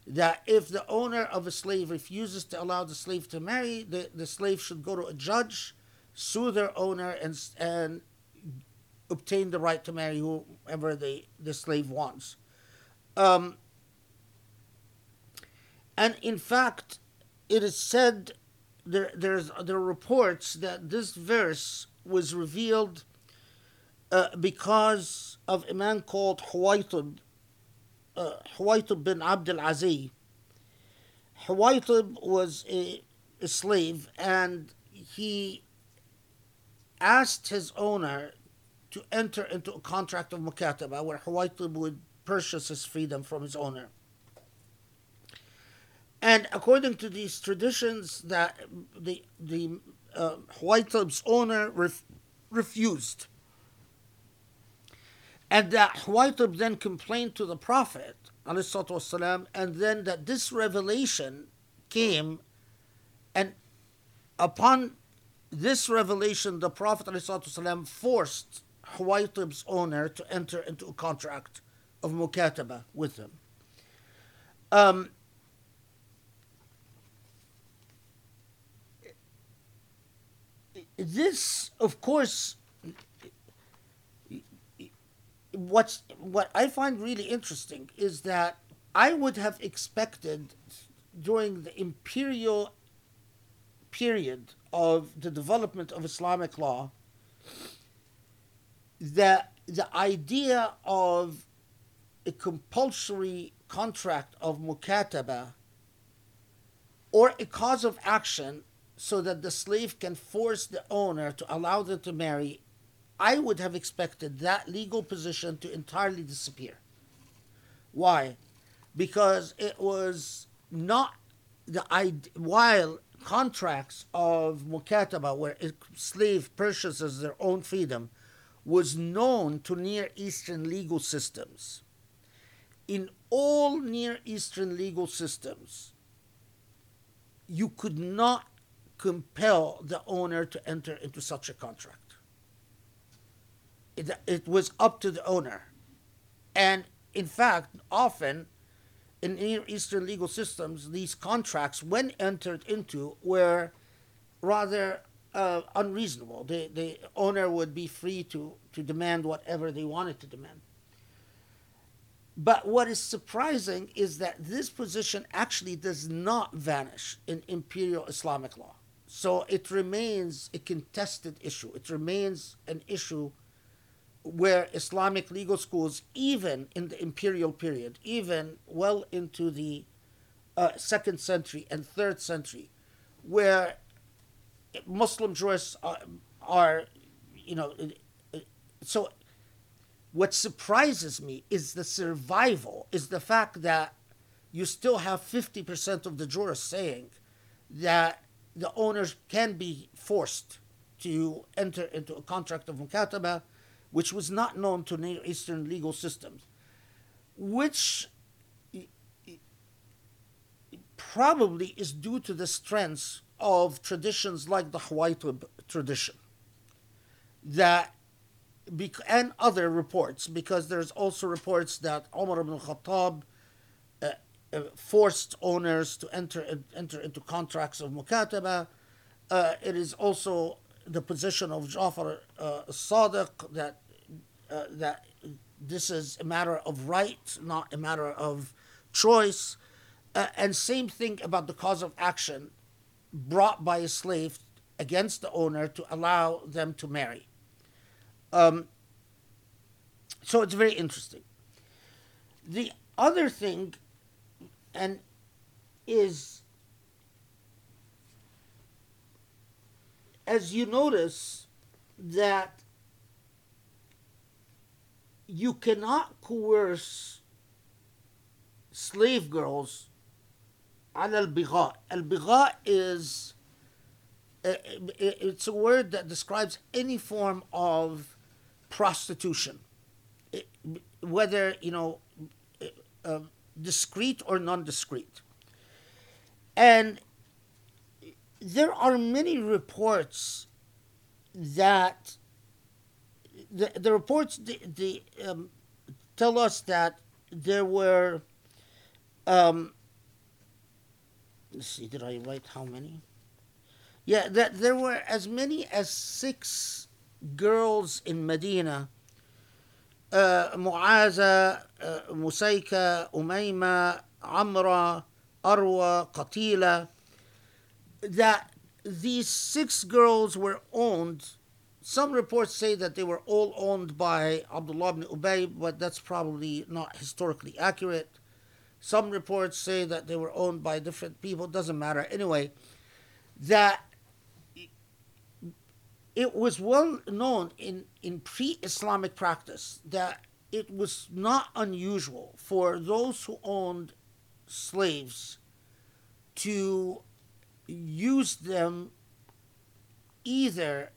That if the owner of a slave refuses to allow the slave to marry, the, the slave should go to a judge, sue their owner, and, and obtain the right to marry whoever the, the slave wants. Um, and in fact, it is said there, there's, there are reports that this verse was revealed uh, because of a man called Huwaytib, Huwaytib bin Abdul Aziz. Huwaytib was a, a slave and he asked his owner to enter into a contract of mukataba where Huwaytib would purchase his freedom from his owner. And according to these traditions, that the the uh, owner ref, refused, and that Huwaytib then complained to the Prophet والسلام, and then that this revelation came, and upon this revelation, the Prophet والسلام, forced Huwaytib's owner to enter into a contract of mukataba with him. Um, this, of course, what's what I find really interesting is that I would have expected during the imperial period of the development of Islamic law that the idea of a compulsory contract of mukataba or a cause of action so that the slave can force the owner to allow them to marry, I would have expected that legal position to entirely disappear. Why? Because it was not the while contracts of mukataba, where a slave purchases their own freedom, was known to Near Eastern legal systems. In all Near Eastern legal systems, you could not compel the owner to enter into such a contract. It, it was up to the owner. And in fact, often in Near Eastern legal systems, these contracts, when entered into, were rather uh, unreasonable. The, the owner would be free to, to demand whatever they wanted to demand. But what is surprising is that this position actually does not vanish in imperial Islamic law. So it remains a contested issue. It remains an issue where Islamic legal schools, even in the imperial period, even well into the uh, second century and third century, where Muslim jurists are, are you know, so What surprises me is the survival, is the fact that you still have 50% of the jurists saying that the owners can be forced to enter into a contract of mukataba, which was not known to Near Eastern legal systems, which probably is due to the strengths of traditions like the Huwaytib tradition that and other reports because there's also reports that Umar ibn Khattab uh, uh, forced owners to enter enter into contracts of mukataba. Uh, it is also the position of Jafar uh, Sadiq that uh, that this is a matter of right, not a matter of choice. Uh, and same thing about the cause of action brought by a slave against the owner to allow them to marry. Um, so it's very interesting. The other thing, and is as you notice that you cannot coerce slave girls على البغاء. البغاء is uh, it's a word that describes any form of prostitution, it, whether you know uh, discreet or non-discreet. And there are many reports that the, the reports the, the um, tell us that there were um, let's see did i write how many? Yeah that there were as many as six girls in medina uh, Mu'aza, uh, Musaika, Umayma, Amra, Arwa, Qatila, that these six girls were owned. Some reports say that they were all owned by Abdullah ibn Ubay, but that's probably not historically accurate. Some reports say that they were owned by different people. Doesn't matter. Anyway, that it was well known in, in pre Islamic practice that it was not unusual for those who owned slaves to use them either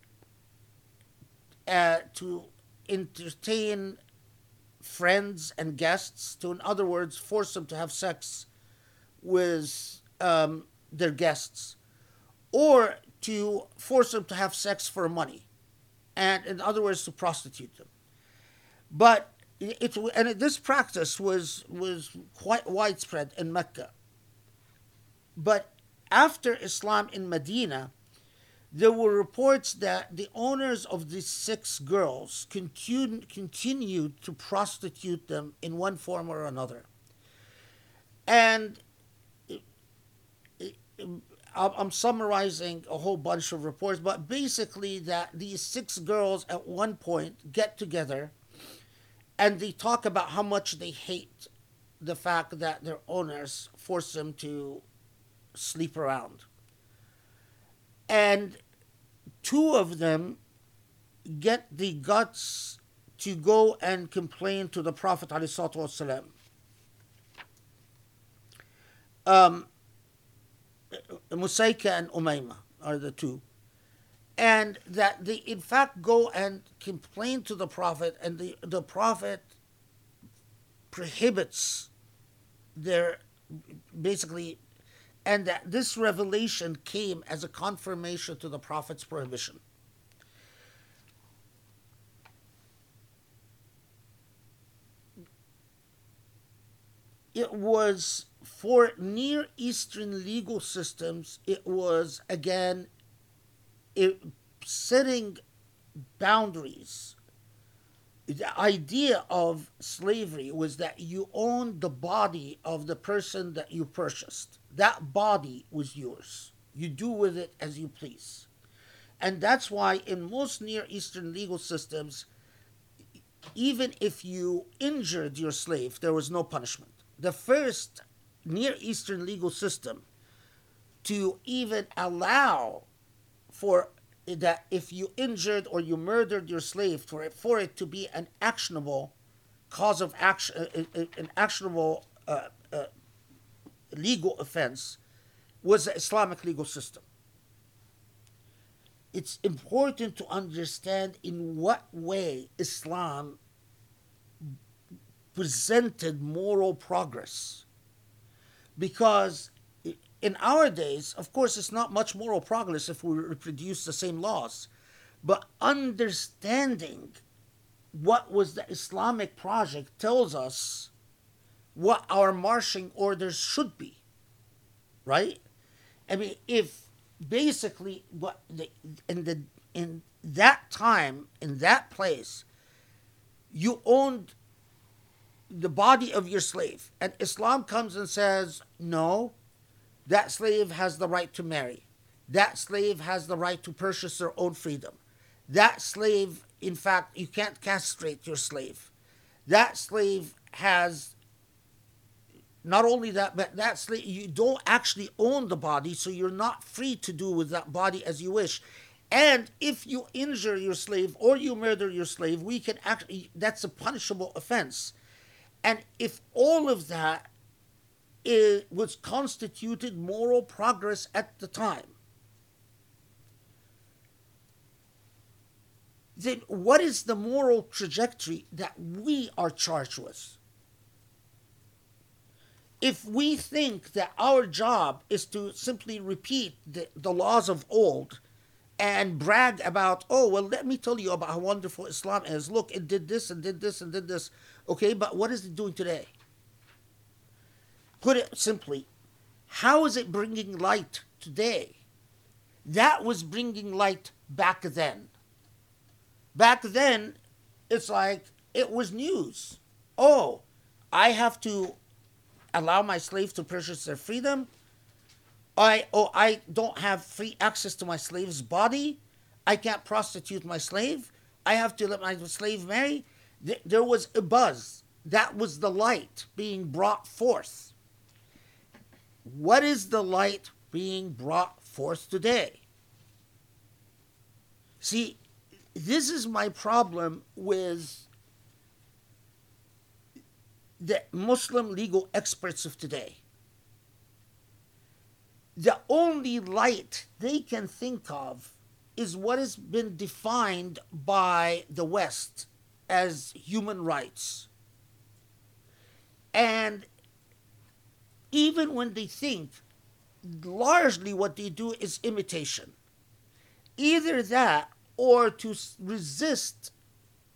uh, to entertain friends and guests, to, in other words, force them to have sex with um, their guests, or to force them to have sex for money, and in other words, to prostitute them. But it, and this practice was was quite widespread in Mecca. But after Islam in Medina, there were reports that the owners of these six girls continued, continued to prostitute them in one form or another. And I'm summarizing a whole bunch of reports, but basically, that these six girls at one point get together and they talk about how much they hate the fact that their owners force them to sleep around. And two of them get the guts to go and complain to the Prophet ﷺ. Um, Musaika and Umayma are the two. And that they, in fact, go and complain to the Prophet, and the, the Prophet prohibits their basically and that this revelation came as a confirmation to the prophet's prohibition. It was for Near Eastern legal systems, it was again it, setting boundaries. The idea of slavery was that you owned the body of the person that you purchased that body was yours. You do with it as you please. And that's why in most Near Eastern legal systems, even if you injured your slave, there was no punishment. The first Near Eastern legal system to even allow for that if you injured or you murdered your slave for it, for it to be an actionable cause of action, uh, uh, an actionable uh, uh, legal offense, was the Islamic legal system. It's important to understand in what way Islam presented moral progress. Because in our days, of course, it's not much moral progress if we reproduce the same laws, but understanding what was the Islamic project tells us what our marching orders should be, right? I mean, if basically what the, in the in that time in that place, you owned the body of your slave, and Islam comes and says, no, that slave has the right to marry. That slave has the right to purchase their own freedom. That slave, in fact, you can't castrate your slave. That slave has not only that, but that's you don't actually own the body, so you're not free to do with that body as you wish. And if you injure your slave or you murder your slave, we can actually, that's a punishable offense. And if all of that is, was constituted moral progress at the time, then what is the moral trajectory that we are charged with? If we think that our job is to simply repeat the, the laws of old and brag about, oh, well, let me tell you about how wonderful Islam is. Look, it did this and did this and did this. Okay, but what is it doing today? Put it simply, how is it bringing light today? That was bringing light back then. Back then, it's like it was news. Oh, I have to allow my slaves to purchase their freedom. I oh I don't have free access to my slave's body. I can't prostitute my slave. I have to let my slave marry. There was a buzz. That was the light being brought forth. What is the light being brought forth today? See, this is my problem with the Muslim legal experts of today. The only light they can think of is what has been defined by the West as human rights. And even when they think, largely what they do is imitation. Either that or to resist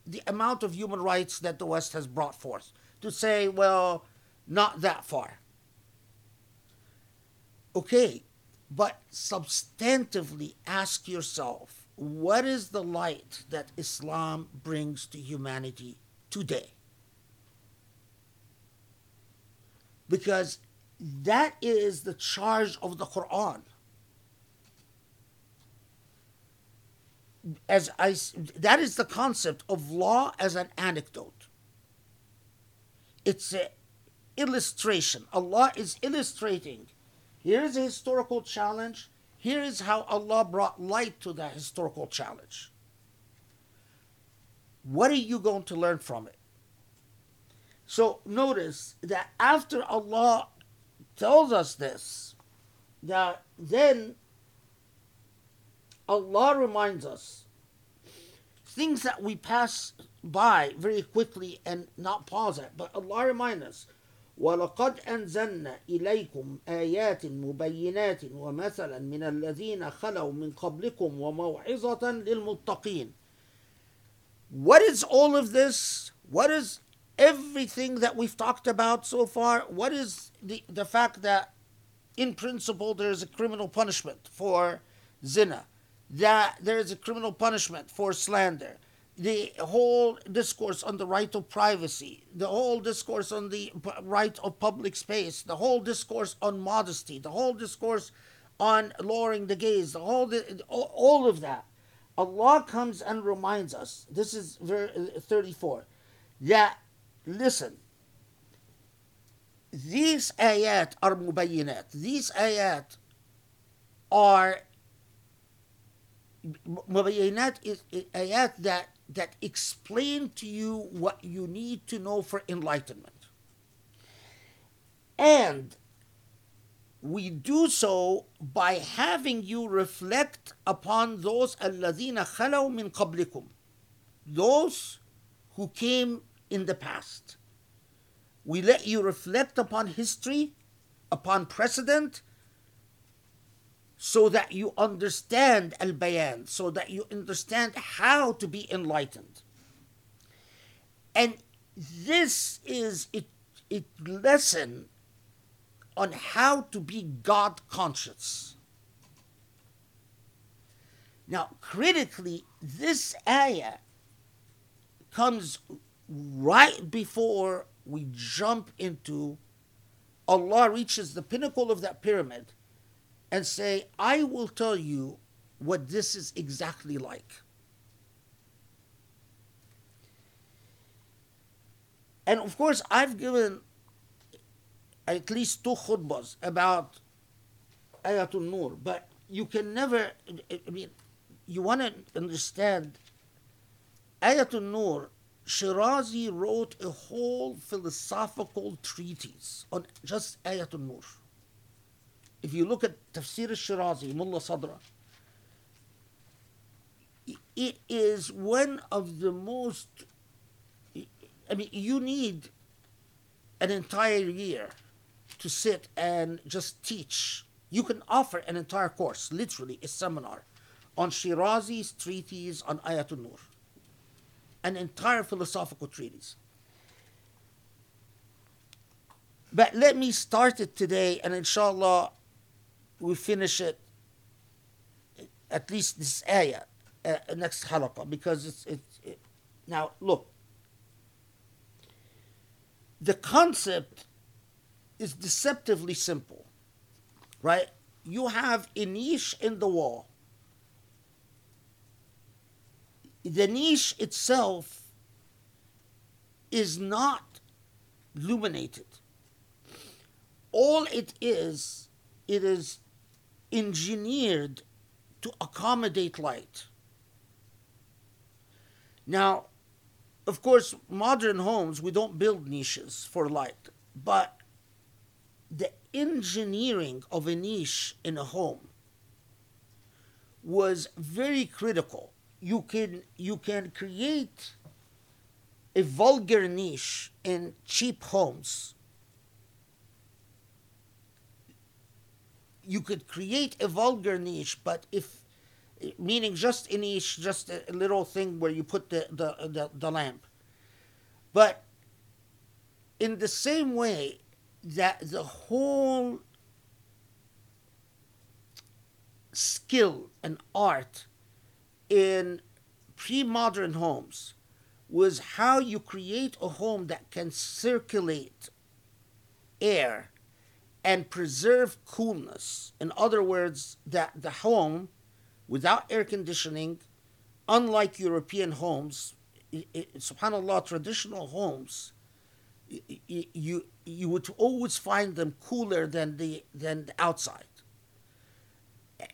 the amount of human rights that the West has brought forth. To say, well, not that far. Okay, but substantively ask yourself what is the light that Islam brings to humanity today? Because that is the charge of the Quran. As I, that is the concept of law as an anecdote. It's an illustration. Allah is illustrating. Here is a historical challenge. Here is how Allah brought light to that historical challenge. What are you going to learn from it? So notice that after Allah tells us this, that then Allah reminds us things that we pass by very quickly and not pause at, but Allah reminds us. ولقد أنزلنا إليكم آيات مبينات ومثلا من الذين خلوا من قبلكم وموعظة للمتقين. What is all of this? What is everything that we've talked about so far? What is the, the fact that in principle there is a criminal punishment for zina, that there is a criminal punishment for slander, the whole discourse on the right of privacy, the whole discourse on the right of public space, the whole discourse on modesty, the whole discourse on lowering the gaze, the whole the, all of that. Allah comes and reminds us. This is verse 34. Yeah, listen. These ayat are mubayyinat. These ayat are mubayyinat is ayat that that explain to you what you need to know for enlightenment. And we do so by having you reflect upon those alladhina khalaw min qablikum, those who came in the past. We let you reflect upon history, upon precedent, so that you understand al bayan, so that you understand how to be enlightened. And this is a, a lesson on how to be God conscious. Now, critically, this ayah comes right before we jump into Allah reaches the pinnacle of that pyramid and say, I will tell you what this is exactly like. And of course, I've given at least two khutbas about Ayatul Nur, but you can never, I mean, you want to understand Ayatul Nur, Shirazi wrote a whole philosophical treatise on just Ayatul Nur. If you look at Tafsir al-Shirazi, Mullah Sadra, it is one of the most, I mean, you need an entire year to sit and just teach. You can offer an entire course, literally a seminar, on Shirazi's treatise on Ayatul Nur. An entire philosophical treatise. But let me start it today, and inshallah, we finish it at least this ayah uh, next halaqah because it's it's it, now look. The concept is deceptively simple right? You have a niche in the wall. The niche itself is not illuminated all it is it is engineered to accommodate light. Now, of course, modern homes, we don't build niches for light, but the engineering of a niche in a home was very critical. You can you can create a vulgar niche in cheap homes you could create a vulgar niche, but if meaning just a niche, just a little thing where you put the, the, the, the lamp. But in the same way that the whole skill and art in pre modern homes was how you create a home that can circulate air and preserve coolness. In other words, that the home without air conditioning, unlike European homes, it, it, subhanallah, traditional homes, you, you you would always find them cooler than the than the outside.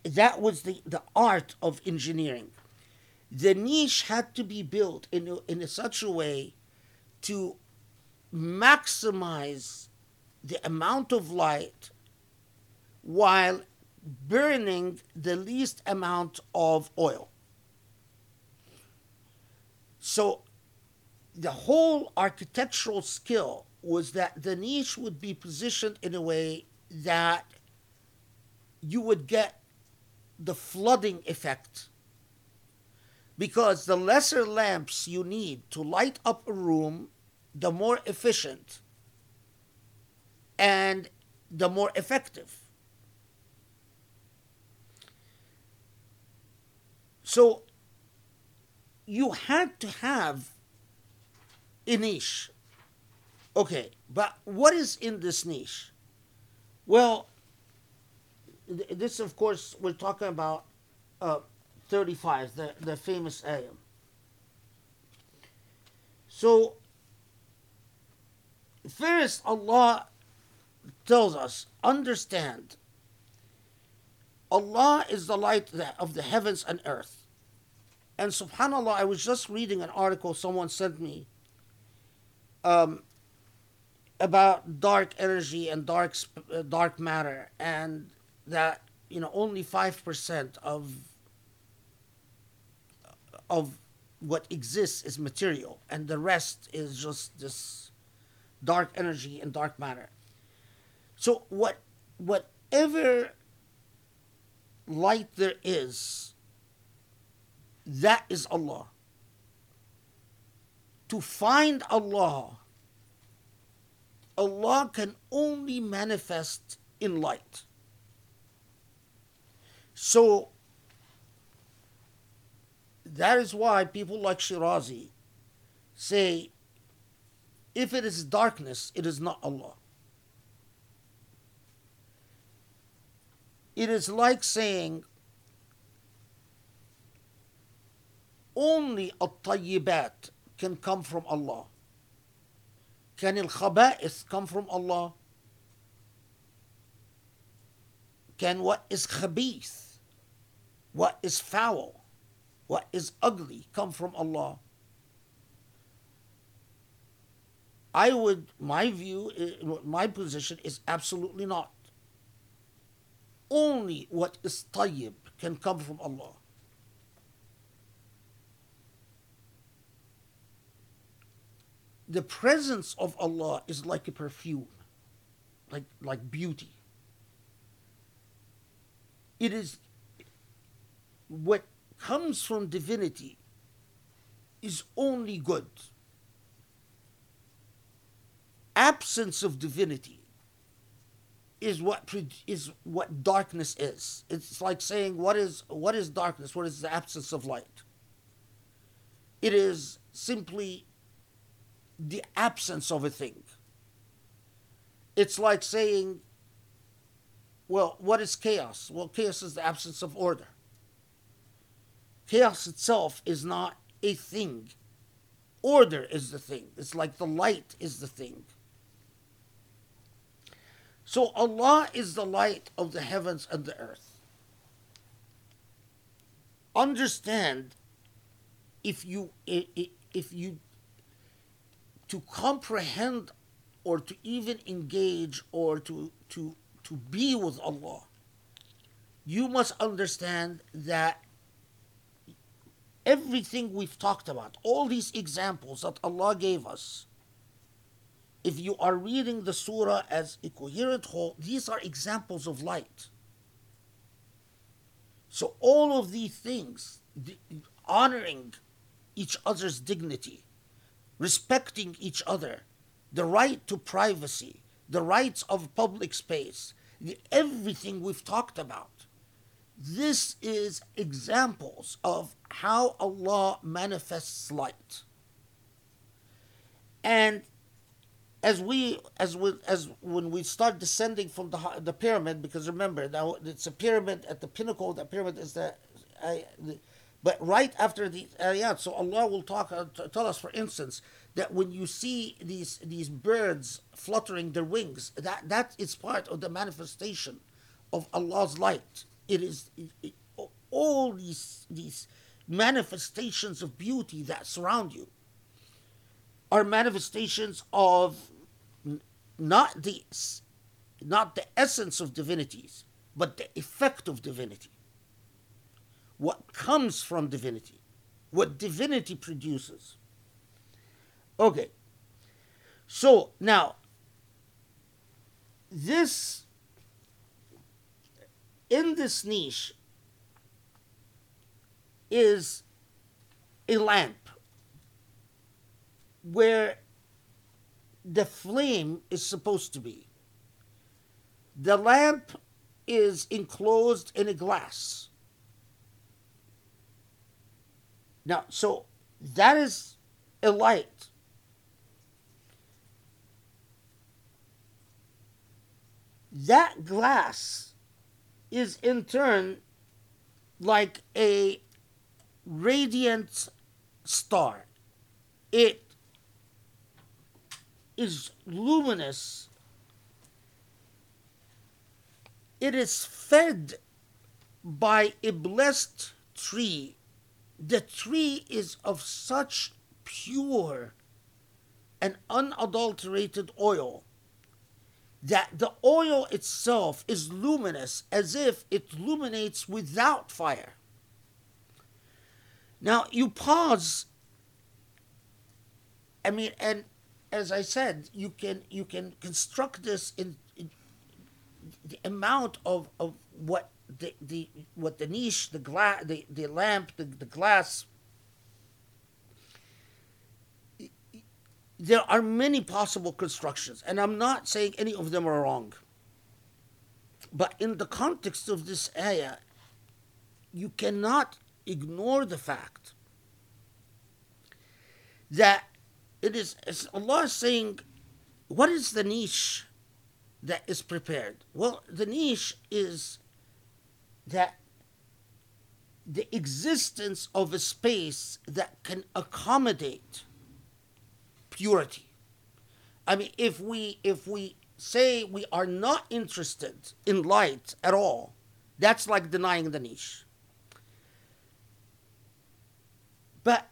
That was the, the art of engineering. The niche had to be built in in such a way to maximize the amount of light while burning the least amount of oil. So the whole architectural skill was that the niche would be positioned in a way that you would get the flooding effect because the lesser lamps you need to light up a room, the more efficient and the more effective. So you had to have a niche. Okay, but what is in this niche? Well, this, of course, we're talking about uh, 35, the, the famous ayah. So, first, Allah tells us understand Allah is the light of the heavens and earth. And subhanAllah, I was just reading an article someone sent me um, about dark energy and dark, uh, dark matter, and that you know only 5% of of what exists is material and the rest is just this dark energy and dark matter so what whatever light there is that is allah to find allah allah can only manifest in light so that is why people like Shirazi say if it is darkness, it is not Allah. It is like saying only al-tayyibat can come from Allah. Can al-khaba'ith come from Allah? Can what is khabith, what is foul, what is ugly come from Allah? I would, my view, eh, my position is absolutely not. Only what is tayyib can come from Allah. The presence of Allah is like a perfume, like, like beauty. It is what comes from divinity is only good. Absence of divinity is what is what darkness is. It's like saying what is what is darkness? What is the absence of light? It is simply the absence of a thing. It's like saying, well, what is chaos? Well, chaos is the absence of order. Chaos itself is not a thing. Order is the thing. It's like the light is the thing. So Allah is the light of the heavens and the earth. Understand if you if you to comprehend or to even engage or to to to be with Allah you must understand that everything we've talked about, all these examples that Allah gave us, if you are reading the surah as a coherent whole, these are examples of light. So, all of these things, honoring each other's dignity, respecting each other, the right to privacy, the rights of public space, everything we've talked about this is examples of how Allah manifests light. And as we as we as when we start descending from the the pyramid, because remember now it's a pyramid at the pinnacle. of The pyramid is the, I, the but right after the ayat, so Allah will talk uh, tell us, for instance, that when you see these these birds fluttering their wings, that that is part of the manifestation of Allah's light it is it, it, all these these manifestations of beauty that surround you are manifestations of not the not the essence of divinities but the effect of divinity. What comes from divinity what divinity produces. Okay. So now this in this niche is a lamp where the flame is supposed to be. The lamp is enclosed in a glass. Now, so that is a light. That glass is in turn like a radiant star. It is luminous. It is fed by a blessed tree, the tree is of such pure and unadulterated oil that the oil itself is luminous as if it illuminates without fire. Now you pause. I mean, and as I said, you can you can construct this in, in the amount of, of what the, the what the niche, the glass, the, the lamp, the, the glass. There are many possible constructions, and I'm not saying any of them are wrong. But in the context of this ayah, you cannot ignore the fact that it is Allah is saying, what is the niche that is prepared? Well, the niche is that the existence of a space that can accommodate purity. I mean, if we if we say we are not interested in light at all, that's like denying the niche. But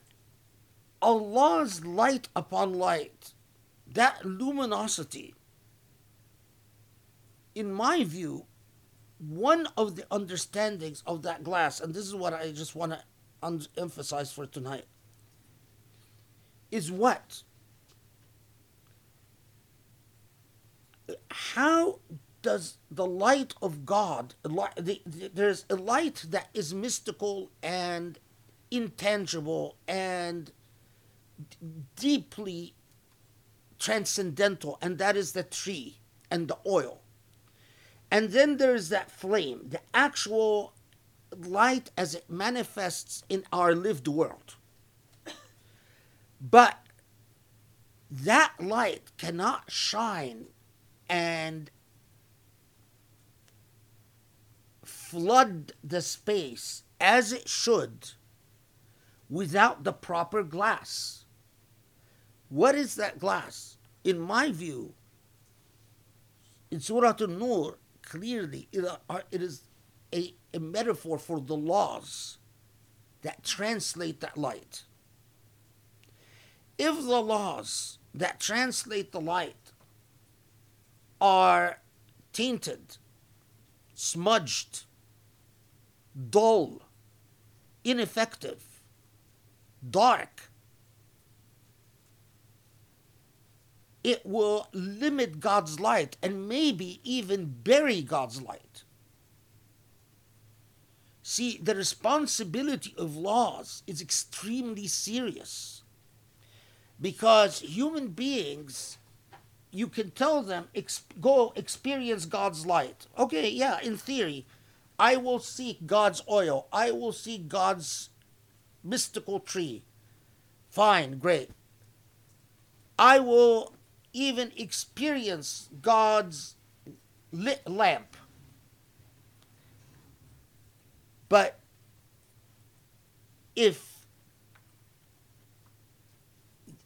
Allah's light upon light, that luminosity, in my view, one of the understandings of that glass, and this is what I just want to un- emphasize for tonight, is what? How does the light of God, the, the, there's a light that is mystical and intangible and deeply transcendental, and that is the tree and the oil. And then there's that flame, the actual light as it manifests in our lived world. But that light cannot shine and flood the space as it should without the proper glass. What is that glass? In my view, in Surah An-Nur, clearly it, are- it is a, a metaphor for the laws that translate that light. If the laws that translate the light are tainted, smudged, dull, ineffective, dark, it will limit God's light and maybe even bury God's light. See, the responsibility of laws is extremely serious because human beings, you can tell them, go experience God's light. Okay, yeah, in theory, I will seek God's oil, I will seek God's mystical tree. Fine, great. I will even experience God's lit lamp. But if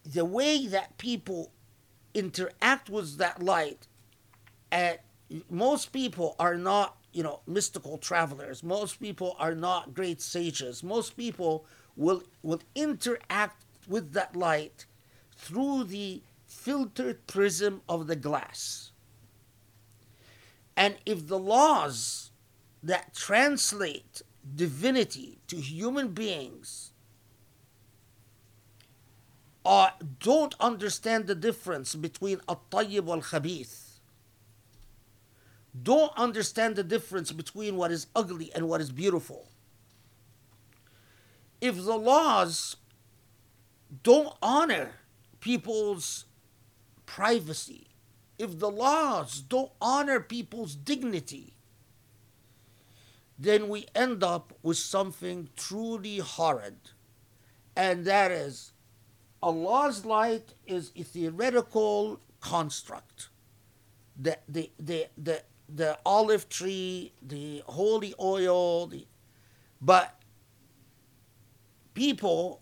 the way that people interact with that light, and most people are not, you know, mystical travelers. Most people are not great sages. Most people will will interact with that light through the filtered prism of the glass. And if the laws that translate divinity to human beings are, don't understand the difference between al-tayyib al-khabith, don't understand the difference between what is ugly and what is beautiful. If the laws don't honor people's privacy, if the laws don't honor people's dignity, then we end up with something truly horrid. And that is, Allah's light is a theoretical construct. The, the, the, the, the olive tree, the holy oil, the, but people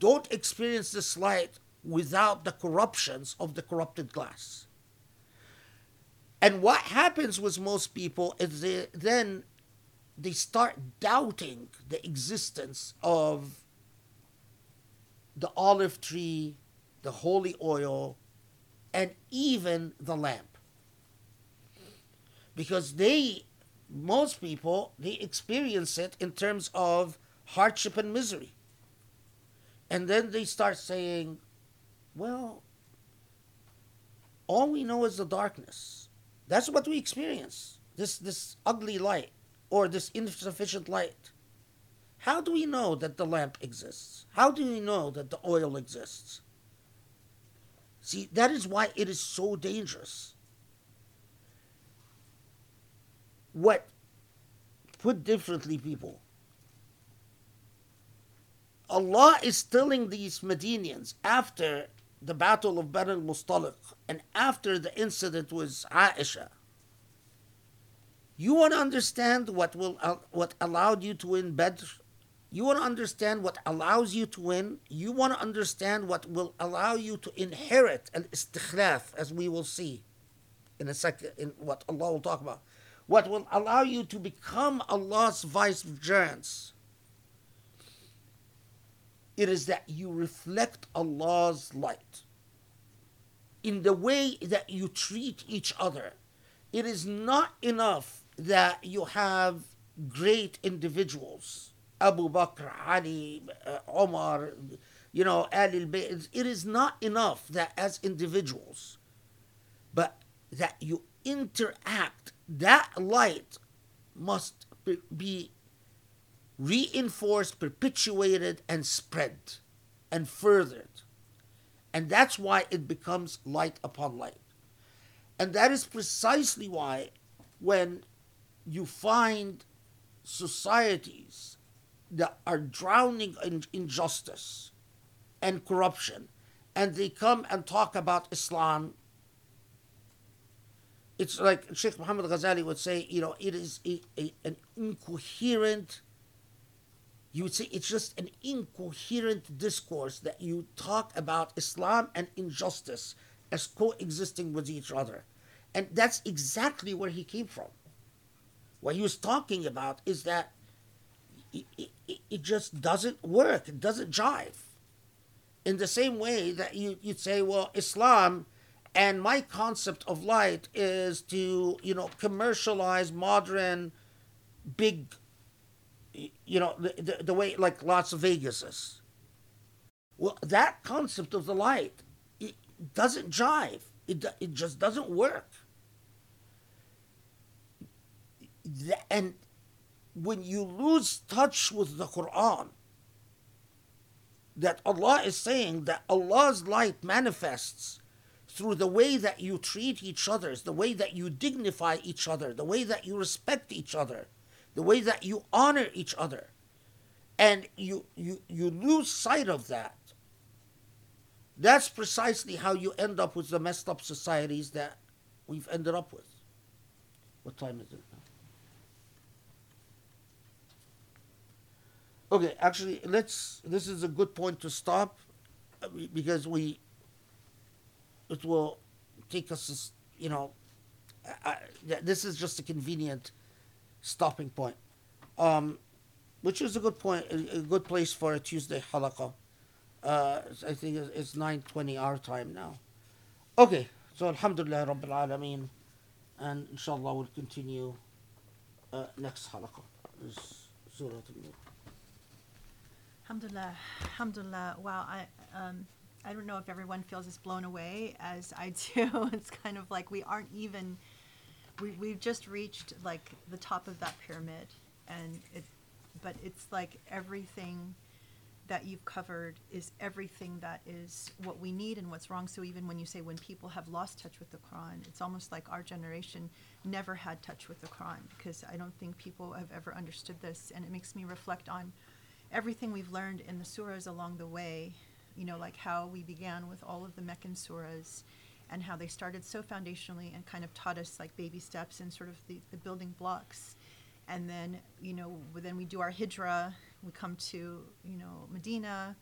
don't experience this light without the corruptions of the corrupted glass. And what happens with most people is they then they start doubting the existence of the olive tree, the holy oil, and even the lamp. Because they, most people, they experience it in terms of hardship and misery. And then they start saying, well, all we know is the darkness. That's what we experience. This this ugly light or this insufficient light. How do we know that the lamp exists? How do we know that the oil exists? See, that is why it is so dangerous. What, put differently, people, Allah is telling these Medinians after the battle of Badr al-Mustaliq and after the incident with Aisha, you want to understand what will uh, what allowed you to win Badr? You want to understand what allows you to win? You want to understand what will allow you to inherit an istikhlaf, as we will see in a second, in what Allah will talk about. What will allow you to become Allah's vicegerents? It is that you reflect Allah's light in the way that you treat each other. It is not enough that you have great individuals, Abu Bakr, Ali, uh, Omar, you know, Ahl al-Bayt. It is not enough that as individuals, but that you interact. That light must be reinforced, perpetuated, and spread and furthered. And that's why it becomes light upon light. And that is precisely why when you find societies that are drowning in injustice and corruption, and they come and talk about Islam, it's like Sheikh Muhammad Ghazali would say, you know, it is a, a, an incoherent, you would say it's just an incoherent discourse that you talk about Islam and injustice as coexisting with each other. And that's exactly where he came from. What he was talking about is that it, it, it just doesn't work, it doesn't jive. In the same way that you, you'd say, well, Islam and my concept of light is to, you know, commercialize modern big, you know, the, the, way like Las Vegas is. Well, that concept of the light, it doesn't jive. It, it just doesn't work. and when you lose touch with the Quran, that Allah is saying that Allah's light manifests through the way that you treat each other, the way that you dignify each other, the way that you respect each other, the way that you honor each other. And you, you, you lose sight of that. That's precisely how you end up with the messed up societies that we've ended up with. What time is it now? Okay, actually, let's. This is a good point to stop uh, because we. It will take us, you know. I, this is just a convenient stopping point, um, which is a good point, a, good place for a Tuesday halaqa. Uh, I think it's nine twenty our time now. Okay, so Alhamdulillah Rabbil Alameen, and inshallah we'll continue uh, next halaqa. Is Surah. Alhamdulillah, alhamdulillah. Wow, I um, I don't know if everyone feels as blown away as I do. it's kind of like we aren't even. We we've just reached like the top of that pyramid, and it, but it's like everything that you've covered is everything that is what we need and what's wrong. So even when you say when people have lost touch with the Quran, it's almost like our generation never had touch with the Quran because I don't think people have ever understood this, and it makes me reflect on everything we've learned in the surahs along the way, you know, like how we began with all of the Meccan surahs and how they started so foundationally and kind of taught us like baby steps and sort of the, the building blocks. And then, you know, then we do our hijrah, we come to, you know, Medina,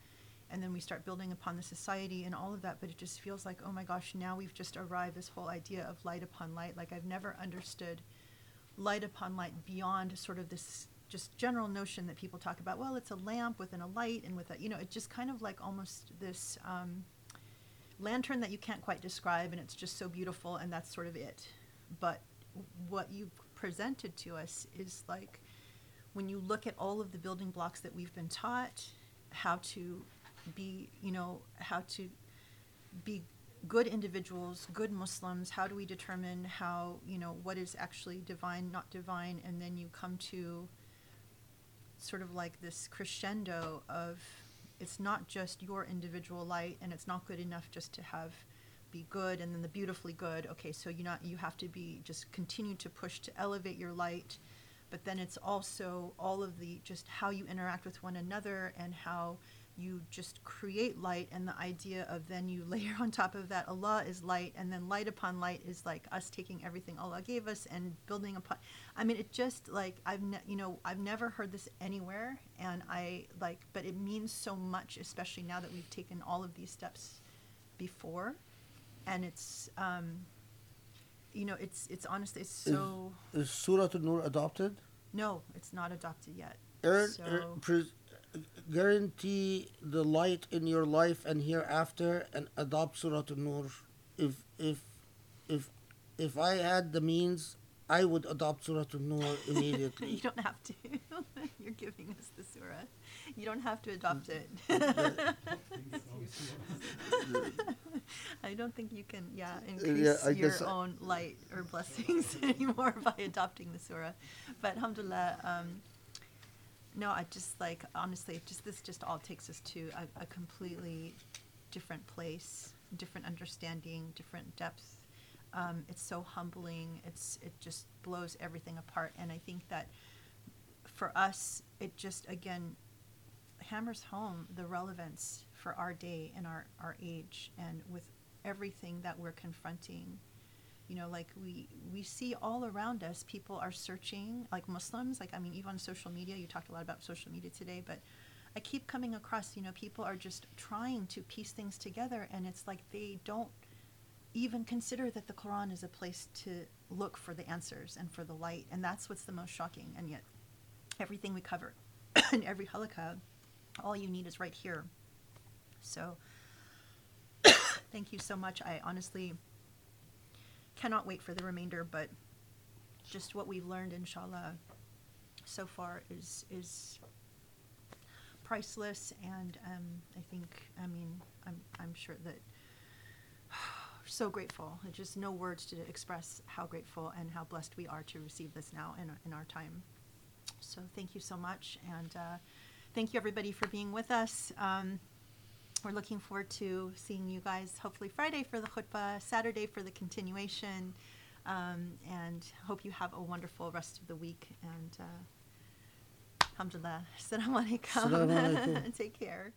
and then we start building upon the society and all of that but it just feels like oh my gosh now we've just arrived this whole idea of light upon light like i've never understood light upon light beyond sort of this just general notion that people talk about well it's a lamp within a light and with a you know it's just kind of like almost this um, lantern that you can't quite describe and it's just so beautiful and that's sort of it. But what you presented to us is like when you look at all of the building blocks that we've been taught how to be you know how to be good individuals good muslims how do we determine how you know what is actually divine not divine? And then you come to sort of like this crescendo of it's not just your individual light and it's not good enough just to have be good and then the beautifully good. Okay so you not you have to be just continue to push to elevate your light but then it's also all of the just how you interact with one another and how you just create light and the idea of then you layer on top of that Allah is light and then light upon light is like us taking everything Allah gave us and building upon I mean it just like I've ne- you know I've never heard this anywhere and I like but it means so much especially now that we've taken all of these steps before and it's um you know it's it's honestly it's so Is Surah An-Nur adopted? no it's not adopted yet Earn, So- earn- pre- guarantee the light in your life and hereafter and adopt Surah An-Nur. If if if if I had the means, I would adopt Surah An-Nur immediately. you don't have to you're giving us the surah you don't have to adopt it I don't think you can, yeah, increase I your own light or blessings anymore by adopting the surah. But alhamdulillah, um, no, I just like, honestly, just this just all takes us to a, a completely different place, different understanding, different depth. Um, it's so humbling. It's it just blows everything apart. And I think that for us, it just again hammers home the relevance for our day and our, our age and with everything that we're confronting you know like we we see all around us people are searching like muslims like i mean even on social media you talked a lot about social media today but i keep coming across you know people are just trying to piece things together and it's like they don't even consider that the quran is a place to look for the answers and for the light and that's what's the most shocking and yet everything we cover in every halaqa all you need is right here. So, thank you so much. I honestly cannot wait for the remainder, but just what we've learned, inshallah, so far is is priceless, and um, I think, I mean, I'm I'm sure that so grateful. Just no words to express how grateful and how blessed we are to receive this now in in our time. So thank you so much, and uh, thank you everybody for being with us. Um, we're looking forward to seeing you guys hopefully Friday for the khutbah, Saturday for the continuation, um, and hope you have a wonderful rest of the week. And uh, alhamdulillah, assalamu alaikum. Take care.